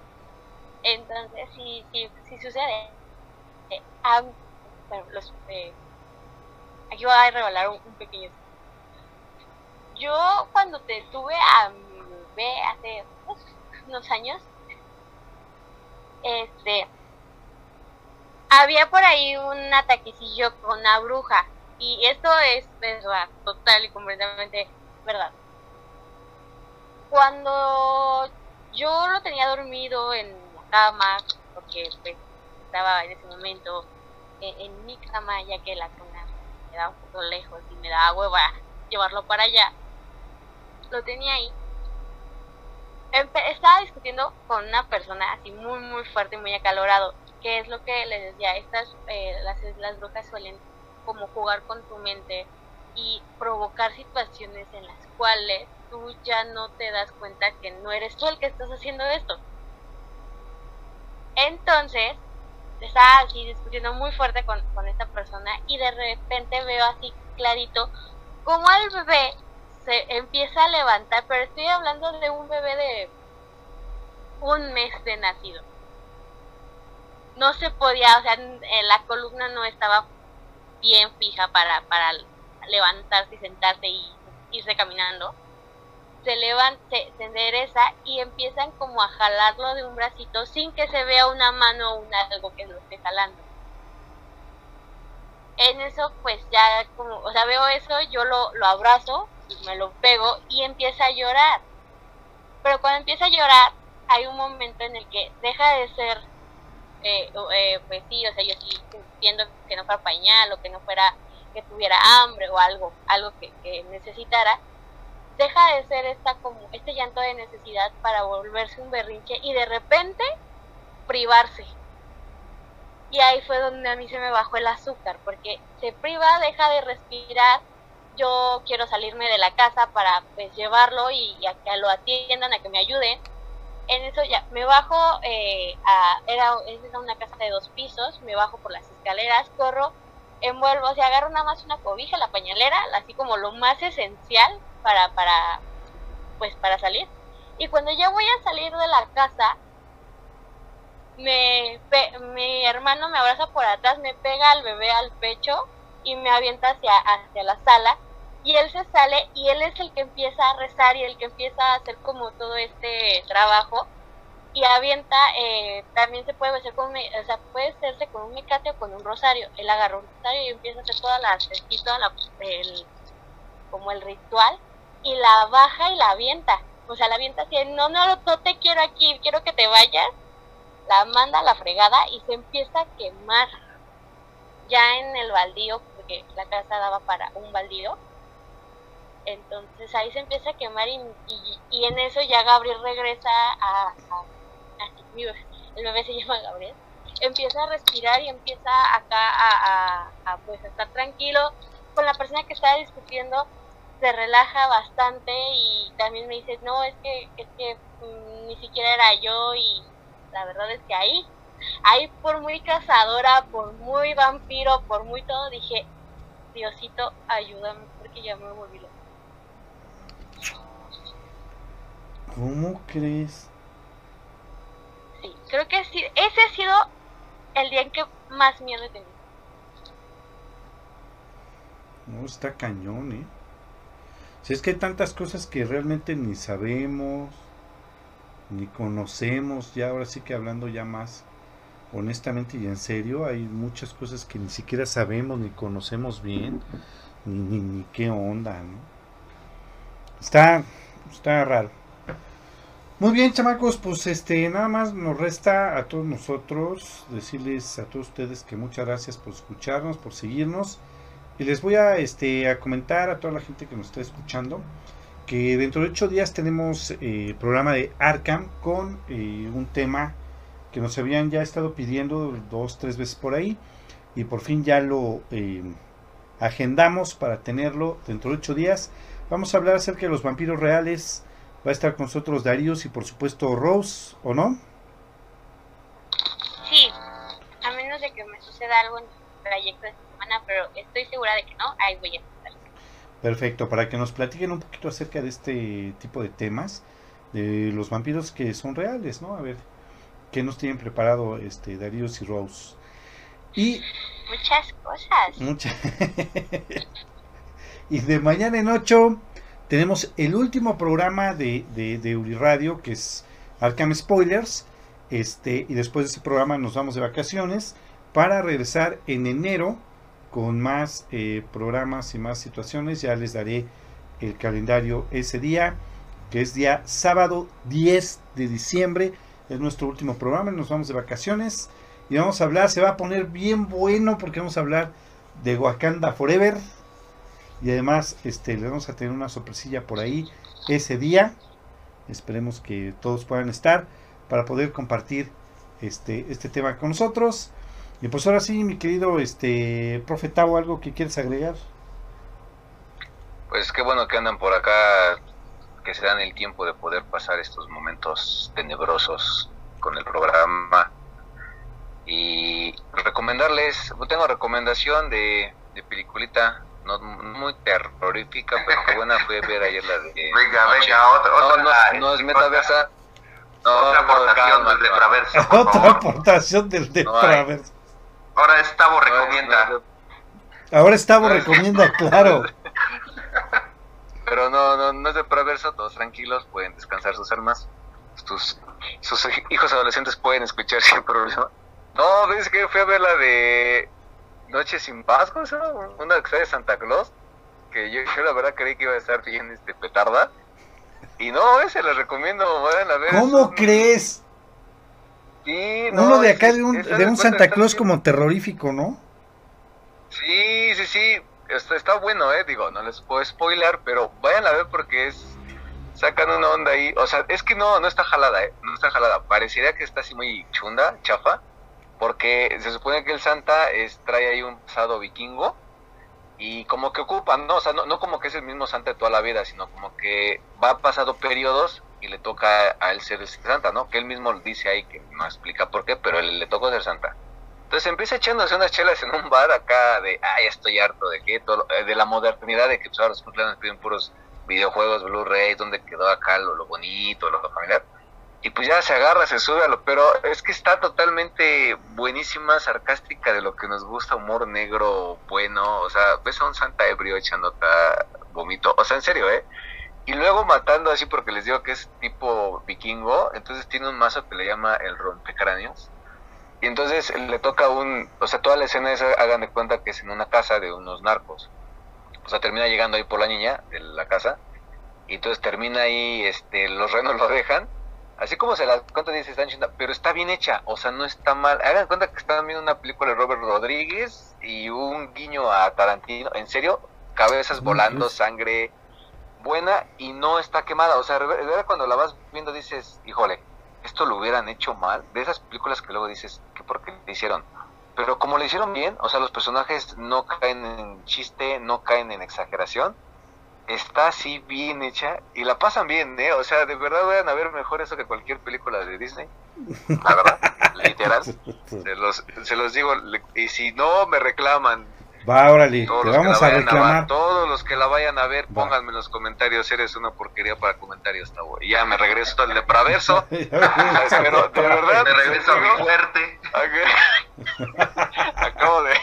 entonces sí, sí, sí sucede. Eh, bueno, los, eh, aquí voy a revelar un, un pequeño yo cuando te tuve a mi bebé hace pues, unos años, este, había por ahí un ataquecillo con una bruja. Y esto es verdad, total y completamente verdad. Cuando yo lo tenía dormido en la cama, porque pues, estaba en ese momento en, mi cama, ya que la cama me quedaba un poco lejos y me daba hueva llevarlo para allá, lo tenía ahí. estaba discutiendo con una persona así muy, muy fuerte, muy acalorado, que es lo que les decía, estas, eh, las, las brujas suelen como jugar con tu mente y provocar situaciones en las cuales tú ya no te das cuenta que no eres tú el que estás haciendo esto. Entonces, estaba así discutiendo muy fuerte con, con esta persona y de repente veo así clarito como al bebé se empieza a levantar, pero estoy hablando de un bebé de un mes de nacido. No se podía, o sea, la columna no estaba bien fija para, para levantarse y sentarse y irse caminando. Se levanta, se, endereza y empiezan como a jalarlo de un bracito sin que se vea una mano o un algo que lo esté jalando. En eso, pues ya como, o sea, veo eso, yo lo, lo abrazo me lo pego y empieza a llorar. Pero cuando empieza a llorar, hay un momento en el que deja de ser, eh, eh, pues sí, o sea, yo sí entiendo que no fuera pañal o que no fuera que tuviera hambre o algo, algo que necesitara, deja de ser esta como este llanto de necesidad para volverse un berrinche y de repente privarse. Y ahí fue donde a mí se me bajó el azúcar, porque se priva, deja de respirar, yo quiero salirme de la casa para pues llevarlo y, a que lo atiendan, a que me ayuden. En eso ya me bajo, eh, era, una casa de dos pisos, me bajo por las escaleras, corro, envuelvo, o agarro nada más una cobija, la pañalera, así como lo más esencial para, para, pues para salir. Y cuando ya voy a salir de la casa, me, mi hermano me abraza por atrás, me pega al bebé al pecho y me avienta hacia, hacia la sala y él se sale y él es el que empieza a rezar y el que empieza a hacer como todo este trabajo y avienta, eh, también se puede hacer con, o sea, puede hacerse con un mecate o con un rosario. Él agarra un rosario y empieza a hacer toda la, la el, como el ritual y la baja y la avienta. O sea, la avienta así, no, no, no te quiero aquí, quiero que te vayas. La manda a la fregada y se empieza a quemar ya en el baldío, porque la casa daba para un baldío entonces ahí se empieza a quemar y, y, en eso ya Gabriel regresa a, a, el bebé se llama Gabriel, empieza a respirar y empieza acá a, a, pues estar tranquilo con la persona que estaba discutiendo, se relaja bastante y también me dice, no, es que, es que mm, ni siquiera era yo y la verdad es que ahí, ahí por muy cazadora, por muy vampiro, por muy todo, dije, Diosito, ayúdame porque ya me volví loca. ¿Cómo crees? Sí, creo que sí, ese ha sido el día en que más miedo he tenido. No, está cañón, ¿eh? Es que hay tantas cosas que realmente ni sabemos, ni conocemos, ya ahora sí que hablando ya más honestamente y en serio, hay muchas cosas que ni siquiera sabemos ni conocemos bien, ni, ni, ni qué onda, ¿no? Está, está raro. Muy bien, chamacos, pues este nada más nos resta a todos nosotros decirles a todos ustedes que muchas gracias por escucharnos, por seguirnos y les voy a este a comentar a toda la gente que nos está escuchando que dentro de ocho días tenemos eh, programa de Arkham con eh, un tema que nos habían ya estado pidiendo dos tres veces por ahí y por fin ya lo eh, agendamos para tenerlo dentro de ocho días. Vamos a hablar acerca de los vampiros reales Va a estar con nosotros Darius y por supuesto Rose, ¿o no? Sí, a menos de que me suceda algo en el trayecto pero estoy segura de que no, ahí voy a estar. Perfecto, para que nos platiquen un poquito acerca de este tipo de temas, de los vampiros que son reales, ¿no? A ver, ¿qué nos tienen preparado este Darius y Rose? Y muchas cosas. Muchas. y de mañana en 8 tenemos el último programa de, de, de Uriradio, que es Arkham Spoilers. Este, y después de ese programa nos vamos de vacaciones para regresar en enero con más eh, programas y más situaciones. Ya les daré el calendario ese día, que es día sábado 10 de diciembre. Es nuestro último programa. Nos vamos de vacaciones y vamos a hablar. Se va a poner bien bueno porque vamos a hablar de Wakanda Forever y además este le vamos a tener una sorpresilla por ahí ese día esperemos que todos puedan estar para poder compartir este este tema con nosotros y pues ahora sí mi querido este profe algo que quieres agregar pues qué bueno que andan por acá que se dan el tiempo de poder pasar estos momentos tenebrosos con el programa y recomendarles tengo recomendación de, de peliculita no muy terrorífica, pero qué buena fue ver ayer la de... Venga, venga, otra, otra. No, no, es metaversa. No, otra aportación del depraverso. Otra aportación del depraverso. Ahora Estavo recomienda. Ahora Estavo recomienda, claro. Pero no, no, no es depraverso, todos tranquilos, pueden descansar sus armas. Sus, sus hijos adolescentes pueden escuchar sin problema. No, ves que fui a ver la de Noche sin Paz, Una que está de Santa Claus, que yo, yo, la verdad creí que iba a estar bien este petarda. Y no, ese les recomiendo, vayan a ver. ¿Cómo crees? Sí, no, Uno de acá de un, de un Santa Claus como terrorífico, ¿no? Sí, sí, sí. Está, está bueno, eh. Digo, no les puedo spoiler, pero vayan a ver porque es. Sacan una onda ahí. O sea, es que no, no está jalada, eh. No está jalada. Parecería que está así muy chunda, chafa porque se supone que el Santa es, trae ahí un pasado vikingo y como que ocupan, ¿no? O sea, no, no, como que es el mismo Santa de toda la vida, sino como que va pasado periodos y le toca a él ser Santa, ¿no? Que él mismo dice ahí que no explica por qué, pero él le tocó ser Santa. Entonces empieza echándose unas chelas en un bar acá de, ay, estoy harto de que todo, eh, de la modernidad de que pues, ahora los piden puros videojuegos, Blu-ray, donde quedó acá lo, lo bonito, lo familiar y pues ya se agarra, se sube a lo, pero es que está totalmente buenísima, sarcástica de lo que nos gusta, humor negro, bueno, o sea, ves a un santa ebrio echando vomito, o sea, en serio, ¿eh? Y luego matando así porque les digo que es tipo vikingo, entonces tiene un mazo que le llama el rompecráneos. Y entonces le toca un, o sea, toda la escena es, hagan de cuenta que es en una casa de unos narcos. O sea, termina llegando ahí por la niña de la casa. Y entonces termina ahí, este, los renos lo dejan así como se las cuenta dice están pero está bien hecha, o sea, no está mal. Hagan cuenta que están viendo una película de Robert Rodríguez y un guiño a Tarantino, en serio, cabezas volando, sangre buena y no está quemada, o sea, cuando la vas viendo dices, híjole, esto lo hubieran hecho mal, de esas películas que luego dices, ¿qué por qué le hicieron? Pero como le hicieron bien, o sea, los personajes no caen en chiste, no caen en exageración, está así bien hecha y la pasan bien, ¿eh? O sea, de verdad vayan a ver mejor eso que cualquier película de Disney. La verdad, literal. Se los, se los digo, y si no me reclaman. Va, órale, te vamos a reclamar. todos los que la vayan a ver, pónganme en los comentarios, eres una porquería para comentarios, Y ya me regreso al depraverso. Pero, de verdad. Me regreso a mi fuerte. Acabo de,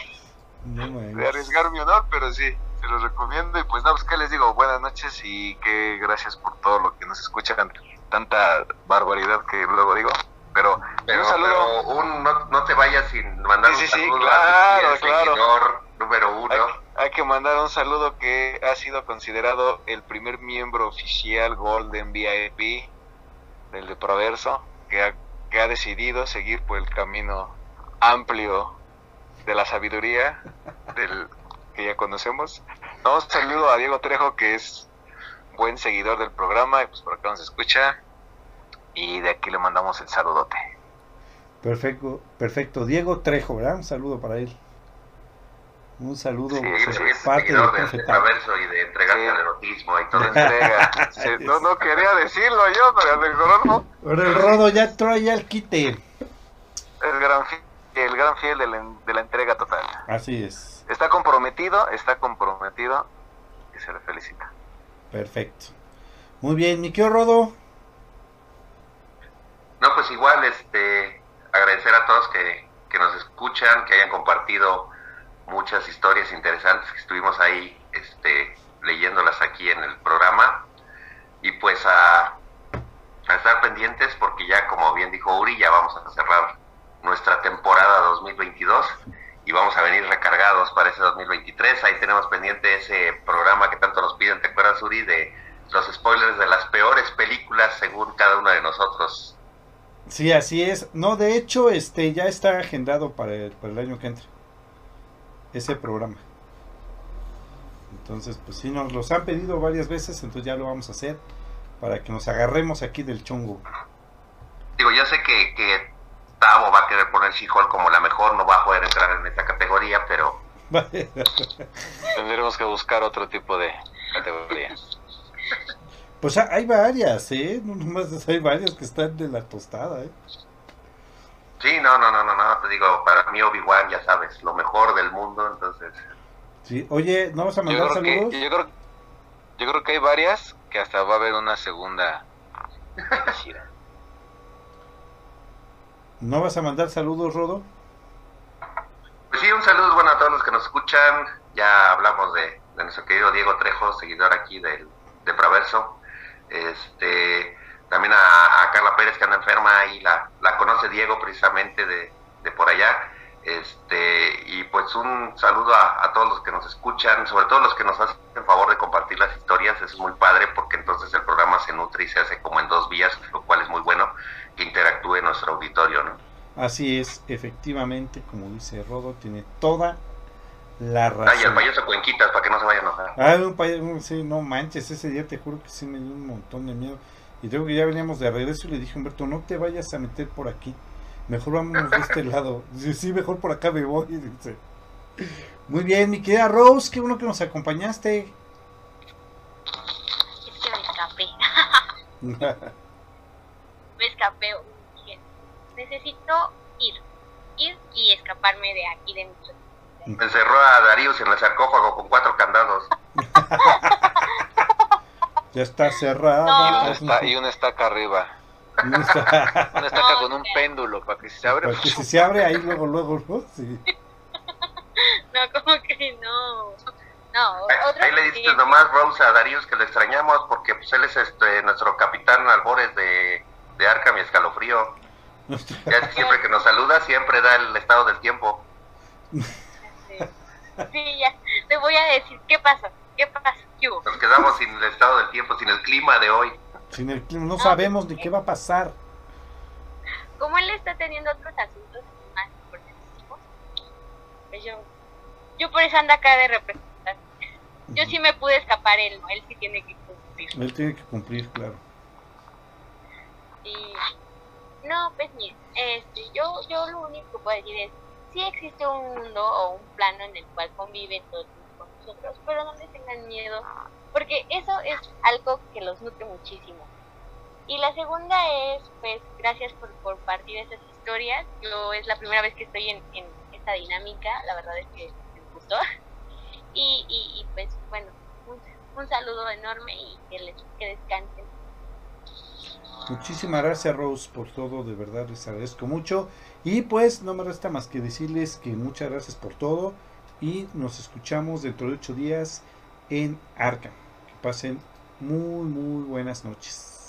de arriesgar mi honor, pero sí se los recomiendo y pues nada, pues que les digo, buenas noches y que gracias por todo lo que nos escuchan, tanta barbaridad que luego digo, pero, pero un saludo. un, no, te vayas sin mandar sí, un sí, saludo claro, claro. número uno. Hay, que mandar un saludo que ha sido considerado el primer miembro oficial Golden VIP del de Proverso, que ha, que ha decidido seguir por el camino amplio de la sabiduría del que ya conocemos. No, un saludo a Diego Trejo, que es buen seguidor del programa y pues por acá nos escucha. Y de aquí le mandamos el saludote. Perfecto, perfecto. Diego Trejo, ¿verdad? Un saludo para él. Un saludo Sí, pues, sí, es parte del de. Traverso y de entregarse Sí. al erotismo y todo entrega. No, no quería decirlo yo, pero el Rodolfo Ahora el Rodo ya entró ahí al quite. el gran fiel, el gran fiel de la, de la entrega total. Así es. Está comprometido, está comprometido y se le felicita. Perfecto. Muy bien, mi querido Rodo. No, pues igual, este, agradecer a todos que, que nos escuchan, que hayan compartido muchas historias interesantes que estuvimos ahí, este, leyéndolas aquí en el programa. Y pues a, a estar pendientes porque ya, como bien dijo Uri, ya vamos a cerrar nuestra temporada 2022 y vamos a venir recargados para ese 2023. Ahí tenemos pendiente ese programa que tanto nos piden, ¿te acuerdas, Uri? De los spoilers de las peores películas según cada uno de nosotros. Sí, así es. No, de hecho, este ya está agendado para el, para el año que entra. Ese programa. Entonces, pues sí, nos los han pedido varias veces, entonces ya lo vamos a hacer para que nos agarremos aquí del chongo. Digo, yo sé que, que Tavo va a querer poner She-Hulk como la mejor, no va a poder entrar en esta categoría, pero Tendremos que buscar otro tipo de categoría. Pues ha- hay varias, ¿eh? No nomás hay varias que están de la tostada, ¿eh? sí, no, no, no, no, no, te digo, para mí Obi-Wan, ya sabes, lo mejor del mundo, entonces, Sí. Oye, ¿no vas a Yo mandar que, saludos? yo, creo, yo creo que hay varias que hasta va a haber una segunda gira. ¿No vas a mandar saludos, Rodo? pues sí, un saludo bueno a todos los que nos escuchan, ya hablamos de, de nuestro querido Diego Trejo, seguidor aquí del, de Proverso, este, también a, Carla Pérez que anda enferma y la, la conoce Diego precisamente de, de por allá, este, y pues un saludo a, todos los que nos escuchan, sobre todo los que nos hacen favor de compartir las historias, es muy padre porque entonces el programa se nutre y se hace como en dos vías, lo cual es muy bueno que interactúe nuestro auditorio, ¿no? Así es, efectivamente, como dice Rodo, tiene toda la Ay, el razón. payaso Cuenquitas, para que no se vaya a enojar. Ay, un payaso, sí, no manches, ese día te juro que sí me dio un montón de miedo. Y tengo que ya veníamos de regreso y le dije, Humberto, no te vayas a meter por aquí. Mejor vámonos de este lado. Dice, sí, mejor por acá me voy. Dice. Muy bien, mi querida Rose, qué bueno que nos acompañaste. Es que me escapé. Me escapé. Dije, Necesito ir. Ir y escaparme de aquí de mi Encerró a Darius en el sarcófago con cuatro candados. ya está cerrada. No. Y una, esta- y una estaca arriba. Está- Una estaca No, con un péndulo para que si se abre. Porque si se abre ahí luego, luego, ¿no? Sí. No, como que no. No, otro Ahí le diste nomás, Rose, a Darius que lo extrañamos porque pues él es este nuestro capitán albores de, de Arkham y Escalofrío. Ya que siempre que nos saluda siempre da el estado del tiempo. Sí, ya. Te voy a decir, ¿qué pasa? ¿Qué pasa? ¿Qué hubo? Nos quedamos sin el estado del tiempo, sin el clima de hoy. Sin el clima, no sabemos ni qué va a pasar. Como él está teniendo otros asuntos más importantísimos, pues yo, yo por eso ando acá de representante. Yo sí me pude escapar, él no, él sí tiene que cumplir. Él tiene que cumplir, claro. Y no, pues mira, este, yo, yo lo único que puedo decir es, sí existe un mundo o un plano en el cual conviven todos con nosotros, pero no les tengan miedo, porque eso es algo que los nutre muchísimo. Y la segunda es, pues, gracias por por compartir esas historias. Yo es la primera vez que estoy en, en esta dinámica, la verdad es que me gustó. Y, y, y, pues, bueno, un, un saludo enorme y que, les, que descansen. Muchísimas gracias Rose por todo, de verdad les agradezco mucho. Y pues no me resta más que decirles que muchas gracias por todo y nos escuchamos dentro de ocho días en Arkham. Que pasen muy, muy buenas noches.